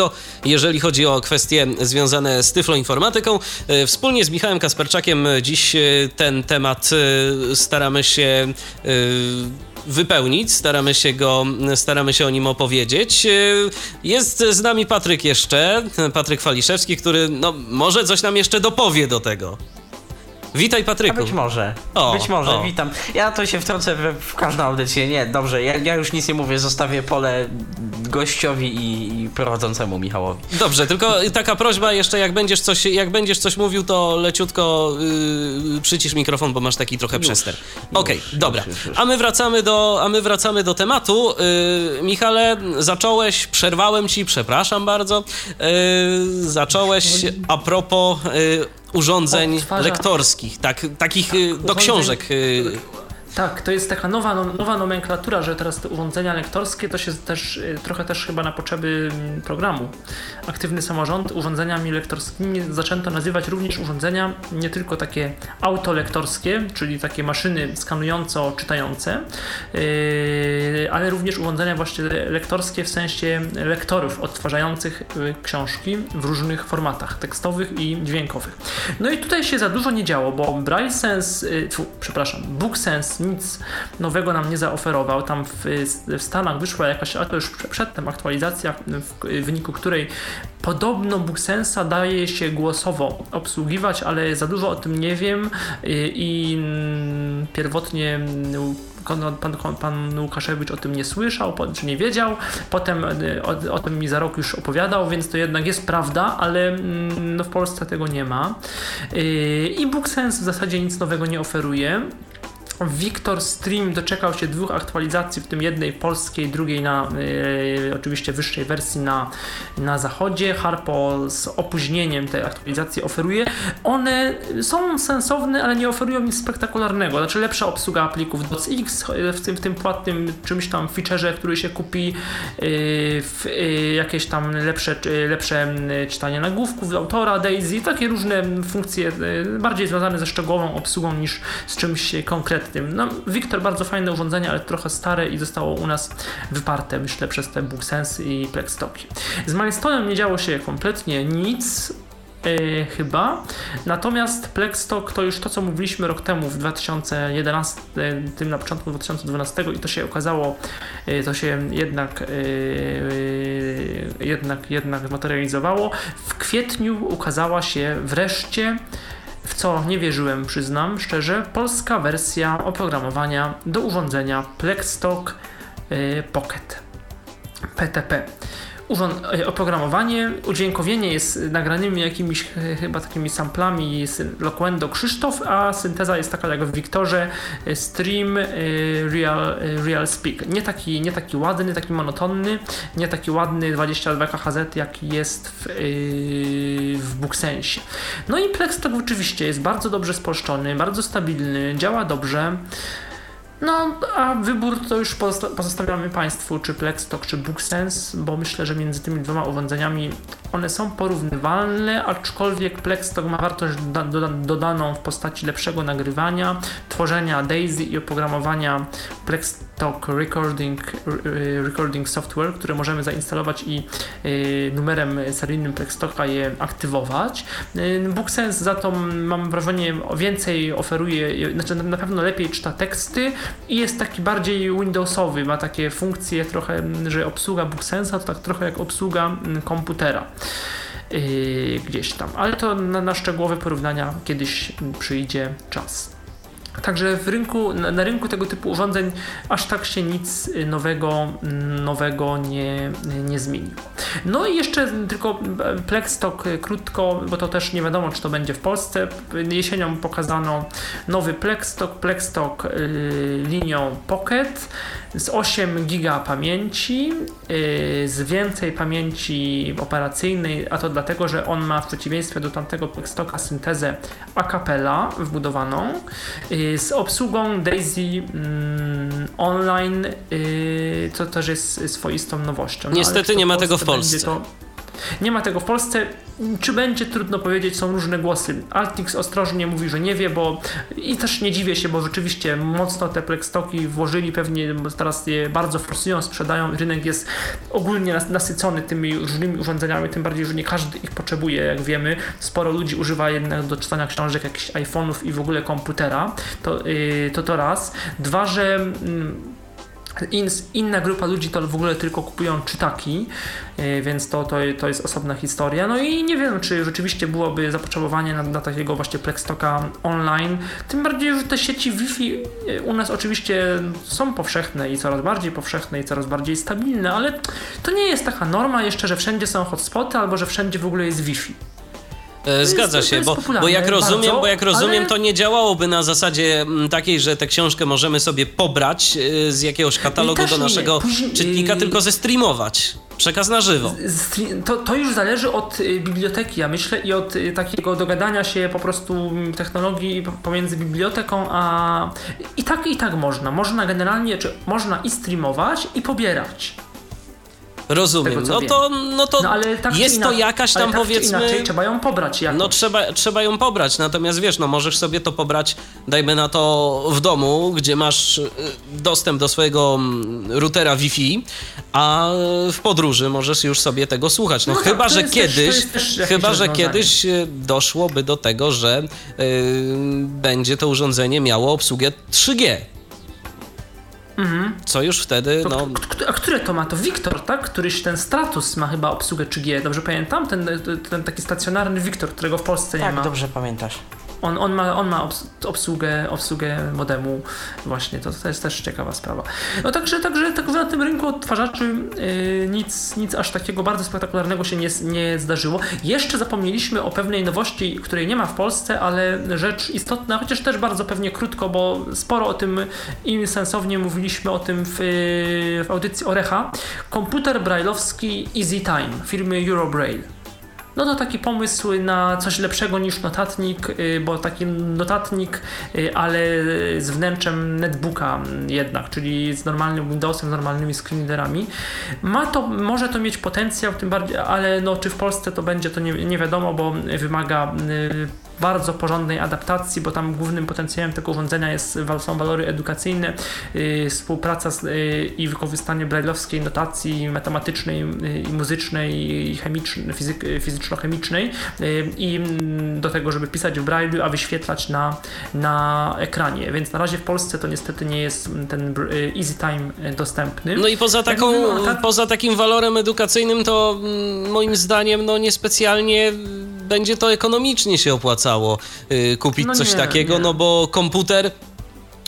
jeżeli chodzi o kwestie związane z tyfloinformatyką. E, wspólnie z Michałem Kasperczakiem dziś e, ten temat e, staramy się wypełnić, staramy się go, staramy się o nim opowiedzieć. Jest z nami Patryk jeszcze, Patryk Faliszewski, który no, może coś nam jeszcze dopowie do tego. Witaj Patryku. A być może. O, być może, o. witam. Ja to się wtrącę w, w każdą audycję. Nie, dobrze, ja, ja, już nic nie mówię, zostawię pole gościowi i, i, prowadzącemu Michałowi. Dobrze, tylko taka prośba jeszcze, jak będziesz coś, jak będziesz coś mówił, to leciutko yy, przycisz mikrofon, bo masz taki trochę już, przester. Okej, okay, dobra. Już, już, a my wracamy do, a my wracamy do tematu. Yy, Michale, zacząłeś, przerwałem ci, przepraszam bardzo. Yy, zacząłeś a propos yy, urządzeń Odtwarza... lektorskich, tak, takich tak, do książek y, tak, to jest taka nowa, no, nowa nomenklatura, że teraz te urządzenia lektorskie to się też y, trochę też chyba na potrzeby mm, programu. Aktywny samorząd urządzeniami lektorskimi zaczęto nazywać również urządzenia nie tylko takie autolektorskie, czyli takie maszyny skanująco-czytające, yy, ale również urządzenia właśnie lektorskie w sensie lektorów odtwarzających y, książki w różnych formatach tekstowych i dźwiękowych. No i tutaj się za dużo nie działo, bo Braille Sense, yy, przepraszam, Book Sense nic nowego nam nie zaoferował. Tam w, w Stanach wyszła jakaś, ale to już przedtem aktualizacja, w wyniku której podobno BookSensa daje się głosowo obsługiwać, ale za dużo o tym nie wiem i, pierwotnie pan, pan, Łukaszewicz o tym nie słyszał, czy nie wiedział, potem o, o, tym mi za rok już opowiadał, więc to jednak jest prawda, ale mm, no, w Polsce tego nie ma. I BookSense w zasadzie nic nowego nie oferuje. Wiktor Stream doczekał się dwóch aktualizacji, w tym jednej polskiej, drugiej na y, oczywiście wyższej wersji na, na zachodzie. Harpo z opóźnieniem tej aktualizacji oferuje. One są sensowne, ale nie oferują nic spektakularnego. Znaczy lepsza obsługa plików DOCX w tym, w tym płatnym czymś tam featureze, który się kupi, y, w, y, jakieś tam lepsze, lepsze czytanie nagłówków autora, Daisy, takie różne funkcje bardziej związane ze szczegółową obsługą niż z czymś konkretnym tym. No, Victor bardzo fajne urządzenie, ale trochę stare i zostało u nas wyparte, myślę, przez te BookSense i Plextoki. Z Milestone'em nie działo się kompletnie nic, Yy, chyba. Natomiast Plexstock to już to, co mówiliśmy rok temu w 2011, tym na początku 2012 i to się okazało, yy, to się jednak, yy, jednak, jednak materializowało. W kwietniu ukazała się wreszcie w co nie wierzyłem, przyznam szczerze, polska wersja oprogramowania do urządzenia Plexstock y, Pocket PTP. Y, oprogramowanie, udźwiękowienie jest nagranymi jakimiś y, chyba takimi samplami jest Loquendo Krzysztof, a synteza jest taka jak w Wiktorze Stream Real, Real Speak. Nie taki, nie taki ładny, taki monotonny, nie taki ładny 22 KHZ jaki jest w, w Booksensie. No i Plextalk oczywiście jest bardzo dobrze spolszczony, bardzo stabilny, działa dobrze. No, a wybór to już pozostawiamy Państwu, czy Plextalk, czy BookSense, bo myślę, że między tymi dwoma urządzeniami one są porównywalne, aczkolwiek Plextalk ma wartość dodaną w postaci lepszego nagrywania, tworzenia DAISY i oprogramowania Plextalk Recording, Recording Software, które możemy zainstalować i y, numerem seryjnym Plextalka je aktywować. Y, BookSense za to mam wrażenie więcej oferuje, znaczy na pewno lepiej czyta teksty, i jest taki bardziej Windowsowy, ma takie funkcje trochę, że obsługa BookSensa to tak trochę jak obsługa mm, komputera. Yy, gdzieś tam, ale to na, na szczegółowe porównania kiedyś przyjdzie czas. Także w rynku, na, rynku tego typu urządzeń aż tak się nic nowego, nowego nie, nie zmieniło. No i jeszcze tylko Plexstock krótko, bo to też nie wiadomo, czy to będzie w Polsce. Jesienią pokazano nowy Plexstock, Plexstock yy, linią Pocket z 8 giga pamięci, z więcej pamięci operacyjnej, a to dlatego, że on ma w przeciwieństwie do tamtego Plexstocka syntezę a cappella wbudowaną. Yy, z obsługą Daisy mm, online, yy, co też jest swoistą nowością. No, Niestety nie ma tego w Polsce. To, Nie ma tego w Polsce. Czy będzie, trudno powiedzieć, są różne głosy. Altix ostrożnie mówi, że nie wie, bo i też nie dziwię się, bo rzeczywiście mocno te plekstoki włożyli, pewnie teraz je bardzo forsują, sprzedają. Rynek jest ogólnie nasycony tymi różnymi urządzeniami, tym bardziej, że nie każdy ich potrzebuje, jak wiemy. Sporo ludzi używa jednak do czytania książek, jakichś iPhone'ów i w ogóle komputera. To, yy, to to raz. Dwa, że mm, in, inna grupa ludzi to w ogóle tylko kupują czytaki, e, więc to, to, to jest osobna historia. No i nie wiem, czy rzeczywiście byłoby zapotrzebowanie na, na takiego właśnie Plextoka online. Tym bardziej, że te sieci Wi-Fi e, u nas oczywiście są powszechne i coraz bardziej powszechne i coraz bardziej stabilne, ale to nie jest taka norma jeszcze, że wszędzie są hotspoty albo że wszędzie w ogóle jest Wi-Fi. E, zgadza się, bo, bo jak rozumiem, bardzo, bo jak rozumiem, ale... to nie działałoby na zasadzie mm, takiej, że tę książkę możemy sobie pobrać e, z jakiegoś katalogu do naszego Później... czytnika, tylko zestreamować. Przekaz na żywo. To, to już zależy od y, biblioteki, ja myślę, i od y, takiego dogadania się po prostu mm, technologii pomiędzy biblioteką a. I tak, i tak można. Można generalnie, czy można i streamować, i pobierać. Rozumiem. Tego, no, to, no to no, tak jest to jakaś tam tak powiedzmy. Inaczej, trzeba ją pobrać. Jakoś. No trzeba, trzeba ją pobrać, natomiast wiesz, no możesz sobie to pobrać, dajmy na to w domu, gdzie masz y, dostęp do swojego mm, routera Wi-Fi, a w podróży możesz już sobie tego słuchać. No, no chyba, tak, że kiedyś, też, chyba, że kiedyś y, doszłoby do tego, że yy, będzie to urządzenie miało obsługę 3G. Mhm. Co już wtedy, no... A które to ma? To Wiktor, tak? Któryś ten Stratus ma chyba obsługę 3G, dobrze pamiętam? Ten, ten taki stacjonarny Wiktor, którego w Polsce tak, nie ma. Tak, dobrze pamiętasz. On, on ma, on ma obsługę, obsługę modemu, właśnie, to, to jest też ciekawa sprawa. No także, także, także na tym rynku odtwarzaczy yy, nic, nic aż takiego bardzo spektakularnego się nie, nie zdarzyło. Jeszcze zapomnieliśmy o pewnej nowości, której nie ma w Polsce, ale rzecz istotna, chociaż też bardzo pewnie krótko, bo sporo o tym i sensownie mówiliśmy o tym w, w audycji Orecha. Komputer brajlowski Easy Time firmy Eurobraille. No to taki pomysł na coś lepszego niż notatnik, y, bo taki notatnik, y, ale z wnętrzem netbooka jednak, czyli z normalnym Windowsem, z normalnymi screenreaderami. Ma to, może to mieć potencjał, tym bardziej, ale no, czy w Polsce to będzie, to nie, nie wiadomo, bo wymaga y, bardzo porządnej adaptacji, bo tam głównym potencjałem tego urządzenia jest, są walory edukacyjne, yy, współpraca z, yy, i wykorzystanie brajlowskiej notacji matematycznej yy, i muzycznej i chemicznej, fizyk, fizyczno-chemicznej y, i mm, do tego, żeby pisać w brajlu, a wyświetlać na, na ekranie. Więc na razie w Polsce to niestety nie jest ten y, Easy Time dostępny. No i poza, taką, mówimy, ta... poza takim walorem edukacyjnym to mm, moim zdaniem no niespecjalnie będzie to ekonomicznie się opłacało y, kupić no coś nie, takiego, nie. no bo komputer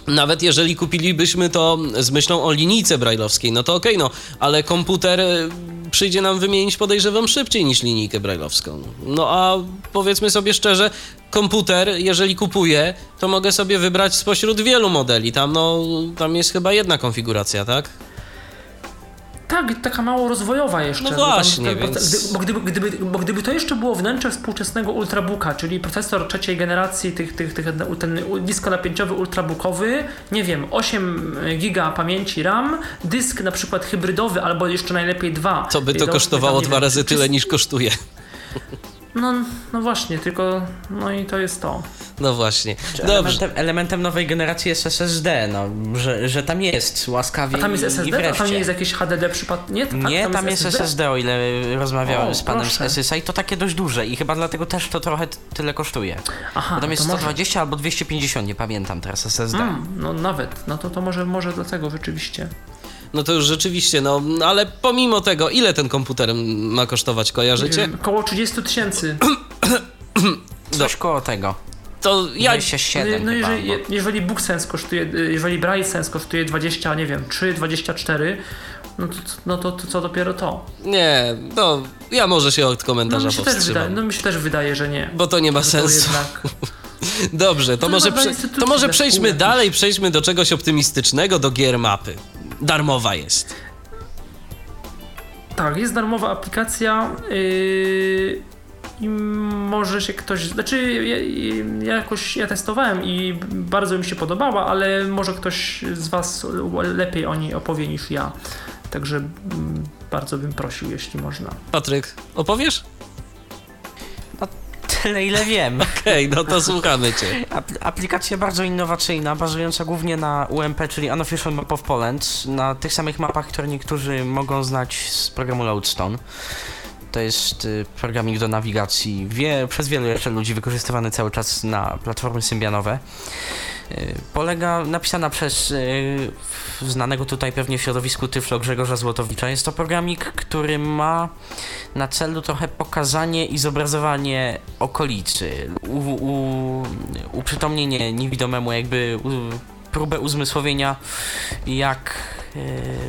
nawet jeżeli kupilibyśmy to z myślą o linijce brajlowskiej, no to okej, okay, no, ale komputer y, przyjdzie nam wymienić podejrzewam szybciej niż linijkę brajlowską. No a powiedzmy sobie szczerze, komputer, jeżeli kupuję, to mogę sobie wybrać spośród wielu modeli. Tam, no, tam jest chyba jedna konfiguracja, tak? Tak, taka mało rozwojowa jeszcze. No właśnie, tam, więc... bo, gdyby, gdyby, bo gdyby to jeszcze było wnętrze współczesnego ultrabooka, czyli procesor trzeciej generacji, tych, tych, tych, ten niskonapięciowy ultrabookowy, nie wiem, 8 giga pamięci RAM, dysk na przykład hybrydowy albo jeszcze najlepiej dwa. Co by to kosztowało dwa razy tyle niż kosztuje. No, no właśnie, tylko no i to jest to. No właśnie. Elementem, elementem, nowej generacji jest SSD, no, że, że tam jest łaskawie. A tam jest SSD? A tam nie jest jakieś HDD przypadek? Nie, tak, nie tam, tam jest, SSD? SSD? o ile rozmawiałem o, z panem proszę. z SSA i to takie dość duże i chyba dlatego też to trochę tyle kosztuje. Aha, tam jest 120 może... albo 250, nie pamiętam teraz SSD. Mm, no nawet, no to, to może, może dlatego rzeczywiście. No to już rzeczywiście, no ale pomimo tego, ile ten komputer ma kosztować, kojarzycie? Około 30 tysięcy. Coś koło tego. To ja... 27 no, no jeżeli, jeżeli BookSense kosztuje, jeżeli BrailleSense kosztuje 20, nie wiem, 3, 24, no to, no to, to co dopiero to? Nie, no ja może się od komentarza no, mi się powstrzymam. Też wydaje, no mi się też wydaje, że nie. Bo to nie ma sensu. Jednak... Dobrze, to, może, prze, to może przejdźmy dalej, przejdźmy do czegoś optymistycznego, do gier mapy darmowa jest. Tak, jest darmowa aplikacja. Yy, I może się ktoś. Znaczy, ja, ja, jakoś ja testowałem i bardzo mi się podobała, ale może ktoś z Was lepiej o niej opowie niż ja. Także mm, bardzo bym prosił, jeśli można. Patryk, opowiesz? Tyle ile wiem. Okej, okay, no to słuchamy cię. aplikacja bardzo innowacyjna, bazująca głównie na UMP, czyli Unofficial Map of Poland, na tych samych mapach, które niektórzy mogą znać z programu Loadstone. To jest y, programik do nawigacji, wie, przez wielu jeszcze ludzi wykorzystywany cały czas na platformy symbianowe. Y, polega, napisana przez y, znanego tutaj pewnie w środowisku Tyflo Grzegorza Złotowicza. Jest to programik, który ma na celu trochę pokazanie i zobrazowanie okolicy, u, u, uprzytomnienie niewidomemu jakby u, próbę uzmysłowienia jak e,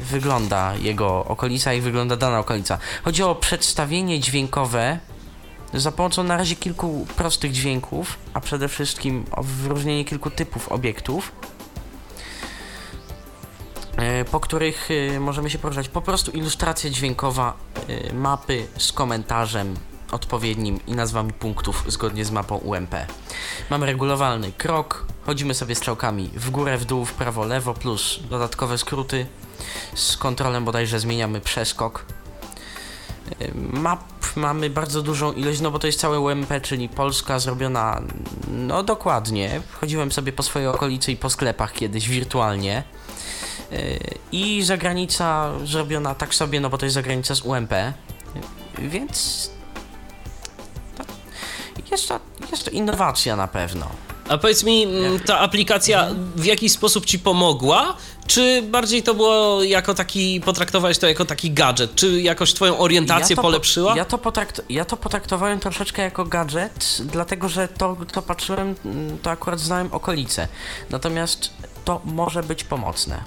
wygląda jego okolica, jak wygląda dana okolica. Chodzi o przedstawienie dźwiękowe za pomocą na razie kilku prostych dźwięków, a przede wszystkim wyróżnienie kilku typów obiektów, e, po których e, możemy się poruszać. Po prostu ilustracja dźwiękowa mapy z komentarzem odpowiednim i nazwami punktów zgodnie z mapą UMP. Mamy regulowalny krok, chodzimy sobie strzałkami w górę, w dół, w prawo, lewo, plus dodatkowe skróty. Z kontrolem bodajże zmieniamy przeskok. Map mamy bardzo dużą ilość, no bo to jest całe UMP, czyli Polska zrobiona no dokładnie. Chodziłem sobie po swojej okolicy i po sklepach kiedyś wirtualnie. I zagranica zrobiona tak sobie, no bo to jest zagranica z UMP. Więc jest to, jest to innowacja na pewno. A powiedz mi, ta aplikacja w jakiś sposób ci pomogła? Czy bardziej to było jako taki, potraktowałeś to jako taki gadżet? Czy jakoś twoją orientację ja polepszyła? ja, to potrakt, ja to potraktowałem troszeczkę jako gadżet, dlatego że to, to patrzyłem, mm, to akurat znałem okolice. Natomiast to może być pomocne.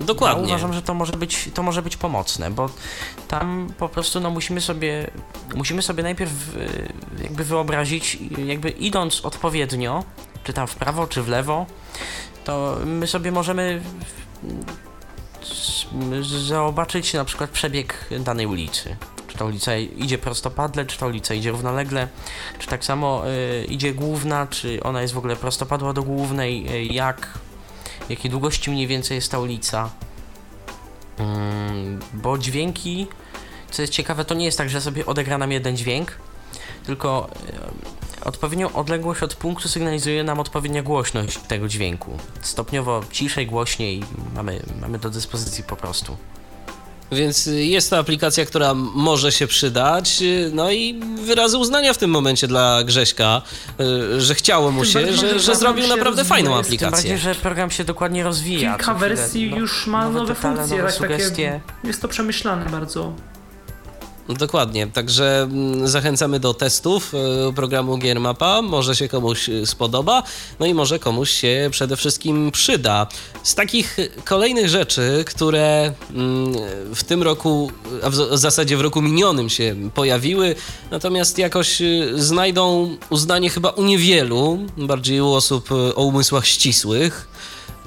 Dokładnie. Ja uważam, że to może być, to może być pomocne, bo tam po prostu no, musimy sobie musimy sobie najpierw y, jakby wyobrazić, jakby idąc odpowiednio, czy tam w prawo, czy w lewo, to my sobie możemy zobaczyć na przykład przebieg danej ulicy. Czy ta ulica idzie prostopadle, czy ta ulica idzie równolegle, czy tak samo y, idzie główna, czy ona jest w ogóle prostopadła do głównej, y, jak jakiej długości mniej więcej jest ta ulica. Mm, bo dźwięki, co jest ciekawe, to nie jest tak, że sobie odegra nam jeden dźwięk, tylko e, odpowiednią odległość od punktu sygnalizuje nam odpowiednia głośność tego dźwięku. Stopniowo ciszej, głośniej mamy, mamy do dyspozycji po prostu. Więc jest to aplikacja, która może się przydać. No i wyrazy uznania w tym momencie dla Grześka, y, że chciało mu się, że, że zrobił naprawdę fajną aplikację. Tym bardziej, że program się dokładnie rozwija. Kilka wersji no, już ma nowe, nowe funkcje, nowe tak, takie, jest to przemyślane bardzo. Dokładnie, także mm, zachęcamy do testów e, programu Giermapa. Może się komuś e, spodoba, no i może komuś się przede wszystkim przyda. Z takich kolejnych rzeczy, które mm, w tym roku, a w zasadzie w roku minionym się pojawiły, natomiast jakoś e, znajdą uznanie chyba u niewielu, bardziej u osób o umysłach ścisłych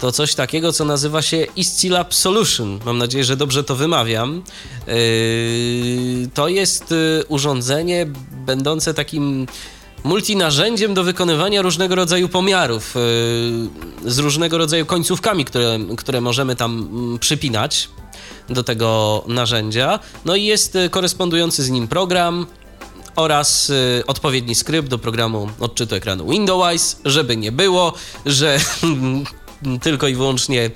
to coś takiego, co nazywa się Iscilab Solution. Mam nadzieję, że dobrze to wymawiam. Yy, to jest yy, urządzenie będące takim multinarzędziem do wykonywania różnego rodzaju pomiarów yy, z różnego rodzaju końcówkami, które, które możemy tam mm, przypinać do tego narzędzia. No i jest korespondujący z nim program, oraz odpowiedni skrypt do programu odczytu ekranu Windows, żeby nie było, że tylko i wyłącznie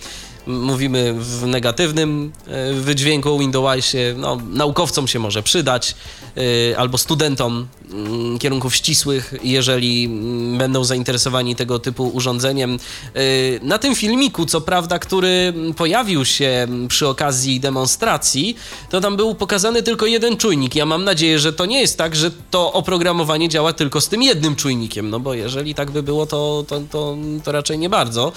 mówimy w negatywnym e, wydźwięku o Windowsie, no, naukowcom się może przydać, e, albo studentom kierunków ścisłych, jeżeli mm, będą zainteresowani tego typu urządzeniem. E, na tym filmiku, co prawda, który pojawił się przy okazji demonstracji, to tam był pokazany tylko jeden czujnik. Ja mam nadzieję, że to nie jest tak, że to oprogramowanie działa tylko z tym jednym czujnikiem, no bo jeżeli tak by było, to, to, to, to raczej nie bardzo.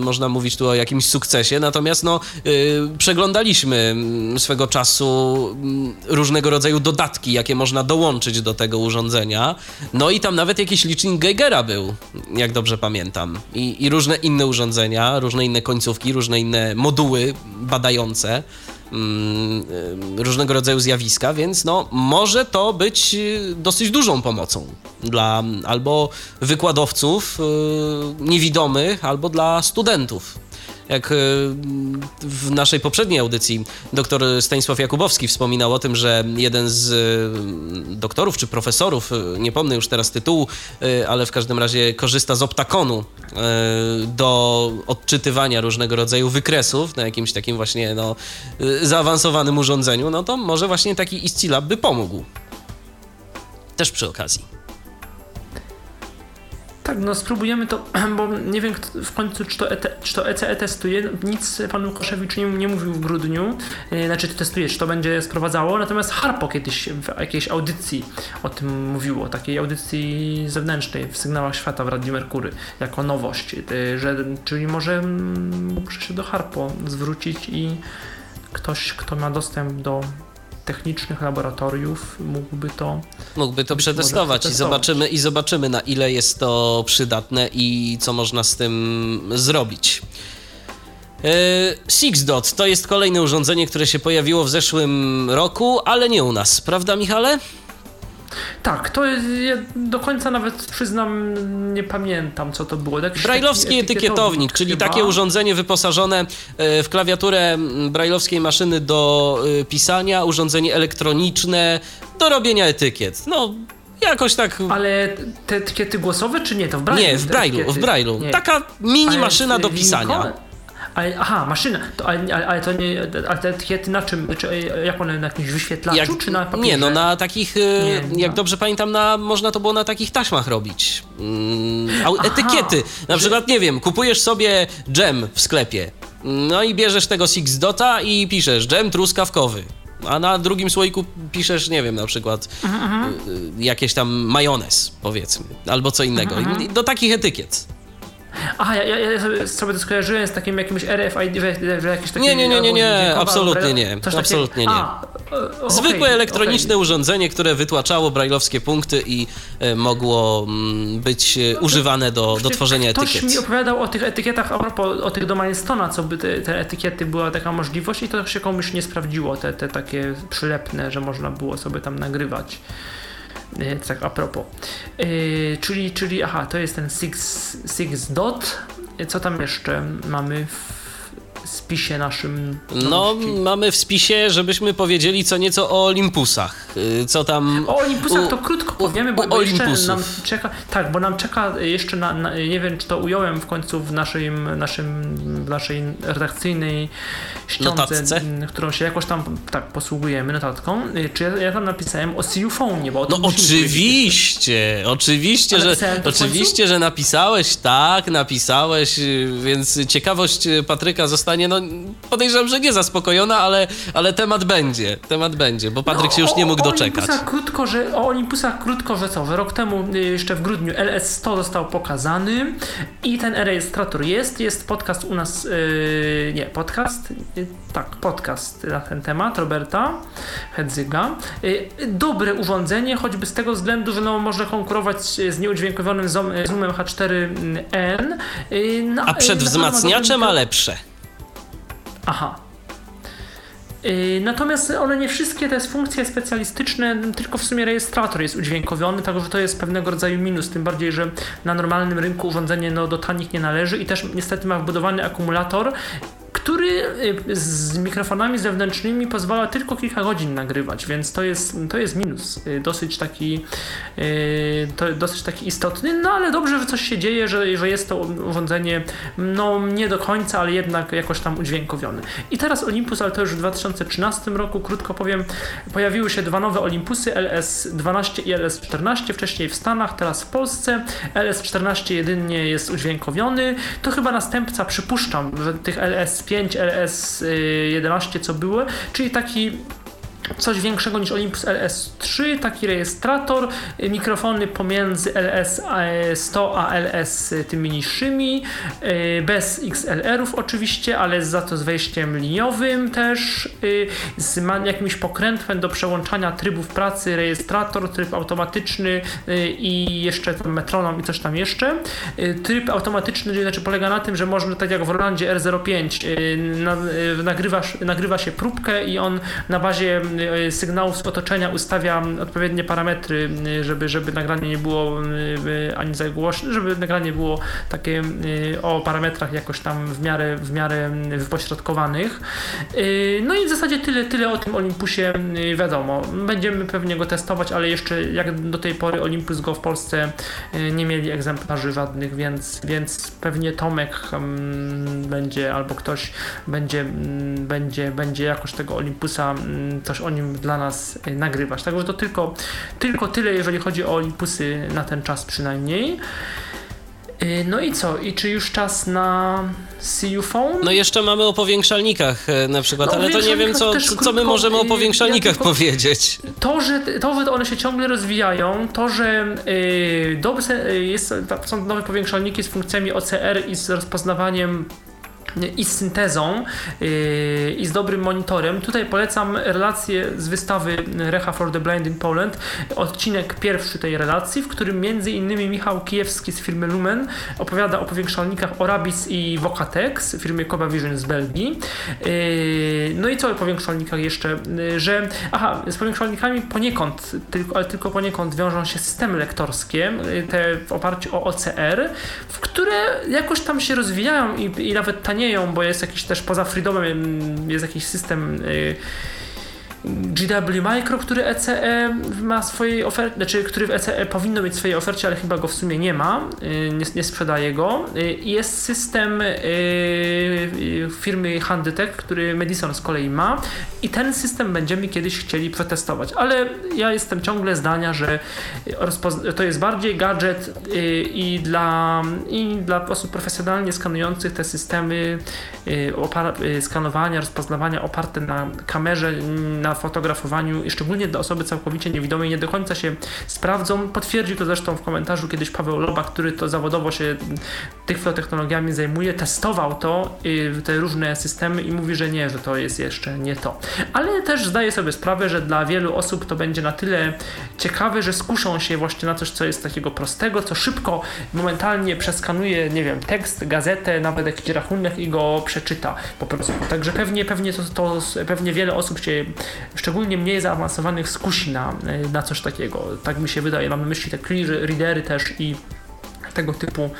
Można mówić tu o jakimś sukcesie, natomiast no, yy, przeglądaliśmy mm, swego czasu mm, różnego rodzaju dodatki, jakie można dołączyć do tego urządzenia. No i tam nawet jakiś licznik Geigera był, jak dobrze pamiętam. I, i różne inne urządzenia, różne inne końcówki, różne inne moduły badające. Mm, różnego rodzaju zjawiska, więc no, może to być y, dosyć dużą pomocą dla albo wykładowców y, niewidomych, albo dla studentów Jak e, w naszej poprzedniej audycji doktor Stanisław Jakubowski wspominał o tym, że jeden z e, doktorów czy profesorów, e, nie pomnę już teraz tytułu, ale w każdym razie korzysta z optakonu do odczytywania różnego rodzaju wykresów na jakimś takim właśnie no, zaawansowanym urządzeniu, no to może właśnie taki Iscilab by pomógł. Też przy okazji. Tak, no spróbujemy to, bo nie wiem w końcu, czy to, ET, czy to ECE testuje. Nic pan Łukaszewicz nie, nie mówił w grudniu, yy, znaczy testuje, czy to będzie sprowadzało. Natomiast Harpo kiedyś w jakiejś audycji o tym mówiło, takiej audycji zewnętrznej w Sygnałach Świata w Radiu Merkury, jako nowość. Że, czyli może muszę się do Harpo zwrócić i ktoś, kto ma dostęp do technicznych laboratoriów mógłby to mógłby to przetestować i zobaczymy i zobaczymy na ile jest to przydatne i co można z tym zrobić. Yy, SixDot to jest kolejne urządzenie, które się pojawiło w zeszłym roku, ale nie u nas, prawda Michale? Tak, to jest, ja do końca nawet przyznam, nie pamiętam co to było. Jakiś Brajlowski etykietownik, czyli chyba. takie urządzenie wyposażone e, w klawiaturę brajlowskiej maszyny do e, pisania, urządzenie elektroniczne do robienia etykiet. No, Jakoś tak. Ale te etykiety głosowe, czy nie? To w Braille'u? Nie, w Braille'u. W Braille'u. Taka mini maszyna do pisania. Ale, aha, maszyna. To, ale, ale, to nie, ale te etykiety na czym? Czy, jak one na jakimś wyświetlaczu, jak, czy na papierze? Nie, no na takich, e, nie, jak no. dobrze pamiętam, na, można to było na takich taśmach robić. Mm, etykiety. Na przykład, nie wiem, kupujesz sobie dżem w sklepie, no i bierzesz tego Six Dota i piszesz dżem truskawkowy. A na drugim słoiku piszesz, nie wiem, na przykład mhm. y, jakieś tam majonez, powiedzmy, albo co innego. Mhm. Do takich etykiet. Aha, ja, ja, sobie to skojarzyłem z takim jakimś RFID, że jakieś takie... Nie, nie, nie, nie, nie, absolutnie nie, absolutnie nie. A, Zwykłe elektroniczne urządzenie, które wytłaczało brajlowskie punkty i e, mogło mm, być e, używane do, do tworzenia etykiet. Ktoś mi opowiadał o tych etykietach, a propos o tych do Milestona, co by te, te, etykiety była taka możliwość i to się komuś nie sprawdziło, te, te takie przylepne, że można było sobie tam nagrywać. E, tak a propos. Yy, czyli, czyli, aha, to jest ten Six, Six Dot. Co tam jeszcze mamy w spisie naszym? No, mamy w spisie, żebyśmy powiedzieli co nieco o Olympusach. Y, co tam. O Olympusach u, to krótko powiemy, bo, bo jeszcze nam czeka. Tak, bo nam czeka jeszcze na, na, Nie wiem, czy to ująłem w końcu w naszym, naszym, w naszej redakcyjnej ściądze, którą się jakoś tam tak posługujemy notatką. Y, czy ja, ja tam napisałem o Siufonie, bo o No oczywiście, oczywiście, że oczywiście, że napisałeś, tak, napisałeś, y, więc ciekawość Patryka zostanie no podejrzewam, że nie zaspokojona, ale, ale temat będzie, temat będzie, bo Patryk no, się już nie mógł o, doczekać. Olympusach krótko, że, o Olympusach krótko, że co, rok temu, y, jeszcze w grudniu LS100 został pokazany i ten rejestrator jest, jest podcast u nas, yy, nie, podcast, yy, tak, podcast na ten temat Roberta Hedzyga. Yy, dobre urządzenie, choćby z tego względu, że no, może konkurować z nieudźwiękowionym Zoomem H4n. Yy, no, A przed wzmacniaczem ma lepsze. Aha. Y, natomiast one nie wszystkie te funkcje specjalistyczne, tylko w sumie rejestrator jest udźwiękowiony, także to jest pewnego rodzaju minus, tym bardziej, że na normalnym rynku urządzenie no, do tanich nie należy i też niestety ma wbudowany akumulator który y, z mikrofonami zewnętrznymi pozwala tylko kilka godzin nagrywać, więc to jest, to jest minus. Y, dosyć taki, y, to dosyć taki istotny, no ale dobrze, że coś się dzieje, że, że jest to urządzenie no nie do końca, ale jednak jakoś tam udźwiękowione. I teraz Olympus, ale to już w 2013 roku, krótko powiem, pojawiły się dwa nowe Olympusy LS12 i LS14, wcześniej w Stanach, teraz w Polsce. LS14 jedynie jest udźwiękowiony. To chyba następca, przypuszczam, że tych LS5 LS11, co było, czyli taki coś większego niż Olympus LS3, taki rejestrator, mikrofony pomiędzy LS100 a LS tymi niższymi, y, bez XLR-ów oczywiście, ale za to z wejściem liniowym też, y, z jakimś pokrętłem do przełączania trybów pracy, rejestrator, tryb automatyczny y, i jeszcze tam metronom i coś tam jeszcze. Tryb automatyczny znaczy polega na tym, że można tak jak w Rolandzie R05 nagrywa, nagrywa się próbkę i on na bazie y, sygnałów z otoczenia ustawia odpowiednie parametry, y, żeby, żeby nagranie nie było y, ani za głośne, żeby nagranie było takie o parametrach jakoś tam w miarę, w miarę wypośrodkowanych. No i w zasadzie tyle, tyle o tym Olympusie wiadomo. Będziemy pewnie go testować, ale jeszcze jak do tej pory Olympus go w Polsce nie mieli egzemplarzy żadnych, więc, więc pewnie Tomek będzie albo ktoś będzie, będzie, będzie jakoś tego Olympusa coś o nim dla nas nagrywać. Także to tylko, tylko tyle, jeżeli chodzi o Olympusy na ten czas przynajmniej. Y, no i co? I czy już czas na See Phone? No jeszcze mamy o powiększalnikach e, na przykład, no, ale to nie wiem, co, co my możemy o powiększalnikach ja powiedzieć. To że, to, że one się ciągle rozwijają, to, że yy, dobrze, jest, są nowe powiększalniki z funkcjami OCR i z rozpoznawaniem i z syntezą yy, i z dobrym monitorem. Tutaj polecam relację z wystawy Recha for the Blind in Poland, odcinek pierwszy tej relacji, w którym między innymi Michał Kijewski z firmy Lumen opowiada o powiększalnikach Orabis i Vocatex firmy Coba Vision z Belgii. Yy, no i co o powiększalnikach jeszcze, yy, że aha, z powiększalnikami poniekąd, tylko, ale tylko poniekąd wiążą się systemy lektorskie, te w oparciu o OCR, w które jakoś tam się rozwijają i, i nawet tanieją bo jest jakiś też poza Freedomem jest jakiś system y, GW Micro, który ECE ma swojej ofercie, znaczy który w ECE powinno mieć swojej ofercie, ale chyba go w sumie nie ma, y, nie, nie sprzedaje go. Y, jest system firmy Handytech, który Madison z kolei ma i ten system będziemy kiedyś chcieli przetestować, ale ja jestem ciągle zdania, że to jest bardziej gadżet i dla, i dla osób profesjonalnie skanujących te systemy skanowania, rozpoznawania oparte na kamerze, na fotografowaniu i szczególnie dla osoby całkowicie niewidomej nie do końca się sprawdzą. Potwierdził to zresztą w komentarzu kiedyś Paweł Loba, który to zawodowo się technologiami zajmuje, testował to, te różne systemy i mówi, że nie, że to jest jeszcze nie to. Ale też zdaje sobie sprawę, że dla wielu osób to będzie na tyle ciekawe, że skuszą się właśnie na coś, co jest takiego prostego, co szybko, momentalnie przeskanuje, nie wiem, tekst, gazetę, nawet jakiś rachunek i go przeczyta po prostu. Także pewnie, pewnie to, to pewnie wiele osób się szczególnie mniej zaawansowanych skusi na, na coś takiego. Tak mi się wydaje. Mamy myśli te clear readery też i tego typu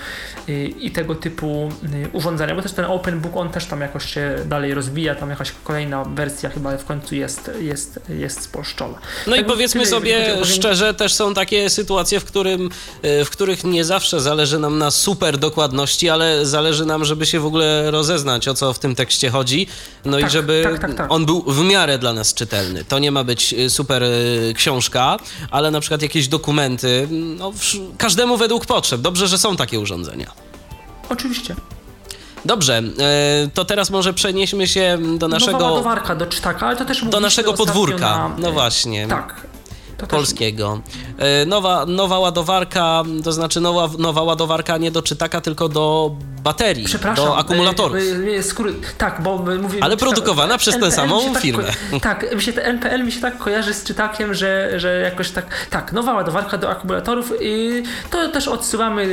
y, i tego typu y, urządzenia, bo też ten Open Book, on też tam jakoś się dalej rozwija, tam jakaś kolejna wersja chyba w końcu jest, jest, jest spolszczona. No tak i powiedzmy sobie szczerze, też są takie sytuacje, w, którym, y, w których nie zawsze zależy nam na super dokładności, ale zależy nam, żeby się w ogóle rozeznać, o co w tym tekście chodzi, no tak, i żeby tak, tak, tak, on był w miarę dla nas czytelny. To nie ma być super książka, ale na przykład jakieś dokumenty, no, każdemu według potrzeb. Dobrze, że są takie urządzenia. Oczywiście. Dobrze, e, to teraz może przenieśmy się do naszego. Nowa ładowarka do czytaka, ale to też Do naszego podwórka. Na... No właśnie. Tak. Polskiego. E, nowa, nowa ładowarka, to znaczy nowa, nowa ładowarka nie do czytaka, tylko do baterii, do akumulatorów. E, skóry, tak, bo mówię... Ale produkowana tak, przez tę samą tak firmę. tak, mi się NPL mi się tak kojarzy z czytakiem, że, że jakoś tak, tak, nowa ładowarka do akumulatorów i to też odsyłamy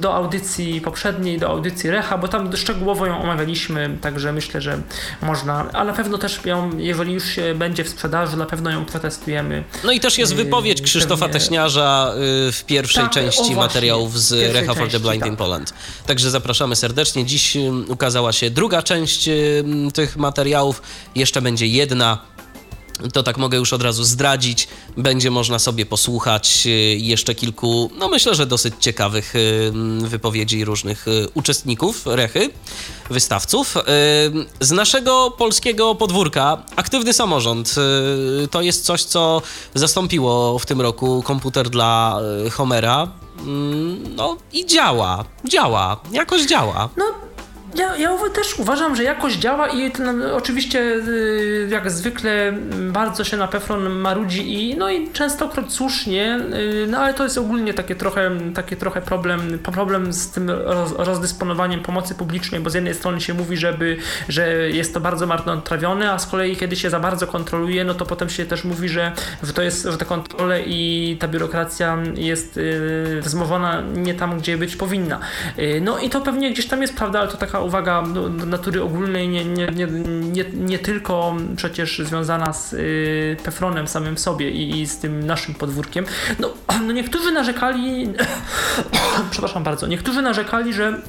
do audycji poprzedniej, do audycji Recha, bo tam szczegółowo ją omawialiśmy, także myślę, że można, a na pewno też ją, jeżeli już będzie w sprzedaży, na pewno ją przetestujemy. No i też jest wypowiedź y, Krzysztofa Pewnie... Teśniarza y, w pierwszej tak, części materiałów z Recha for the Blind tak. in Poland. Także zapraszamy zapraszamy serdecznie. Dziś ukazała się druga część tych materiałów. Jeszcze będzie jedna to tak mogę już od razu zdradzić. Będzie można sobie posłuchać y, jeszcze kilku, no myślę, że dosyć ciekawych wypowiedzi różnych y, uczestników Rechy, wystawców. Z naszego polskiego podwórka aktywny samorząd y, to jest coś, co zastąpiło w tym roku komputer dla Homera. Mm, no i działa, działa, jakoś działa. No ja, ja też uważam, że jakoś działa i no, oczywiście y, jak zwykle bardzo się na Pefron marudzi i no i częstokroć słusznie, y, no ale to jest ogólnie takie trochę, takie trochę problem, problem z tym roz, rozdysponowaniem pomocy publicznej, bo z jednej strony się mówi, żeby, że jest to bardzo marnotrawione, a z kolei kiedy się za bardzo kontroluje, no to potem się też mówi, że to jest, że te kontrole i ta biurokracja jest y, wzmożona nie tam, gdzie być powinna. No i to pewnie gdzieś tam jest prawda, ale to taka uwaga no, natury ogólnej, nie, nie, nie, nie, nie tylko przecież związana z y, Pefronem samym sobie i, i z tym naszym podwórkiem. No, no niektórzy narzekali, przepraszam bardzo, niektórzy narzekali, że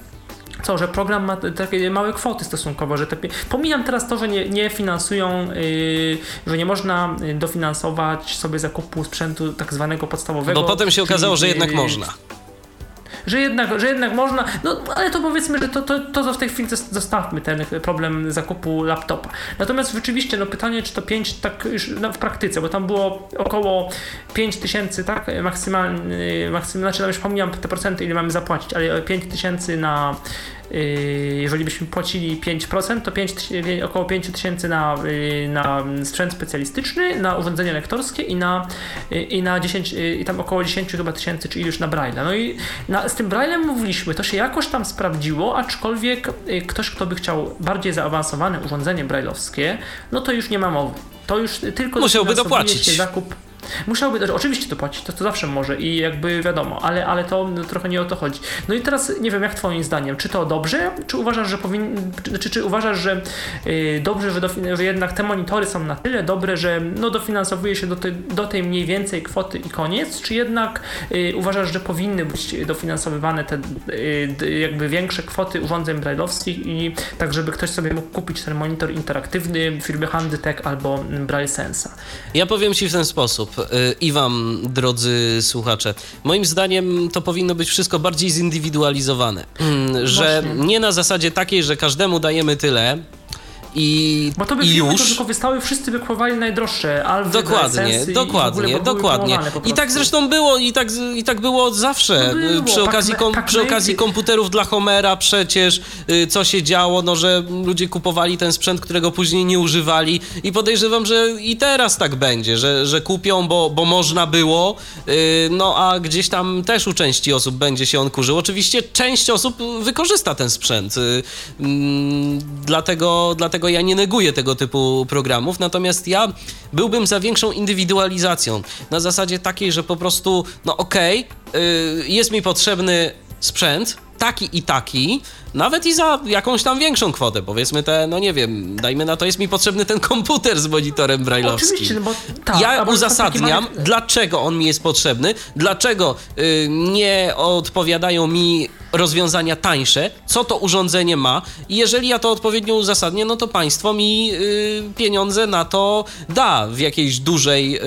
co, że program ma takie małe kwoty stosunkowo, że te, pomijam teraz to, że nie, nie finansują, yy, że nie można dofinansować sobie zakupu sprzętu tak zwanego podstawowego. Bo potem się okazało, czyli, że jednak yy, można że jednak, że jednak można, no ale to powiedzmy, że to, to, to w tej chwili zostawmy ten problem zakupu laptopa. Natomiast rzeczywiście, no pytanie, czy to 5 tak już no, w praktyce, bo tam było około 5 tysięcy, tak, maksymalnie, maksymalnie, znaczy tam już pomijam te procenty, ile mamy zapłacić, ale 5 tysięcy na Yy, jeżeli byśmy płacili 5%, to 5, około 5 tysięcy na, yy, na sprzęt specjalistyczny, na urządzenia lektorskie i na, yy, i na 10, i tam około 10 chyba tysięcy, czy iluś na Braille'a. No i na, z tym Braille'em mówiliśmy, to się jakoś tam sprawdziło, aczkolwiek ktoś, kto by chciał bardziej zaawansowane urządzenie brailleowskie, no to już nie ma mowy. To już tylko musiałby dopłacić. zakup Musiałby też, oczywiście to płacić, to, to zawsze może i jakby wiadomo, ale, ale to no, trochę nie o to chodzi. No i teraz nie wiem, jak twoim zdaniem, czy to dobrze, czy uważasz, że powin, czy, czy uważasz, że yy, dobrze, że, że jednak te monitory są na tyle dobre, że no dofinansowuje się do, te, do tej mniej więcej kwoty i koniec, czy jednak yy, uważasz, że powinny być dofinansowywane te yy, jakby większe kwoty urządzeń brailleowskich i tak, żeby ktoś sobie mógł kupić ten monitor interaktywny firmy Handytech albo Braille Sensa? Ja powiem Ci w ten sposób. Y, i Wam, drodzy słuchacze. Moim zdaniem to powinno być wszystko bardziej zindywidualizowane. Mm, że Właśnie. nie na zasadzie takiej, że każdemu dajemy tyle, i, Bo to by i już. Tylko wystały, wszyscy by kupowali najdroższe Alwy, Dokładnie, dokładnie, dokładnie. I tak zresztą było i tak, i tak było od zawsze. No było. Przy, okazji kom, przy okazji komputerów dla Homera przecież y, co się działo, no że ludzie kupowali ten sprzęt, którego później nie używali i podejrzewam, że i teraz tak będzie, że, że kupią, bo, bo można było, y, no a gdzieś tam też u części osób będzie się on kurzył. Oczywiście część osób wykorzysta ten sprzęt, y, mm, dlatego, dlatego dlatego ja nie neguję tego typu programów, natomiast ja byłbym za większą indywidualizacją. Na zasadzie takiej, że po prostu, no okej, okay, jest mi potrzebny sprzęt, taki i taki, nawet i za jakąś tam większą kwotę, powiedzmy te, no nie wiem, dajmy na to, jest mi potrzebny ten komputer z monitorem brailleowskim. Oczywiście, no bo tak, Ja uzasadniam, dlaczego on mi jest potrzebny, dlaczego y, nie odpowiadają mi rozwiązania tańsze, co to urządzenie ma i jeżeli ja to odpowiednio uzasadnię, no to państwo mi y, pieniądze na to da w jakiejś dużej,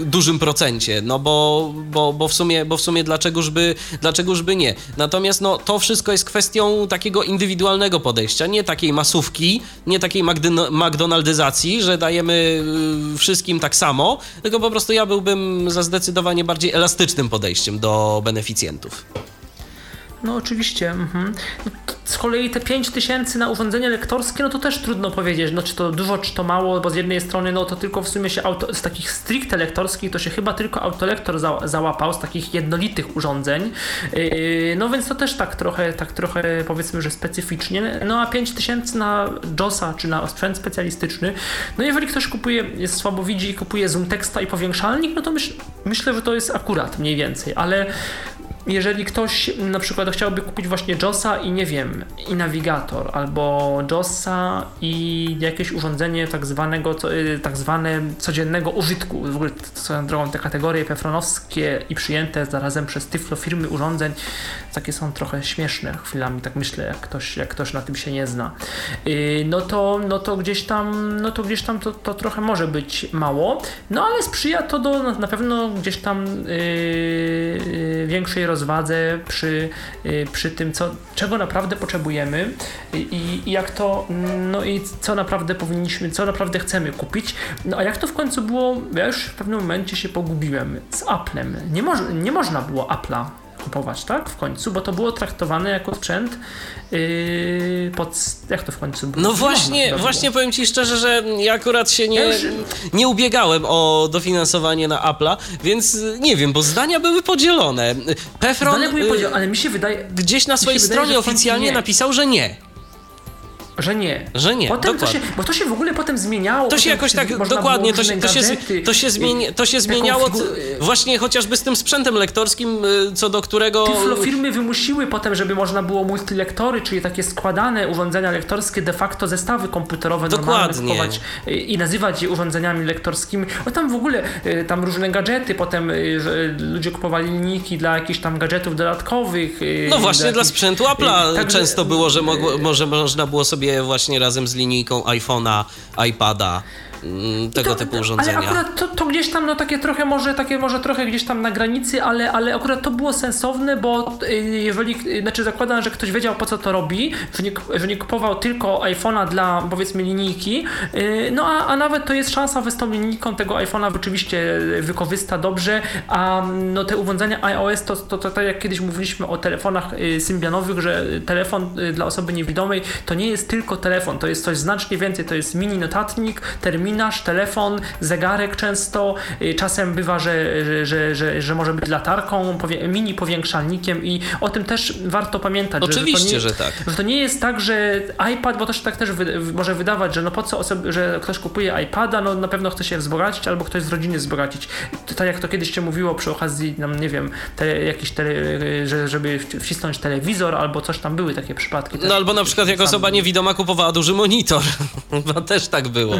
y, dużym procencie, no bo, bo, bo, w sumie, bo w sumie dlaczegożby, dlaczegożby nie. Natomiast no, to wszystko jest kwestią takiego indywidualnego podejścia, nie takiej masówki, nie takiej McDonaldyzacji, że dajemy y, wszystkim tak samo, tylko po prostu ja byłbym za zdecydowanie bardziej elastycznym podejściem do beneficjentów. No oczywiście. Mhm. No, z kolei te 5 tysięcy na urządzenie lektorskie, no to też trudno powiedzieć, no czy to dużo, czy to mało, bo z jednej strony, no to tylko w sumie się auto, z takich stricte lektorskich, to się chyba tylko autolektor za, załapał, z takich jednolitych urządzeń, yy, no więc to też tak trochę, tak trochę powiedzmy, że specyficznie, no a 5 tysięcy na JOSa, czy na sprzęt specjalistyczny, no jeżeli ktoś kupuje, jest słabo widzi i kupuje zoom teksta i powiększalnik, no to myśl, myślę, że to jest akurat mniej więcej, ale jeżeli ktoś na przykład chciałby kupić właśnie JOSa i nie wiem, i nawigator, albo JOSa i jakieś urządzenie tak zwanego, y, tak zwane codziennego użytku, w ogóle swoją drogą te kategorie pefronowskie i przyjęte zarazem przez Tyflo firmy urządzeń, takie są trochę śmieszne chwilami, tak myślę, jak ktoś, jak ktoś na tym się nie zna. Y, no to, no to gdzieś tam, no to gdzieś tam to, to trochę może być mało, no ale sprzyja to do na pewno gdzieś tam yy, większej rozwadze przy, y, przy tym, co, czego naprawdę potrzebujemy i, i jak to, no i co naprawdę powinniśmy, co naprawdę chcemy kupić. No a jak to w końcu było, ja już w pewnym momencie się pogubiłem z Applem. Nie, moż, nie można było Apple'a kupować, tak? W końcu, bo to było traktowane jako sprzęt yy, pod... Jak to w końcu było? No właśnie, właśnie powiem Ci szczerze, że ja akurat się nie, nie ubiegałem o dofinansowanie na Apple'a, więc nie wiem, bo zdania były podzielone. Pefron... Zdania były podzielone, ale mi się wydaje... Gdzieś na swojej stronie wydaje, oficjalnie napisał, że nie. Że nie. Że nie, potem to się, dokładnie. Bo to się w ogóle potem zmieniało. To się jakoś tak, dokładnie, to się, to, się, to się, zmieni, to się zmieniało figu- właśnie chociażby z tym sprzętem lektorskim, y, co do którego... Tyflo firmy wymusiły potem, żeby można było multilektory, czyli takie składane urządzenia lektorskie, de facto zestawy komputerowe Dokładnie. y, i nazywać je urządzeniami lektorskimi. O tam w ogóle y, tam różne gadżety, potem że ludzie kupowali linijki dla jakichś tam gadżetów dodatkowych. No właśnie dla jakichś- sprzętu Apple'a także- często było, że mogło, może można było sobie właśnie razem z linijką iPhone'a, iPada, tego to- typu urządzenia. Ale akurat to, to gdzieś tam, no takie trochę może, takie może trochę gdzieś tam na granicy, ale, ale akurat to było sensowne, bo y, jeżeli, y, znaczy zakładam, że ktoś wiedział po co to robi, że nie, że nie kupował tylko iPhone'a dla powiedzmy linijki, y, no a, a nawet to jest szansa, że z tą linijką tego iPhone'a rzeczywiście wykorzysta dobrze, a no te urządzenia iOS to, to, to tak jak kiedyś mówiliśmy o telefonach symbianowych, że telefon dla osoby niewidomej to nie jest tylko telefon, to jest coś znacznie więcej, to jest mini notatnik, terminarz, telefon, zegarek często, y, czasem bywa, że, że, że, że, że może być latarką, powie, mini powiększalnikiem i o tym też warto pamiętać. Oczywiście, że, że to nie, tak. Że to nie jest tak, że iPad, bo to się tak też wy, może wydawać, że no po co osoby, że ktoś kupuje iPada, no na pewno chce się wzbogacić albo ktoś z rodziny wzbogacić. To, tak jak to kiedyś się mówiło przy okazji, nam, nie wiem, te, jakiś tele, że, żeby wcisnąć telewizor albo coś tam były takie przypadki. No albo na przykład jak osoba niewidoma kupowała duży monitor. Chyba też tak było.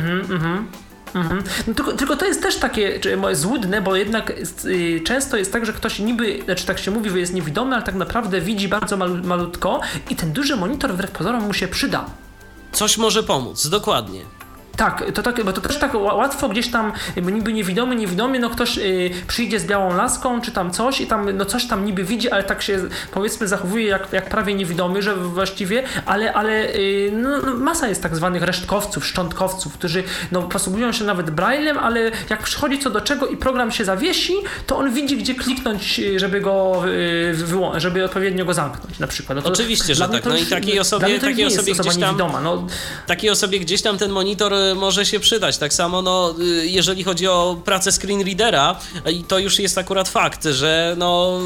Mhm. No, tylko, tylko to jest też takie złudne, bo jednak y, często jest tak, że ktoś niby, znaczy tak się mówi, że jest niewidomy, ale tak naprawdę widzi bardzo malu, malutko i ten duży monitor wbrew pozorom mu się przyda. Coś może pomóc, dokładnie. Tak, to tak, bo to też tak ła- łatwo gdzieś tam, niby niewidomy, niewidomy, no ktoś y, przyjdzie z białą laską, czy tam coś i tam, no coś tam niby widzi, ale tak się powiedzmy zachowuje jak, jak prawie niewidomy, że właściwie, ale, ale y, no, no, masa jest tak zwanych resztkowców, szczątkowców, którzy no, posługują się nawet braillem, ale jak przychodzi co do czego i program się zawiesi, to on widzi, gdzie kliknąć, y, żeby go y, wyłą- żeby odpowiednio go zamknąć na przykład. No to Oczywiście, że tak. No i takiej osobie- takiej osobie gdzieś tam- niewidoma, no, Takiej osobie gdzieś tam ten monitor może się przydać. Tak samo, no, y, jeżeli chodzi o pracę screenreadera, to już jest akurat fakt, że no.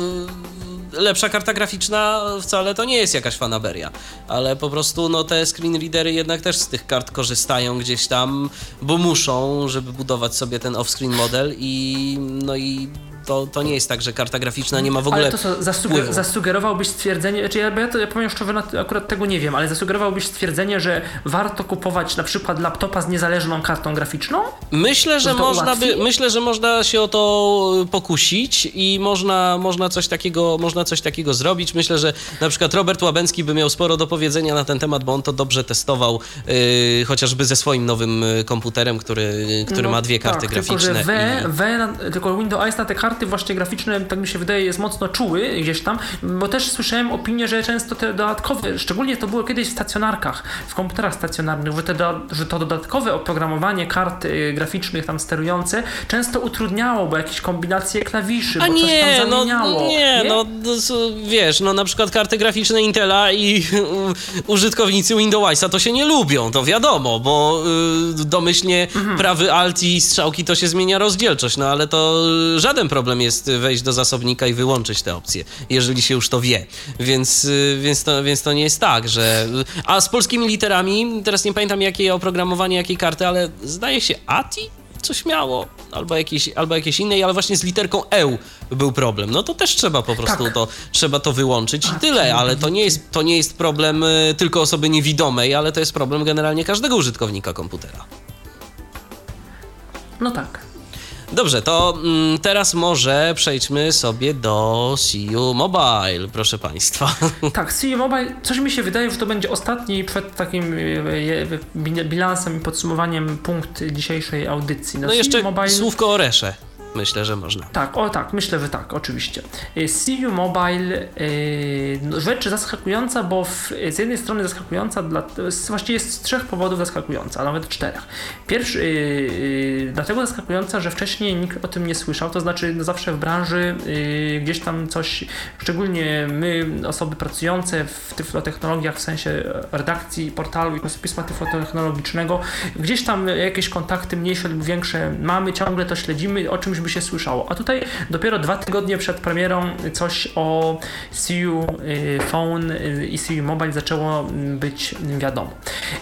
Lepsza karta graficzna wcale to nie jest jakaś fanaberia, ale po prostu no, te screenreadery jednak też z tych kart korzystają gdzieś tam, bo muszą, żeby budować sobie ten off-screen model i no i to, to nie jest tak, że karta graficzna nie ma w ogóle Ale to co, zasuger- zasugerowałbyś stwierdzenie, znaczy ja, ja, to, ja powiem szczerze, na- akurat tego nie wiem, ale zasugerowałbyś stwierdzenie, że warto kupować na przykład laptopa z niezależną kartą graficzną? Myślę, że można by, myślę, że można się o to pokusić i można, można, coś takiego, można coś takiego zrobić. Myślę, że na przykład Robert Łabęcki by miał sporo do powiedzenia na ten temat, bo on to dobrze testował, yy, chociażby ze swoim nowym y, komputerem, który, który No ma dwie karty tak, graficzne. Tylko, że i... w, w, na- tylko Windows na te karty właśnie graficzne, tak mi się wydaje, jest mocno czuły gdzieś tam, bo też słyszałem opinię, że często te dodatkowe, szczególnie to było kiedyś w stacjonarkach, w komputerach stacjonarnych, że, te, do- że to dodatkowe oprogramowanie kart y, graficznych tam sterujące często utrudniało, bo jakieś kombinacje klawiszy, A bo coś nie, tam no zamieniało. nie, no no, s- wiesz, no na przykład karty graficzne Intela i użytkownicy Windowsa to się nie lubią, to wiadomo, bo y, domyślnie Mhm. prawy alt i strzałki to się zmienia rozdzielczość, no ale to y, żaden problem jest wejść do zasobnika i wyłączyć te opcje, jeżeli się już to wie, więc, y, więc, to, więc to nie jest tak, że... A z polskimi literami, teraz nie pamiętam jakie oprogramowanie, jakiej karty, ale zdaje się ATI? coś miało, albo jakieś, albo jakieś innej, ale właśnie z literką EU był problem. No to też trzeba po prostu Tak. to, trzeba to wyłączyć i tyle, ale to nie jest, to nie jest problem y, tylko osoby niewidomej, ale to jest problem generalnie każdego użytkownika komputera. No tak. Dobrze, to mm, teraz może przejdźmy sobie do CU Mobile, proszę Państwa. Tak, CU Mobile, coś mi się wydaje, że to będzie ostatni przed takim y, bi- bilansem i podsumowaniem punkt dzisiejszej audycji. No CU jeszcze Mobile... słówko o Resze. Myślę, że można. Tak, o tak, myślę, że tak, oczywiście. CU Mobile, y, no, rzecz zaskakująca, bo w, z jednej strony zaskakująca, dla, właściwie jest z trzech powodów zaskakująca, a nawet czterech. Pierwszy, y, dlatego zaskakująca, że wcześniej nikt o tym nie słyszał, to znaczy no, zawsze w branży gdzieś tam coś, szczególnie my, osoby pracujące w tyflotechnologiach, w sensie redakcji portalu i czasopisma tyflotechnologicznego, gdzieś tam jakieś kontakty mniejsze lub większe mamy, ciągle to śledzimy, o czymś by się słyszało. A tutaj dopiero dwa tygodnie przed premierą coś o CU y, Phone y, i CU Mobile zaczęło mm, być wiadomo.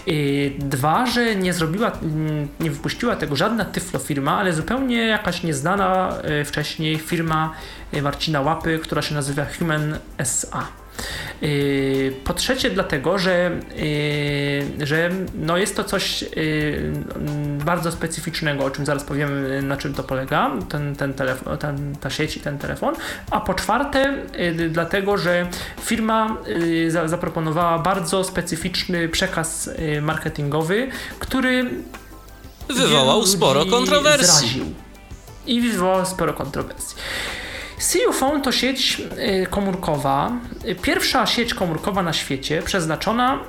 Y, Dwa, że nie zrobiła, mm, nie wypuściła tego żadna Tyflo firma, ale zupełnie jakaś nieznana wcześniej firma Marcina Łapy, która się nazywa Human SA. Yy, Po trzecie, dlatego, że, yy, że no jest to coś mm, bardzo specyficznego, o czym zaraz powiem, na czym to polega, ten, ten telefon, ten, ta sieć i ten telefon. A po czwarte, dlatego, że firma za, zaproponowała bardzo specyficzny przekaz marketingowy, który Wywołał sporo kontrowersji. Zraził. I wywołał sporo kontrowersji. Phone to sieć y, komórkowa, y, pierwsza sieć komórkowa na świecie przeznaczona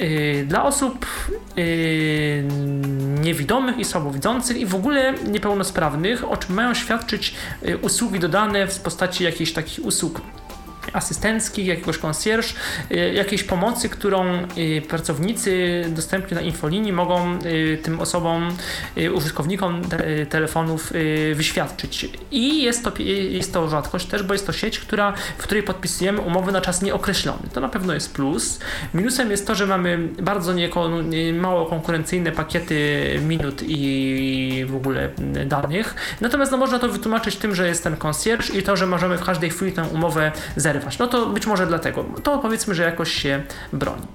y, dla osób niewidomych i słabowidzących i w ogóle niepełnosprawnych, o czym mają świadczyć usługi dodane w postaci jakichś takich usług asystenckich, jakiegoś concierge, y, jakiejś pomocy, którą y, pracownicy dostępni na infolinii mogą y, tym osobom, użytkownikom te, telefonów wyświadczyć. I jest to, jest to rzadkość też, bo jest to sieć, która, w której podpisujemy umowy na czas nieokreślony. To na pewno jest plus. Minusem jest to, że mamy bardzo nieko, nie- mało konkurencyjne pakiety minut i w ogóle danych. Natomiast no, można to wytłumaczyć tym, że jest ten concierge i to, że możemy w każdej chwili tę umowę zerwać. No to być może dlatego. To powiedzmy, że jakoś się broni.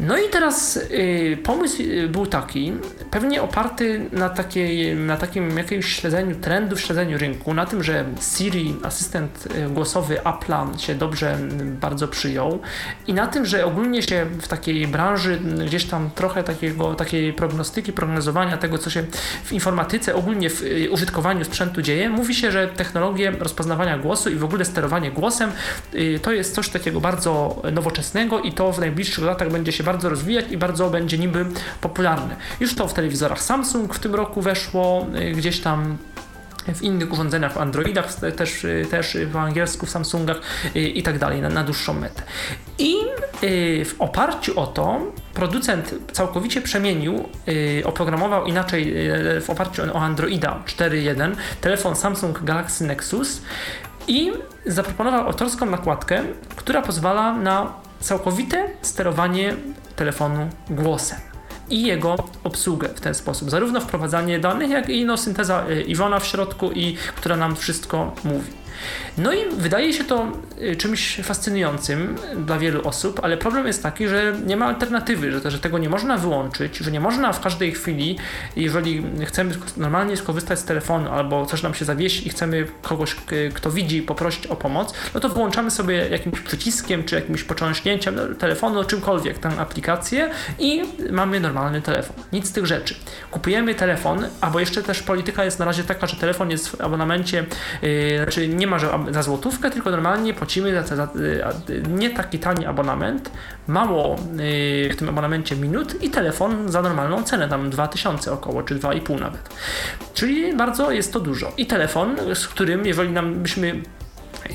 No i teraz y, pomysł y, był taki, pewnie oparty na, takiej, na takim jakimś śledzeniu trendów, śledzeniu rynku, na tym, że Siri, asystent y, głosowy Apple'a się dobrze mm, bardzo przyjął i na tym, że ogólnie się w takiej branży gdzieś tam trochę takiego, takiej prognostyki, prognozowania tego, co się w informatyce, ogólnie w y, użytkowaniu sprzętu dzieje, mówi się, że technologie rozpoznawania głosu i w ogóle sterowanie głosem y, to jest coś takiego bardzo nowoczesnego i to w najbliższych latach będzie się bardzo rozwijać i bardzo będzie niby popularne. Już to w telewizorach Samsung w tym roku weszło, y, gdzieś tam w innych urządzeniach, w Androidach, w- też, y, też po angielsku w Samsungach y, i tak dalej, na, na dłuższą metę. I w oparciu o to producent całkowicie przemienił, oprogramował inaczej w oparciu o Androida 4.1 telefon Samsung Galaxy Nexus i zaproponował autorską nakładkę, która pozwala na całkowite sterowanie telefonu głosem i jego obsługę w ten sposób. Zarówno wprowadzanie danych, jak i no, synteza y, Iwona w środku, i która nam wszystko mówi. No i wydaje się to y, czymś fascynującym dla wielu osób, ale problem jest taki, że nie ma alternatywy, że, że tego nie można wyłączyć, że nie można w każdej chwili, jeżeli chcemy normalnie skorzystać z telefonu albo coś nam się zawiesi i chcemy kogoś, kto widzi, poprosić o pomoc, no to włączamy sobie jakimś przyciskiem czy jakimś począśnięciem telefonu, czymkolwiek tę aplikację i mamy normalny telefon. Nic z tych rzeczy. Kupujemy telefon, albo jeszcze też polityka jest na razie taka, że telefon jest w abonamencie, yy, znaczy nie ma, że za złotówkę, tylko normalnie płacimy za, za a- nie taki tani abonament, mało yy, w tym abonamencie minut i telefon za normalną cenę, tam 2000 około, czy 2,5 nawet. Czyli bardzo jest to dużo. I telefon, z którym, jeżeli nam byśmy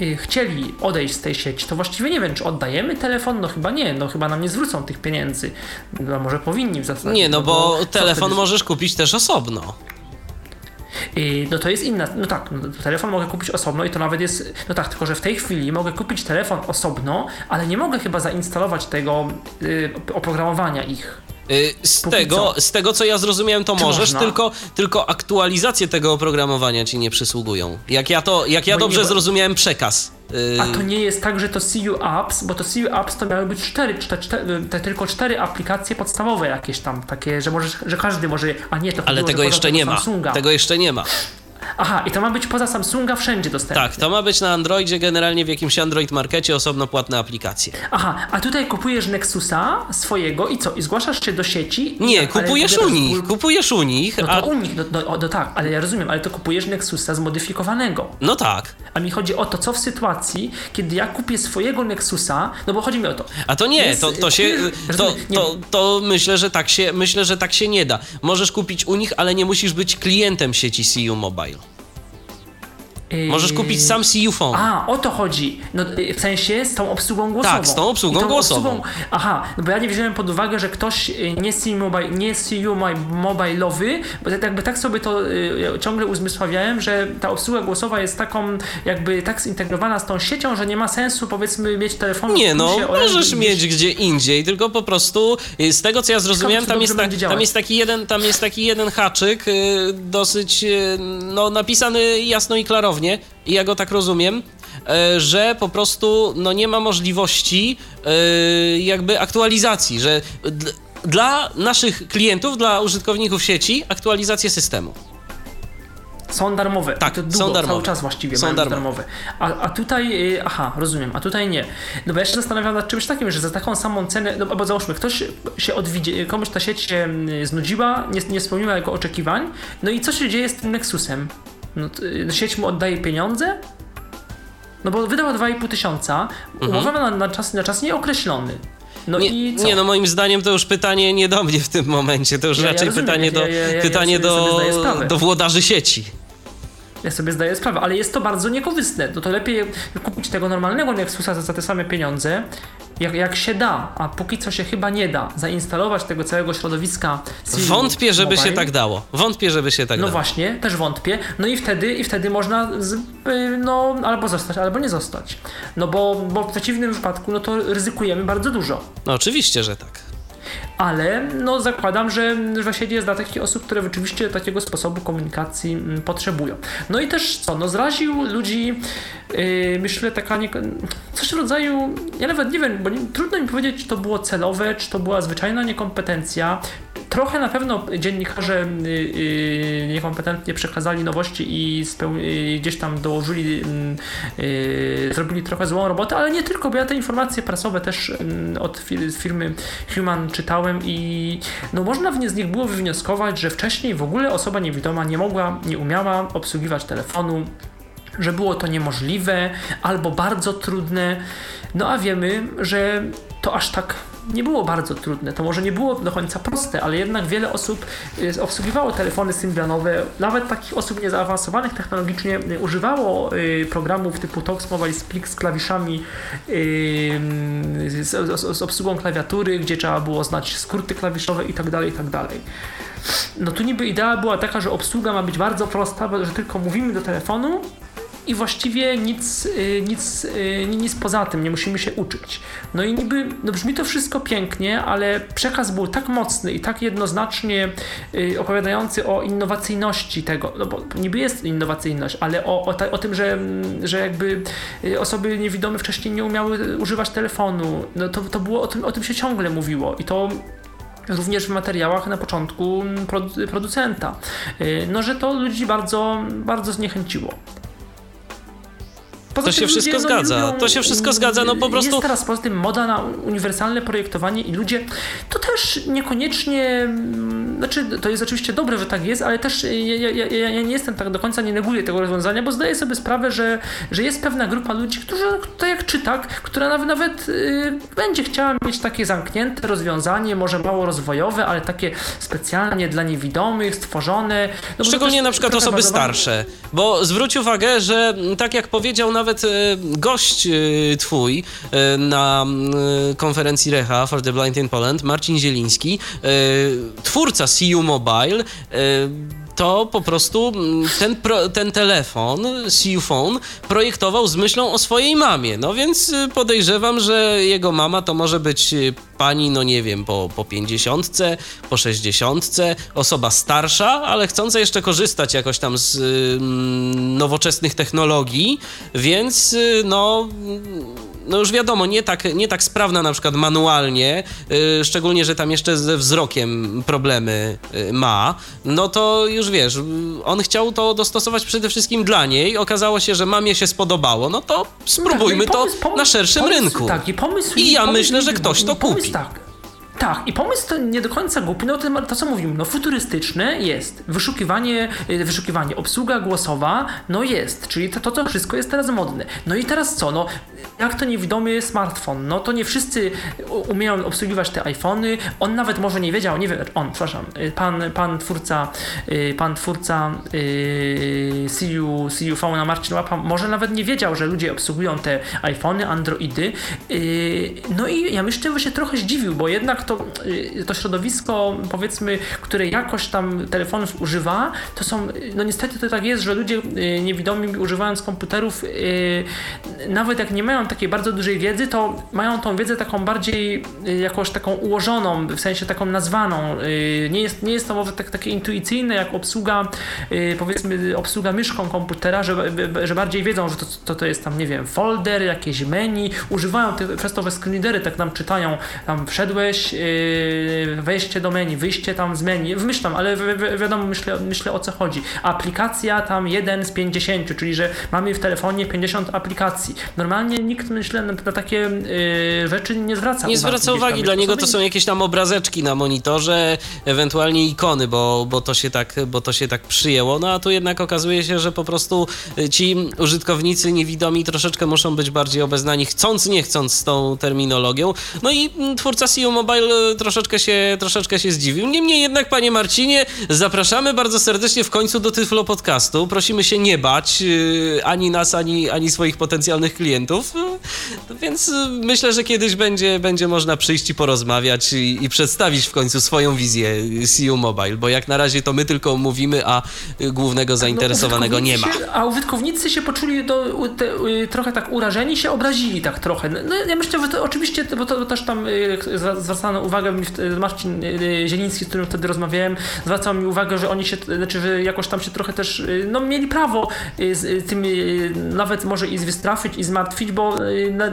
y, chcieli odejść z tej sieci, to właściwie nie wiem, czy oddajemy telefon, no chyba nie, no chyba nam nie zwrócą tych pieniędzy. No może powinni w zasadzie. Nie, no bo co telefon wtedy- możesz kupić też osobno. No to jest inna, no tak, no, telefon mogę kupić osobno i to nawet jest, no tak, tylko że w tej chwili mogę kupić telefon osobno, ale nie mogę chyba zainstalować tego y, oprogramowania ich. Y, Z Póki tego, co. z tego, co ja zrozumiałem, to Czy możesz, można? tylko, tylko aktualizacje tego oprogramowania ci nie przysługują. Jak ja to, jak ja Bo nie- dobrze bo- zrozumiałem przekaz. Y, A to nie jest tak, że to CU Apps, bo to CU Apps to miały być cztery, te tylko cztery aplikacje podstawowe jakieś tam, takie, że możesz, że każdy może, a nie, to Ale tego jeszcze nie ma. Tego jeszcze nie ma. Aha, i to ma być poza Samsunga wszędzie dostępne. Tak, to ma być na Androidzie, generalnie w jakimś Android Markecie osobno płatne aplikacje. Aha, a tutaj kupujesz Nexusa swojego i co? I zgłaszasz się do sieci? Nie, ale kupujesz u nich, ból- kupujesz u nich, No a... to u nich, no, no, no tak, ale ja rozumiem, ale to kupujesz Nexusa zmodyfikowanego. No tak. A mi chodzi o to, co w sytuacji, kiedy ja kupię swojego Nexusa, no bo chodzi mi o to. A to nie, Jest- to, to się, to, nie, to, to myślę, że tak się, myślę, że tak się nie da. Możesz kupić u nich, ale nie musisz być klientem sieci CU Mobile. Możesz kupić sam CU Phone. A, o to chodzi. No, y, w sensie z tą obsługą głosową. Tak, z tą obsługą I głosową. aha, no bo ja nie wziąłem pod uwagę, że ktoś y, nie CU, mobile, nie CU mobile'owy, bo tak- jakby tak sobie to y, ciągle uzmysławiałem, że ta obsługa głosowa jest taką jakby tak zintegrowana z tą siecią, że nie ma sensu powiedzmy mieć telefon Nie, no, możesz mieć gdzie indziej, tylko po prostu z tego co ja zrozumiałem, tam jest, ta, tam jest taki jeden, tam jest taki jeden haczyk, y, dosyć y, no, napisany jasno i klarownie, i ja go tak rozumiem, y, że po prostu no, nie ma możliwości y, jakby aktualizacji, że dla naszych klientów, dla użytkowników sieci aktualizację systemu. Są darmowe. Tak, to długo, są darmowe. cały czas właściwie Są darmowe. darmowe. A, a tutaj, y, aha, rozumiem, a tutaj nie. No bo ja się zastanawiam nad czymś takim, że za taką samą cenę, no bo załóżmy, ktoś się odwiedzie, komuś ta sieć się znudziła, nie, nie spełniła jego oczekiwań, no i co się dzieje z tym Nexusem? No, sieć mu oddaje pieniądze? No bo wydała 2,5 tysiąca, umowa na, na, czas, na czas nieokreślony. No Nie, i co? nie, no moim zdaniem to już pytanie nie do mnie w tym momencie, to już Ja- ja raczej rozumiem, pytanie, ja- do, ja- ja- ja pytanie do, do włodarzy sieci. Ja sobie zdaję sprawę, ale jest to bardzo niekorzystne. No to lepiej kupić tego normalnego Nexusa za, te same pieniądze, jak, jak się da, a póki co się chyba nie da, zainstalować tego całego środowiska. Seal Wątpię, żeby Mobile. się tak dało. Wątpię, żeby się tak No dało. właśnie, też wątpię. No i wtedy, i wtedy można z, y, no, albo zostać, albo nie zostać. No bo, bo w przeciwnym wypadku no to ryzykujemy bardzo dużo. No oczywiście, że tak. Ale no zakładam, że w sieci jest dla takich osób, które rzeczywiście takiego sposobu komunikacji mm, potrzebują. No i też co, no zraził ludzi, yy, myślę, taka nie, coś w rodzaju, ja nawet nie wiem, bo nie, trudno mi powiedzieć, czy to było celowe, czy to była zwyczajna niekompetencja. Trochę na pewno dziennikarze yy, yy, niekompetentnie przekazali nowości i yy, gdzieś tam dołożyli, yy, zrobili trochę złą robotę, ale nie tylko, bo ja te informacje prasowe też yy, od firmy Human czytałem i no można z nich było wywnioskować, że wcześniej w ogóle osoba niewidoma nie mogła, nie umiała obsługiwać telefonu, że było to niemożliwe albo bardzo trudne. No a wiemy, że to aż tak nie było bardzo trudne. To może nie było do końca proste, ale jednak wiele osób y, obsługiwało telefony symbianowe, nawet takich osób niezaawansowanych technologicznie używało y, programów typu Tox Mobile Speak z klawiszami, y, z, z, obsługą klawiatury, gdzie trzeba było znać skróty klawiszowe i tak dalej, i tak. No tu niby idea była taka, że obsługa ma być bardzo prosta, że tylko mówimy do telefonu i właściwie nic, y, nic, y, nic poza tym, nie musimy się uczyć. No i niby, no brzmi to wszystko pięknie, ale przekaz był tak mocny i tak jednoznacznie y, opowiadający o innowacyjności tego, no bo niby jest innowacyjność, ale o, o, ta, o tym, że, że jakby osoby niewidome wcześniej nie umiały używać telefonu, no to, to było, o tym, o tym się ciągle mówiło i to również w materiałach na początku produ- producenta. No, że to ludzi bardzo, bardzo zniechęciło. Poza To się wszystko ludzie, no, zgadza, lubią- to się wszystko zgadza, no po prostu- Jest teraz poza tym moda na uniwersalne projektowanie i ludzie to też niekoniecznie, mm, znaczy to jest oczywiście dobre, że tak jest, ale też ja, ja, ja, nie jestem tak do końca, nie neguję tego rozwiązania, bo zdaję sobie sprawę, że, że jest pewna grupa ludzi, którzy, tak jak czytak, która nawet, nawet y, będzie chciała mieć takie zamknięte rozwiązanie, może mało rozwojowe, ale takie specjalnie dla niewidomych, stworzone. No to Szczególnie na przykład osoby bazowane- starsze. Bo zwróć uwagę, że m, tak jak powiedział nawet e, gość e, twój e, na konferencji Reha for the Blind in Poland, Marcin Zieliński, twórca CU Mobile, to po prostu mm, ten, pro, ten telefon, Phone, projektował z myślą o swojej mamie. No więc y, podejrzewam, że jego mama to może być y, pani, no nie wiem, po, po 50, po 60, osoba starsza, ale chcąca jeszcze korzystać jakoś tam z mm, nowoczesnych technologii, więc y, no no już wiadomo, nie tak, nie tak sprawna na przykład manualnie, y, szczególnie, że tam jeszcze ze wzrokiem problemy y, ma, no to już wiesz, y, on chciał to dostosować przede wszystkim dla niej, okazało się, że mamie się spodobało, no to spróbujmy Tak, no i to pomysł- pomysł- na szerszym pomysł, rynku. Tak, i pomysł I ja pomysł myślę, że ktoś to kupi. Tak. Tak, i pomysł to nie do końca głupi, no to, to co mówimy, no futurystyczne jest, wyszukiwanie, y, wyszukiwanie, obsługa głosowa, no jest, czyli to, to, to wszystko jest teraz modne. No i teraz co, no jak to niewidomy smartfon, no to nie wszyscy umieją obsługiwać te iPhony, on nawet może nie wiedział, nie wiem, on, przepraszam, y, pan, pan twórca, y, pan twórca CU, CU Fauna Marcin Łapa może nawet nie wiedział, że ludzie obsługują te iPhony, Androidy, no i ja myślę, że się trochę zdziwił, bo jednak to, y, to środowisko, powiedzmy, które jakoś tam telefonów używa, to są, no niestety to tak jest, że ludzie y, niewidomi używając komputerów, y, nawet jak nie mają takiej bardzo dużej wiedzy, to mają tą wiedzę taką bardziej jakoś taką ułożoną, w sensie taką nazwaną. Nie jest, nie jest to może tak, takie intuicyjne jak obsługa, powiedzmy, obsługa myszką komputera, że, że bardziej wiedzą, że to, to, to jest tam, nie wiem, folder, jakieś menu, używają te, przez to, screenreadery tak nam czytają, tam wszedłeś, wejście do menu, wyjście tam z menu, wymyślam, ale wi wi wiadomo, myślę, myślę o co chodzi. Aplikacja tam 1 z 50, czyli że mamy w telefonie 50 aplikacji. Normalnie nikt, myślę, na, na takie yy, rzeczy nie zwraca uwagi. Nie zwraca uwagi, dla niego to są jakieś tam obrazeczki na monitorze, ewentualnie ikony, bo, bo, to się tak, bo to się tak przyjęło, no a tu jednak okazuje się, że po prostu ci użytkownicy niewidomi troszeczkę muszą być bardziej obeznani, chcąc, nie chcąc z tą terminologią. No i twórca CEO Mobile troszeczkę się, troszeczkę się zdziwił. Niemniej jednak, panie Marcinie, zapraszamy bardzo serdecznie w końcu do Tyflo Podcastu. Prosimy się nie bać e, ani nas, ani, ani swoich potencjalnych klientów. E, więc myślę, że kiedyś będzie, będzie można przyjść i porozmawiać i, i przedstawić w końcu swoją wizję CU Mobile, bo jak na razie to my tylko mówimy, a głównego no, zainteresowanego no, nie ma. Się, a użytkownicy się poczuli do, te, trochę tak urażeni, się obrazili tak trochę. No, ja myślę, że to oczywiście, bo to, to też tam zwracano uwagę, Marcin y, Zieliński, z którym wtedy rozmawiałem, zwracał mi uwagę, że oni się, znaczy, że jakoś tam się trochę też, y, no mieli prawo y, z tym nawet może i zwystrafić i zmartwić, bo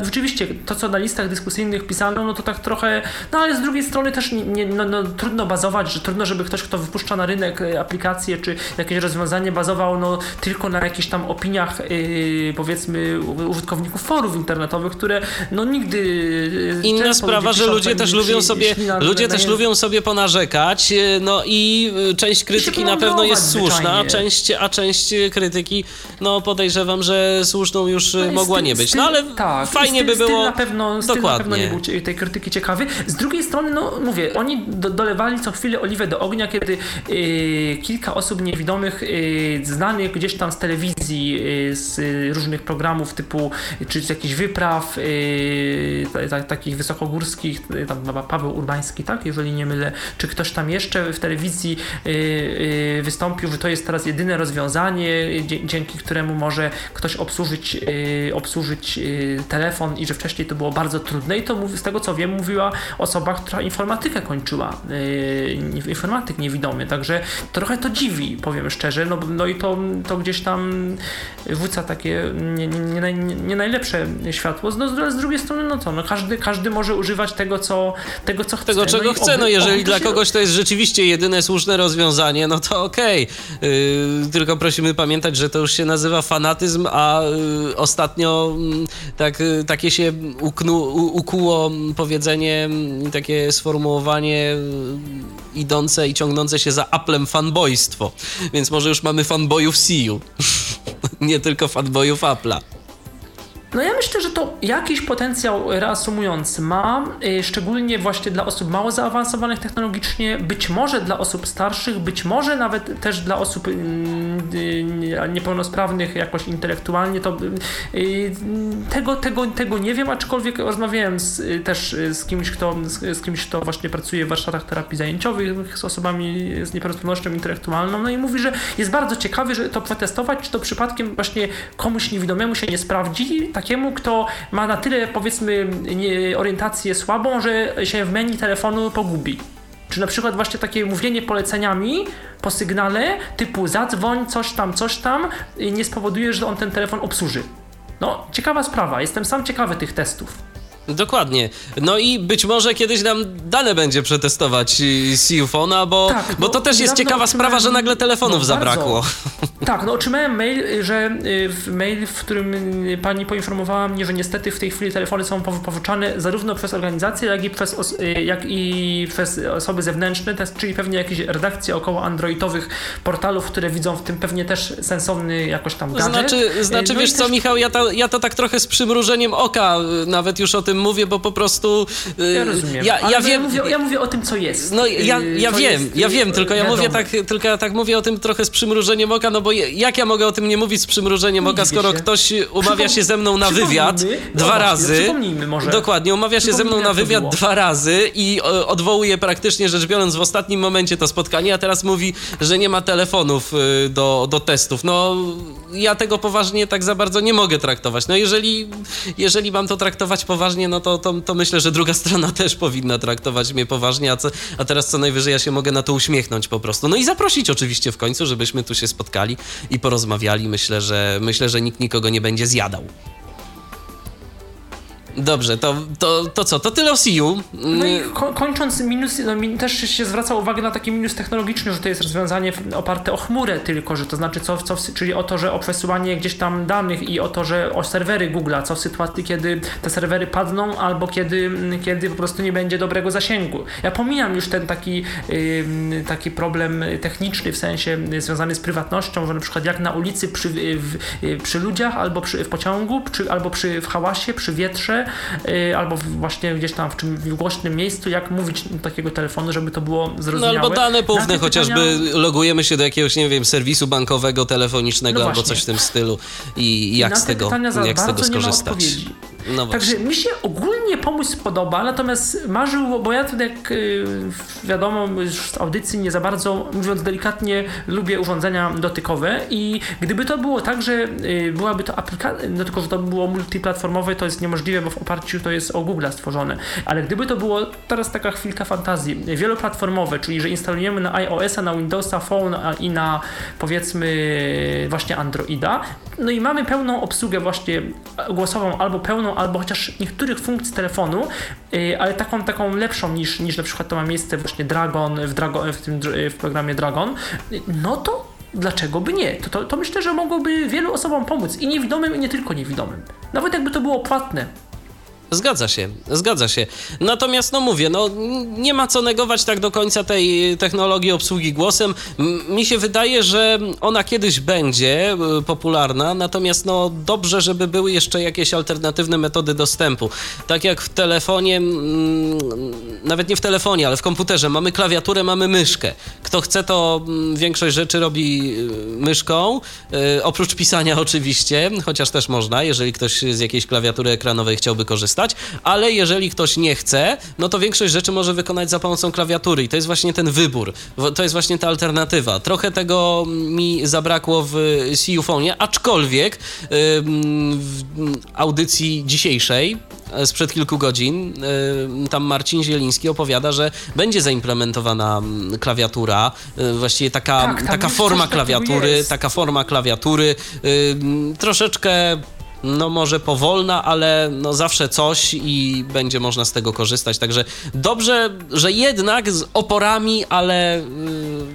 rzeczywiście to, co na listach dyskusyjnych pisano, no to tak trochę, no ale z drugiej strony też nie, no, no, trudno bazować, że trudno, żeby ktoś, kto wypuszcza na rynek aplikacje czy jakieś rozwiązanie bazował no tylko na jakichś tam opiniach powiedzmy użytkowników forów internetowych, które no nigdy... Inna sprawa, że ludzie też lubią sobie, ludzie też lubią sobie ponarzekać, e, no i e, część krytyki na pewno jest słuszna, a część, a część krytyki, no podejrzewam, że słuszną już no mogła nie być. No ale tak, fajnie styl, by było. na pewno, Dokładnie. na pewno nie był tej krytyki ciekawy. Z drugiej strony, no mówię, oni do, dolewali co chwilę oliwę do ognia, kiedy yy, kilka osób niewidomych, yy, znanych gdzieś tam z telewizji, yy, z różnych programów typu, czy z jakichś wypraw, takich wysokogórskich, tam Paweł Urbański, tak, jeżeli nie mylę, czy ktoś tam jeszcze w telewizji yy, yy, wystąpił, że to jest teraz jedyne rozwiązanie, dzięki któremu może ktoś obsłużyć, yy, obsłużyć y, telefon i że wcześniej to było bardzo trudne. I to z tego co wiem mówiła osoba, która informatykę kończyła, y, informatyk niewidomy, także trochę to dziwi, powiem szczerze, no, no i to, to gdzieś tam wróca takie nie, nie, nie, nie najlepsze światło, no, z drugiej strony no co, no każdy, każdy może używać tego, co, tego, co chce. Tego, czego no chce. No jeżeli dla kogoś to jest rzeczywiście jedyne słuszne rozwiązanie, no to okej. Okay. Yy, tylko prosimy pamiętać, że to już się nazywa fanatyzm, a yy, ostatnio yy, tak, y, takie się uknu, ukuło powiedzenie, y, takie sformułowanie y, idące i ciągnące się za Applem fanboystwo. Więc może już mamy fanboyów CU. Nie tylko fanboyów Apple'a. No ja myślę, że to jakiś potencjał reasumujący ma, y, szczególnie właśnie dla osób mało zaawansowanych technologicznie, być może dla osób starszych, być może nawet też dla osób y, y, niepełnosprawnych jakoś intelektualnie, to tego, tego, tego nie wiem, aczkolwiek rozmawiałem z, też z kimś, kto, z, kimś, kto właśnie pracuje w warsztatach terapii zajęciowych z osobami z niepełnosprawnością intelektualną, no i mówi, że jest bardzo ciekawy, że to przetestować, czy to przypadkiem właśnie komuś niewidomemu się nie sprawdzi, tak takiemu, kto ma na tyle, powiedzmy, orientację słabą, że się w menu telefonu pogubi. Czy na przykład właśnie takie mówienie poleceniami po sygnale typu zadzwoń, coś tam, coś tam nie spowoduje, że on ten telefon obsłuży. No, ciekawa sprawa, jestem sam ciekawy tych testów. Dokładnie. No i być może kiedyś nam dane będzie przetestować Siufona, bo, tak, bo to też jest ciekawa sprawa, że nagle telefonów no, zabrakło. Tak, no otrzymałem mail, że y, w mail, w którym y, pani poinformowała mnie, że niestety w tej chwili telefony są powy- pożyczane zarówno przez organizacje, jak i przez, y, jak i przez osoby zewnętrzne, czyli pewnie jakieś redakcje około androidowych portalów, które widzą w tym pewnie też sensowny jakoś tam gadżet. Znaczy, znaczy No wiesz co, też- Michał, ja to, ja to tak trochę z przymrużeniem oka nawet już o tym mówię, bo po prostu. y, Ja rozumiem. Ja, ja no wiem. mówię, ja mówię o tym, co jest. No ja, Y, ja co wiem, jest, ja y, wiem, tylko ja wiadome. mówię tak, tylko ja tak mówię o tym trochę z przymrużeniem oka, no bo jak ja mogę o tym nie mówić z przymrużeniem oka, dziwię skoro się. ktoś umawia się ze mną na wywiad no dwa razy. przypomnijmy może. Dokładnie, umawia się ze mną na wywiad dwa razy i o, odwołuje praktycznie rzecz biorąc w ostatnim momencie to spotkanie, a teraz mówi, że nie ma telefonów y, do, do testów. No ja tego poważnie tak za bardzo nie mogę traktować. No jeżeli, jeżeli mam to traktować poważnie, no to, to, to myślę, że druga strona też powinna traktować mnie poważnie, a, co, a teraz co najwyżej ja się mogę na to uśmiechnąć po prostu. No i zaprosić oczywiście w końcu, żebyśmy tu się spotkali i porozmawiali. Myślę, że myślę, że nikt nikogo nie będzie zjadał. Dobrze, to, to, to co? To tyle o Siu. No i ko- kończąc minus, no, min, też się zwraca uwagę na taki minus technologiczny, że to jest rozwiązanie oparte o chmurę tylko, że to znaczy co, co w- czyli o to, że o przesyłanie gdzieś tam danych i o to, że o serwery Google'a, co w sytuacji, kiedy te serwery padną albo kiedy, kiedy po prostu nie będzie dobrego zasięgu. Ja pomijam już ten taki, ym, taki problem techniczny w sensie związany z prywatnością, że na przykład jak na ulicy przy, w, przy ludziach albo przy, w pociągu, albo przy, w hałasie, przy wietrze, y, albo w- właśnie gdzieś tam w, czym, w głośnym miejscu, jak mówić do takiego telefonu, żeby to było No zrozumiałe. albo dane poufne, te chociażby pytania- logujemy się do jakiegoś, nie wiem, serwisu bankowego, telefonicznego No albo coś w tym stylu i jak z te tego, pytania jak z tego skorzystać. No. Także mi się ogólnie pomysł podoba, natomiast marzył, bo ja tutaj jak y, wiadomo już z audycji nie za bardzo, mówiąc delikatnie, lubię urządzenia dotykowe i gdyby to było tak, że y, byłaby to aplikacja, no tylko że to by było multiplatformowe, to jest niemożliwe, bo w oparciu to jest o Google stworzone, ale gdyby to było, teraz taka chwilka fantazji, wieloplatformowe, czyli że instalujemy na iOS-a, na Windowsa Phone i na powiedzmy właśnie Androida, no i mamy pełną obsługę właśnie głosową albo pełną, albo chociaż niektórych funkcji telefonu, yy, ale taką taką lepszą niż, niż na przykład to ma miejsce właśnie Dragon w, Dragon, w tym dr- w programie Dragon, no to dlaczego by nie? To, to, to myślę, że mogłoby wielu osobom pomóc i niewidomym i nie tylko niewidomym. Nawet jakby to było płatne. Zgadza się, zgadza się. Natomiast, no mówię, no nie ma co negować tak do końca tej technologii obsługi głosem. Mi się wydaje, że ona kiedyś będzie y, popularna, natomiast no dobrze, żeby były jeszcze jakieś alternatywne metody dostępu. Tak jak w telefonie, nawet nie w telefonie, ale w komputerze mamy klawiaturę, mamy myszkę. Kto chce, to większość rzeczy robi y, myszką, y, oprócz pisania oczywiście, chociaż też można, jeżeli ktoś z jakiejś klawiatury ekranowej chciałby korzystać, ale jeżeli ktoś nie chce, no to większość rzeczy może wykonać za pomocą klawiatury i to jest właśnie ten wybór, to jest właśnie ta alternatywa. Trochę tego mi zabrakło w CU-fonie, aczkolwiek w audycji dzisiejszej, e, sprzed kilku godzin, y, tam Marcin Zieliński opowiada, że będzie zaimplementowana klawiatura, y, właściwie taka, Tak, taka forma klawiatury, taka forma klawiatury, troszeczkę no może powolna, ale no zawsze coś i będzie można z tego korzystać. Także dobrze, że jednak z oporami, ale y,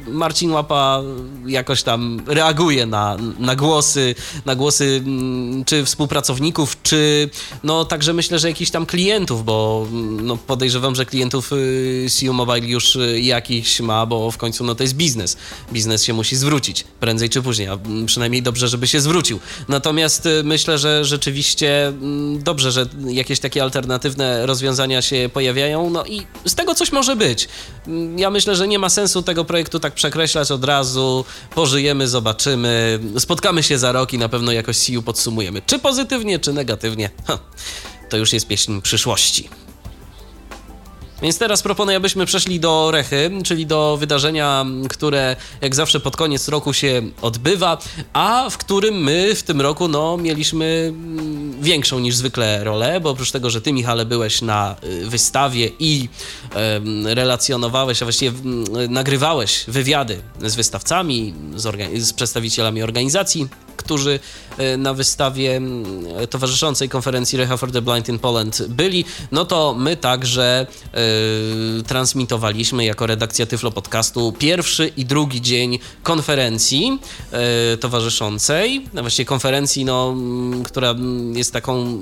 Marcin Łapa jakoś tam reaguje na, na głosy, na głosy mm, czy współpracowników, czy no także myślę, że jakichś tam klientów, bo mm, no podejrzewam, że klientów y, CU Mobile już y, jakiś ma, bo w końcu no to jest biznes. Biznes się musi zwrócić prędzej czy później, a mm, przynajmniej dobrze, żeby się zwrócił. Natomiast y, myślę, że rzeczywiście mm, dobrze, że jakieś takie alternatywne rozwiązania się pojawiają, no i z tego coś może być. Mm, Ja myślę, że nie ma sensu tego projektu tak przekreślać od razu, pożyjemy, zobaczymy, spotkamy się za rok i na pewno jakoś CU podsumujemy. Czy pozytywnie, czy negatywnie, ha, to już jest pieśń przyszłości. Więc teraz proponuję, abyśmy przeszli do Rechy, czyli do wydarzenia, które jak zawsze pod koniec roku się odbywa, a w którym my w tym roku no, mieliśmy mm, większą niż zwykle rolę, bo oprócz tego, że ty, Michale, byłeś na y, wystawie i relacjonowałeś, a właściwie mm, nagrywałeś wywiady z wystawcami, z, z przedstawicielami organizacji, którzy e, na wystawie towarzyszącej konferencji Reha for the Blind in Poland byli, no to my także y, transmitowaliśmy jako redakcja Tyflo Podcastu pierwszy i drugi dzień konferencji y, towarzyszącej, no właściwie konferencji, no, która jest taką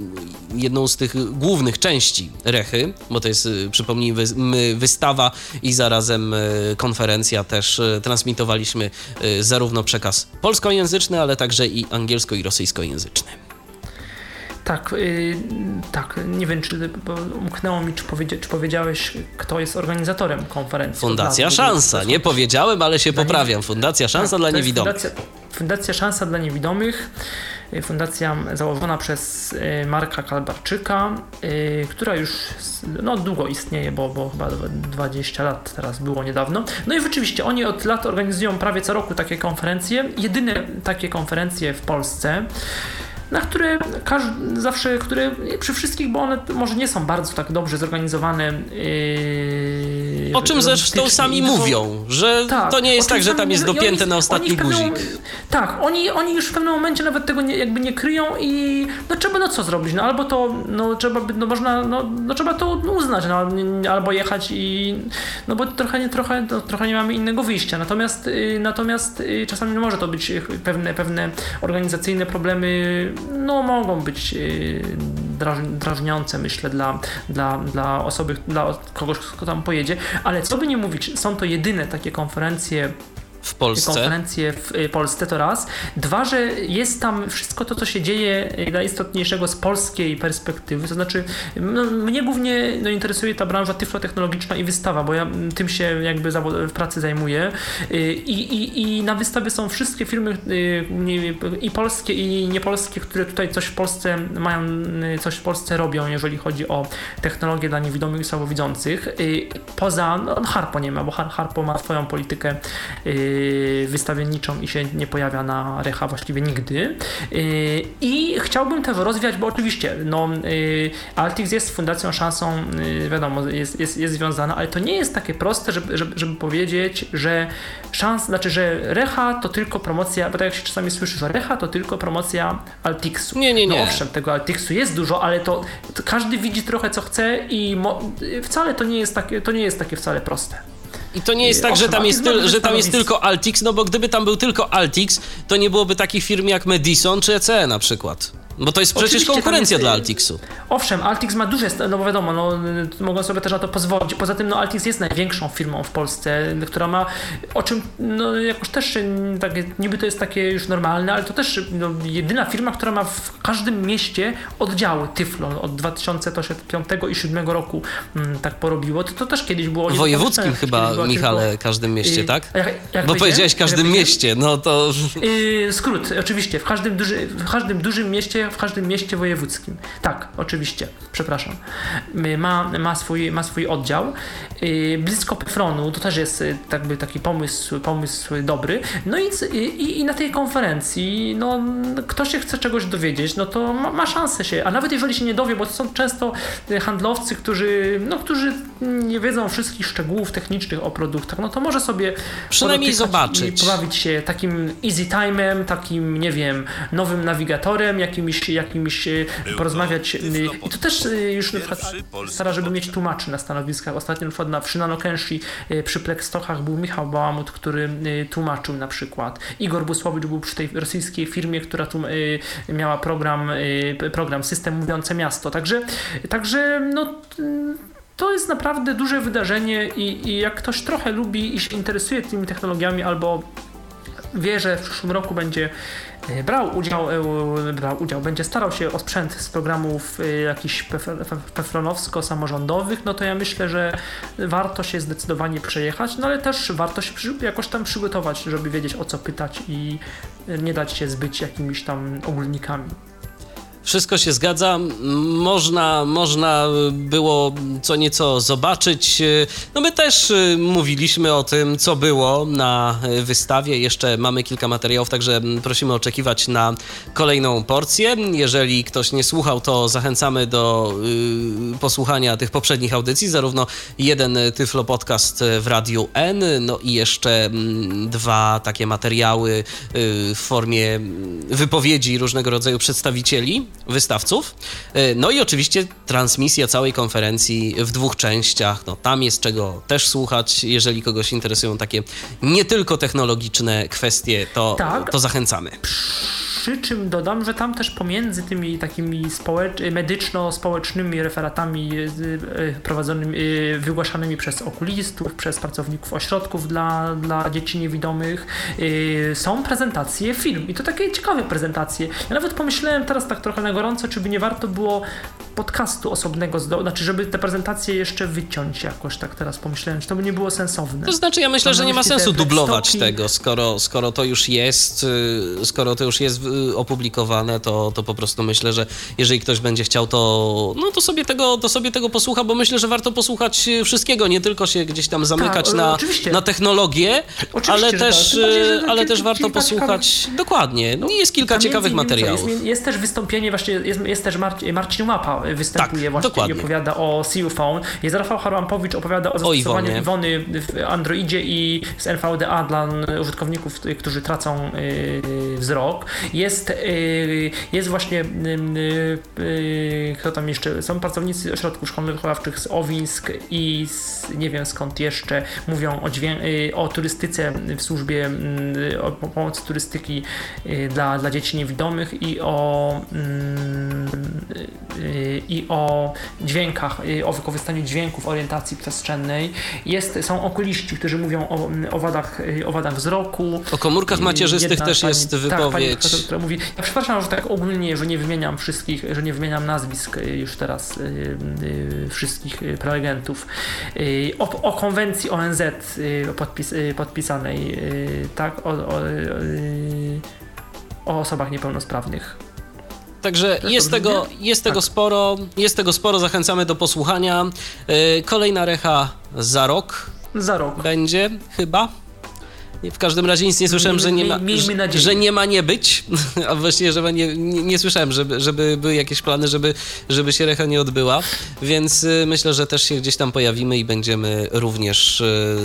jedną z tych głównych części Rechy, bo to jest, przypomnijmy, wystawa i zarazem konferencja też transmitowaliśmy zarówno przekaz polskojęzyczny, ale także i angielsko- i rosyjskojęzyczny. Tak, yy, tak. Nie wiem, czy umknęło mi, czy, powiedzia czy powiedziałeś, kto jest organizatorem konferencji. Fundacja Szansa. Nie powiedziałem, ale się poprawiam. Fundacja Szansa tak, dla niewidomych. Fundacja, Fundacja Szansa dla niewidomych. Y, fundacja założona przez y, Marka Kalbarczyka, y, która już no, długo istnieje, bo, bo chyba 20 lat teraz było niedawno. No i rzeczywiście oni od lat organizują prawie co roku takie konferencje. Jedyne takie konferencje w Polsce na które każdy, zawsze, które przy wszystkich, bo one może nie są bardzo tak dobrze zorganizowane. Yy, o czym zresztą sami mówią, że tak, to nie jest tak, że tam jest dopięte na ostatni guzik. Tak, oni, oni już w pewnym momencie nawet tego nie, jakby nie kryją i no trzeba no co zrobić, no albo to, no trzeba, no można, no, no trzeba to uznać, no, albo jechać i, no bo trochę nie, trochę, no, trochę nie mamy innego wyjścia, natomiast, y, natomiast y, czasami może to być pewne, pewne organizacyjne problemy no, mogą być y, drażniące, myślę, dla, dla, dla osoby, dla kogoś, kto tam pojedzie, ale co by nie mówić, są to jedyne takie konferencje w Polsce. konferencję w y, Polsce to raz. Dwa, że jest tam wszystko to, co się dzieje y, najistotniejszego z polskiej perspektywy. To znaczy, no, mnie głównie no, interesuje ta branża tyflotechnologiczna i wystawa, bo ja tym się jakby w pracy zajmuję. Y, I, i, i na wystawie są wszystkie firmy i polskie, i niepolskie, które tutaj coś w Polsce mają, coś w Polsce robią, jeżeli chodzi o technologię dla niewidomych i słabowidzących. Poza, no, Harpo nie ma, bo Harpo ma swoją politykę wystawienniczą i się nie pojawia na Recha właściwie nigdy. Y, I chciałbym to rozwiać, bo oczywiście no, y, Altix jest fundacją szansą, y, wiadomo, jest, jest, jest związana, ale to nie jest takie proste, żeby, żeby, żeby powiedzieć, że szans, znaczy, że Recha to tylko promocja, bo tak jak się czasami słyszy, że Recha to tylko promocja Altixu. Nie, nie, nie. No owszem, tego Altixu jest dużo, ale to, to każdy widzi trochę co chce i wcale to nie jest takie, to nie jest takie wcale proste. I to nie jest tak, że tam jest, tyl, że tam jest tylko Altix, no bo gdyby tam był tylko Altix, to nie byłoby takich firm jak Madison czy ECE na przykład. Bo to jest przecież Oczywiście konkurencja jest, dla Altixu. Owszem, Altix ma duże, no bo wiadomo, no, mogą sobie też na to pozwolić. Poza tym no, Altix jest największą firmą w Polsce, która ma, o czym no, jakoś też tak, niby to jest takie już normalne, ale to też no, jedyna firma, która ma w każdym mieście oddziały Tyflo od 2005 i 2007 roku mm, tak porobiło. To, to też kiedyś było... W wojewódzkim chyba, Michale, tylko, każdym mieście, tak? Jak, jak Bo powiedziałeś każdym mieście, no to... Yy, skrót, oczywiście, w każdym, duży, w każdym dużym mieście w każdym mieście wojewódzkim. Tak, oczywiście, przepraszam. Ma, ma, swój, ma swój oddział. Y, blisko Pefronu, to też jest y, jakby taki pomysł, pomysł dobry. No i, i, i na tej konferencji, no, kto się chce czegoś dowiedzieć, no to ma, ma szansę się, a nawet jeżeli się nie dowie, bo to są często y, handlowcy, którzy, no, którzy nie wiedzą wszystkich szczegółów technicznych o produktach, no to może sobie przynajmniej zobaczyć i pobawić się takim easy time'em, takim, nie wiem, nowym nawigatorem, jakimiś jakimś, jakimś porozmawiać. I to też y, już na przykład stara, żeby mieć tłumaczy na stanowiskach. Ostatnio na przykład na, przy Nanokenshi przy Plexstochach był Michał Bałamut, który tłumaczył na przykład. Igor Busłowicz był przy tej rosyjskiej firmie, która tu miała program, program System Mówiące Miasto. Także, także no to jest naprawdę duże wydarzenie i, i, jak ktoś trochę lubi i się interesuje tymi technologiami albo wie, że w przyszłym roku będzie e, brał udział, e, brał udział, będzie starał się o sprzęt z programów e, jakichś pefronowsko-samorządowych, no to ja myślę, że warto się zdecydowanie przejechać, no ale też warto się jakoś tam przygotować, żeby wiedzieć o co pytać i nie dać się zbyć jakimiś tam ogólnikami. Wszystko się zgadza. Można, można było co nieco zobaczyć. No my też mówiliśmy o tym, co było na wystawie. Jeszcze mamy kilka materiałów, także prosimy oczekiwać na kolejną porcję. Jeżeli ktoś nie słuchał, to zachęcamy do posłuchania tych poprzednich audycji, zarówno jeden Tyflo Podcast w Radiu N, no i jeszcze dwa takie materiały w formie wypowiedzi różnego rodzaju przedstawicieli, wystawców. Y, no i oczywiście transmisja całej konferencji w dwóch częściach. No, tam jest czego też słuchać. Jeżeli kogoś interesują takie nie tylko technologiczne kwestie, to, Tak. to zachęcamy. Przy czym dodam, że tam też pomiędzy tymi takimi społecz- medyczno-społecznymi referatami y, y, prowadzonymi, wygłaszanymi przez okulistów, przez pracowników ośrodków dla, dla dzieci niewidomych są prezentacje film. I to takie ciekawe prezentacje. Ja nawet pomyślałem teraz tak trochę na gorąco, czy by nie warto było podcastu osobnego, zdo- znaczy żeby te prezentacje jeszcze wyciąć jakoś, tak teraz pomyślałem, czy to by nie było sensowne. To znaczy, ja myślę, że nie ma sensu dublować tego, skoro, skoro to już jest, y, skoro to już jest y, opublikowane, to, to po prostu myślę, że jeżeli ktoś będzie chciał, to, no to, sobie tego, to sobie tego posłucha, bo myślę, że warto posłuchać y, wszystkiego, nie tylko się gdzieś tam zamykać Tak, na, oczywiście. na technologię, Oczywiście, ale że też, tak. Ale kilka- też warto posłuchać dokładnie. Jest kilka ciekawych materiałów. Jest, jest też wystąpienie, właśnie jest, jest też Marcin, Marcin Łapa występuje Tak, właśnie dokładnie. i opowiada o See Phone. Jest Rafał Harłampowicz opowiada o zastosowaniu Iwonie. Iwony w Androidzie i z NVDA dla użytkowników, y, którzy tracą y, wzrok. Jest, y, jest właśnie y, y, kto tam jeszcze, są pracownicy ośrodków szkolno-wychowawczych z Owińsk i z, nie wiem skąd jeszcze mówią o, dźwię- o turystyce w służbie y, o pomocy turystyki dla, dla dzieci niewidomych i o mm, i o dźwiękach, o wykorzystaniu dźwięków orientacji przestrzennej. Jest, są okuliści, którzy mówią o, o, wadach, o wadach wzroku. O komórkach macierzystych jedna też pani- jest Tak, pani wypowiedź. profesor, która mówi, ja przepraszam, że tak ogólnie, że nie wymieniam wszystkich, że nie wymieniam nazwisk y, już teraz y, y, wszystkich prelegentów. O, o konwencji ONZ podpis, podpisanej, tak, o, o, o osobach niepełnosprawnych. Także Też jest dobrze tego, jest tego Tak. sporo, jest tego sporo, zachęcamy do posłuchania. Yy, Kolejna recha za rok Za rok. będzie chyba. W każdym razie nic nie słyszałem, że nie ma, że nie ma nie być, a właściwie, że nie, nie, nie słyszałem, żeby, żeby były jakieś plany, żeby, żeby się recha nie odbyła, więc y, myślę, że też się gdzieś tam pojawimy i będziemy również y,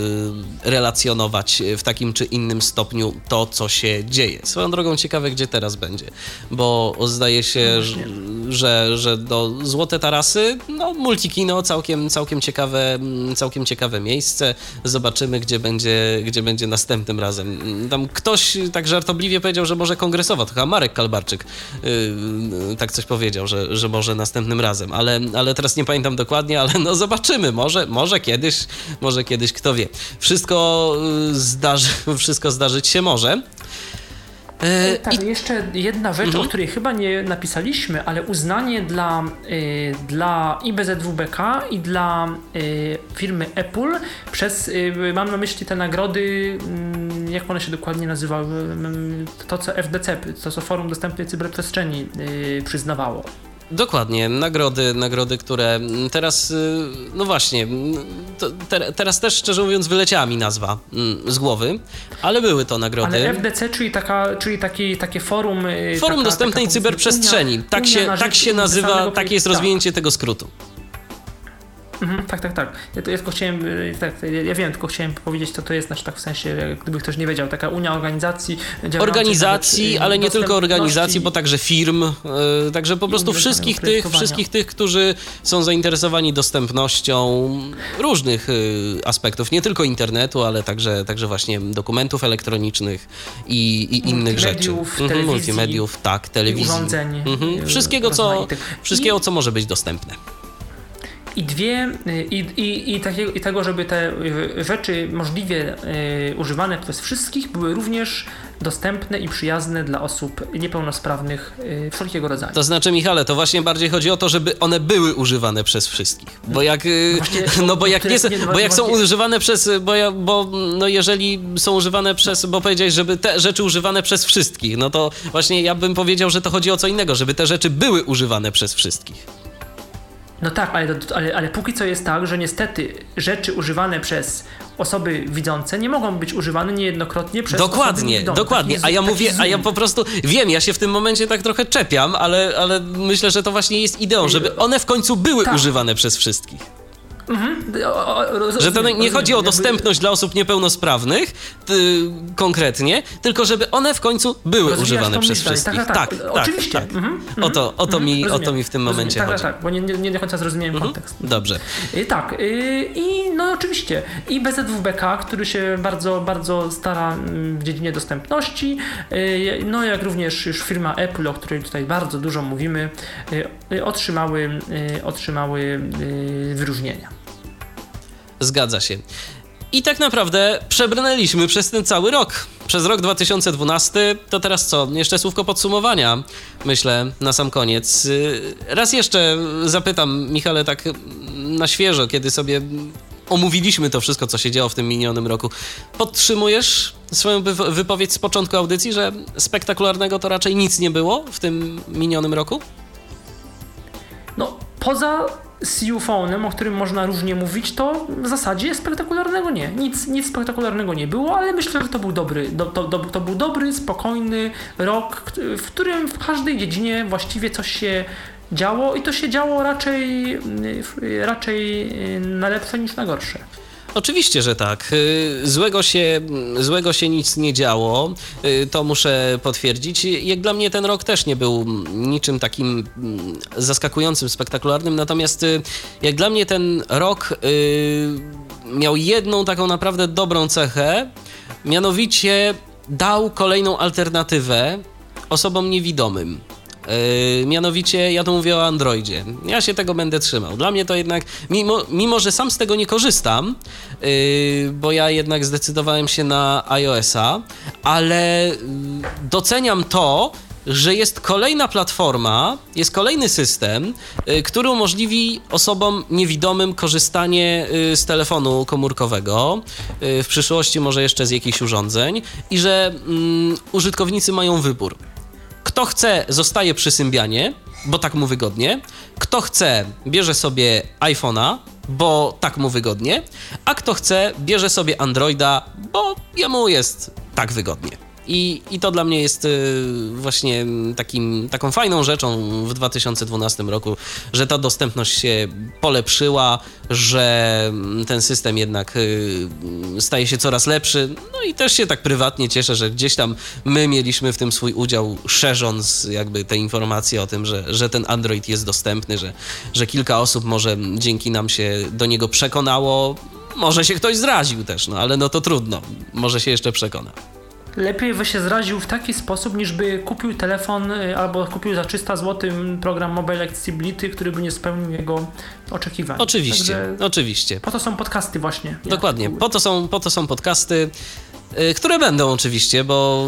relacjonować w takim czy innym stopniu to, co się dzieje. Swoją drogą ciekawe, gdzie teraz będzie, bo zdaje się, że, że, że do Złote Tarasy, no multikino, całkiem, całkiem, ciekawe, mm, całkiem ciekawe miejsce. Zobaczymy, gdzie będzie, gdzie będzie następnym razem. Tam ktoś tak żartobliwie powiedział, że może kongresowa, to chyba Marek Kalbarczyk yy, tak coś powiedział, że, że może następnym razem, ale, ale teraz nie pamiętam dokładnie, ale no zobaczymy, może, może kiedyś, może kiedyś, kto wie. Wszystko, yy, zdarzy, wszystko zdarzyć się może. Yy, Tak, jeszcze jedna rzecz, Mhm. o której chyba nie napisaliśmy, ale uznanie dla, y, dla i BZWBK i dla y, firmy Apple przez, y, mam na myśli te nagrody, mm, jak one się dokładnie nazywały, mm, to co FDC, to co Forum Dostępnej Cyberprzestrzeni przyznawało. Dokładnie, nagrody, nagrody, które teraz, y, no właśnie, te, teraz też szczerze mówiąc wyleciała mi nazwa mm, z głowy, ale były to nagrody. Ale FDC, czyli, taka, czyli taki, takie forum... y, Forum taka, Dostępnej taka, Cyberprzestrzeni, Unia, tak, Unia się, tak się nazywa, takie jest rozwinięcie tego skrótu. Mhm, tak, tak, tak. Ja, to, ja tylko chciałem, y, tak, ja, wiem, tylko chciałem powiedzieć, co to jest, znaczy tak w sensie, gdyby ktoś nie wiedział, taka Unia Organizacji Organizacji, na rzecz, y, ale nie tylko organizacji, bo także firm, y, także po prostu wszystkich tych, wszystkich tych, którzy są zainteresowani dostępnością różnych y, aspektów, nie tylko internetu, ale także, także właśnie dokumentów elektronicznych i, i innych rzeczy. Mhm, multimediów, tak, telewizji. urządzeń. Mhm, y, Wszystkiego, co, wszystkiego, co może być dostępne. I dwie, i, i, i, takiego, i tego, żeby te y, rzeczy możliwie y, używane przez wszystkich były również dostępne i przyjazne dla osób niepełnosprawnych y, wszelkiego rodzaju. To znaczy, Michale, to właśnie bardziej chodzi o to, żeby one były używane przez wszystkich. Bo jak, y, Właśnie, no bo jak, nie, nie- bo jak są używane przez, bo, ja, bo no jeżeli są używane przez, bo powiedziałeś, żeby te rzeczy używane przez wszystkich, no to właśnie ja bym powiedział, że to chodzi o co innego, żeby te rzeczy były używane przez wszystkich. No tak, ale, ale, ale póki co jest tak, że niestety rzeczy używane przez osoby widzące nie mogą być używane niejednokrotnie przez osoby Dokładnie, niewidome. dokładnie. Taki A ja taki mówię, a ja po prostu wiem, ja się w tym momencie tak trochę czepiam, ale, ale myślę, że to właśnie jest ideą, żeby one w końcu były Tak. używane przez wszystkich. O, o, rozumiem, Że to nie rozumiem. chodzi o Jakby- dostępność dla osób niepełnosprawnych y, konkretnie, tylko żeby one w końcu były Rozwijasz używane przez myśl dalej. wszystkich. Tak, tak, tak. Oczywiście. Mhm, O to, o to, mi, o to mi w tym momencie tak, chodzi. Tak, tak, bo nie, nie, do końca zrozumiałem kontekst. Dobrze. Y, Tak, y, i no oczywiście i BZWBK, który się bardzo, bardzo stara mm, w dziedzinie dostępności, y, no jak również już firma Apple, o której tutaj bardzo dużo mówimy, otrzymały, otrzymały wyróżnienia. Zgadza się. I tak naprawdę przebrnęliśmy przez ten cały rok. Przez rok 2012 to teraz co? Jeszcze słówko podsumowania, myślę, na sam koniec. Y, Raz jeszcze zapytam, Michale, tak na świeżo, kiedy sobie omówiliśmy to wszystko, co się działo w tym minionym roku. Podtrzymujesz swoją wypo- wypowiedź z początku audycji, że spektakularnego to raczej nic nie było w tym minionym roku? No, poza CU Phone'em, o którym można różnie mówić, to w zasadzie spektakularnego nie. Nic, nic spektakularnego nie było, ale myślę, że to był dobry, do, do, do, to był dobry, spokojny rok, w którym w każdej dziedzinie właściwie coś się działo i to się działo raczej, y, raczej y, na lepsze niż na gorsze. Oczywiście, że tak. Y, Złego się, złego się nic nie działo, y, to muszę potwierdzić. Jak dla mnie ten rok też nie był niczym takim mm, zaskakującym, spektakularnym, natomiast y, jak dla mnie ten rok miał jedną taką naprawdę dobrą cechę, mianowicie dał kolejną alternatywę osobom niewidomym. Yy, mianowicie, ja tu mówię o Androidzie. Ja się tego będę trzymał. Dla mnie to jednak, mimo, mimo że sam z tego nie korzystam, yy, bo ja jednak zdecydowałem się na iOS-a, ale yy, doceniam to, że jest kolejna platforma, jest kolejny system, y, który umożliwi osobom niewidomym korzystanie y, z telefonu komórkowego, w przyszłości może jeszcze z jakichś urządzeń i że mm, użytkownicy mają wybór. Kto chce, zostaje przy Symbianie, bo tak mu wygodnie. Kto chce, bierze sobie iPhone'a, bo tak mu wygodnie. A kto chce, bierze sobie Androida, bo jemu jest tak wygodnie. I, I to dla mnie jest y, właśnie takim, taką fajną rzeczą w 2012 roku, że ta dostępność się polepszyła, że ten system jednak y, staje się coraz lepszy. No i też się tak prywatnie cieszę, że gdzieś tam my mieliśmy w tym swój udział, szerząc jakby te informacje o tym, że, że ten Android jest dostępny, że, że kilka osób może dzięki nam się do niego przekonało. Może się ktoś zraził też, no ale no to trudno. Może się jeszcze przekona. Lepiej by się zraził w taki sposób, niż by kupił telefon y, albo kupił za 300 zł program Mobile Accessibility, który by nie spełnił jego oczekiwań. Oczywiście, Także oczywiście. po to są podcasty właśnie. Dokładnie. Po to są, po to są podcasty, które będą oczywiście, bo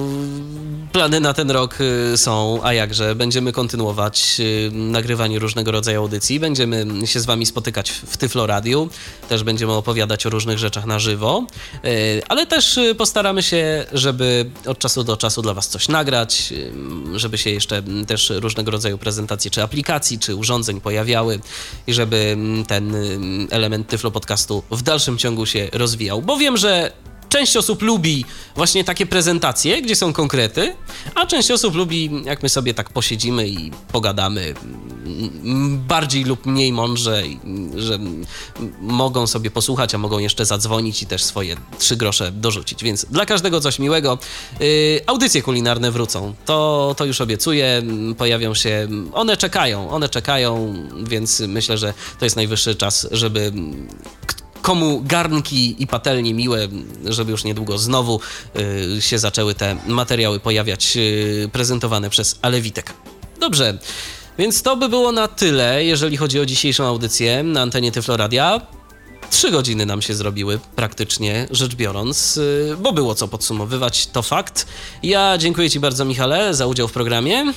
plany na ten rok y, są, a jakże będziemy kontynuować y, nagrywanie różnego rodzaju audycji, będziemy się z wami spotykać w Tyflo Radio, też będziemy opowiadać o różnych rzeczach na żywo, y, ale też y, postaramy się, żeby od czasu do czasu dla was coś nagrać, y, żeby się jeszcze mm, też różnego rodzaju prezentacje czy aplikacji, czy urządzeń pojawiały i żeby mm, ten y, element Tyflo Podcastu w dalszym ciągu się rozwijał, bo wiem, że Część osób lubi właśnie takie prezentacje, gdzie są konkrety, a część osób lubi, jak my sobie tak posiedzimy i pogadamy mm, bardziej lub mniej mądrze, że mogą sobie posłuchać, a mogą jeszcze zadzwonić i też swoje trzy grosze dorzucić. Więc dla każdego coś miłego. Yy, audycje kulinarne wrócą. To, to już obiecuję. Pojawią się. One czekają, one czekają, więc myślę, że to jest najwyższy czas, żeby komu garnki i patelnie miłe, żeby już niedługo znowu y, się zaczęły te materiały pojawiać y, prezentowane przez Alewitek. Dobrze, więc to by było na tyle, jeżeli chodzi o dzisiejszą audycję na antenie Tyfloradia. Trzy godziny nam się zrobiły, praktycznie rzecz biorąc, y, bo było co podsumowywać, to fakt. Ja dziękuję Ci bardzo, Michale, za udział w programie.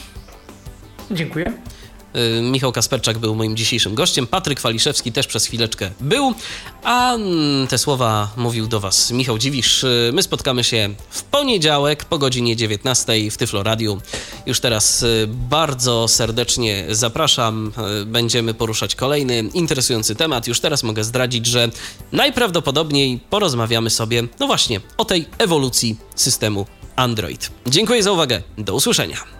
Dziękuję. Y, Michał Kasperczak był moim dzisiejszym gościem. Patryk Waliszewski też przez chwileczkę był. A mm, te słowa mówił do Was Michał Dziwisz. Y, My spotkamy się w poniedziałek po godzinie 19 w Tyflo Radiu. Już teraz y, bardzo serdecznie zapraszam. Będziemy poruszać kolejny interesujący temat. Już teraz mogę zdradzić, że najprawdopodobniej porozmawiamy sobie, no właśnie, o tej ewolucji systemu Android. Dziękuję za uwagę. Do usłyszenia.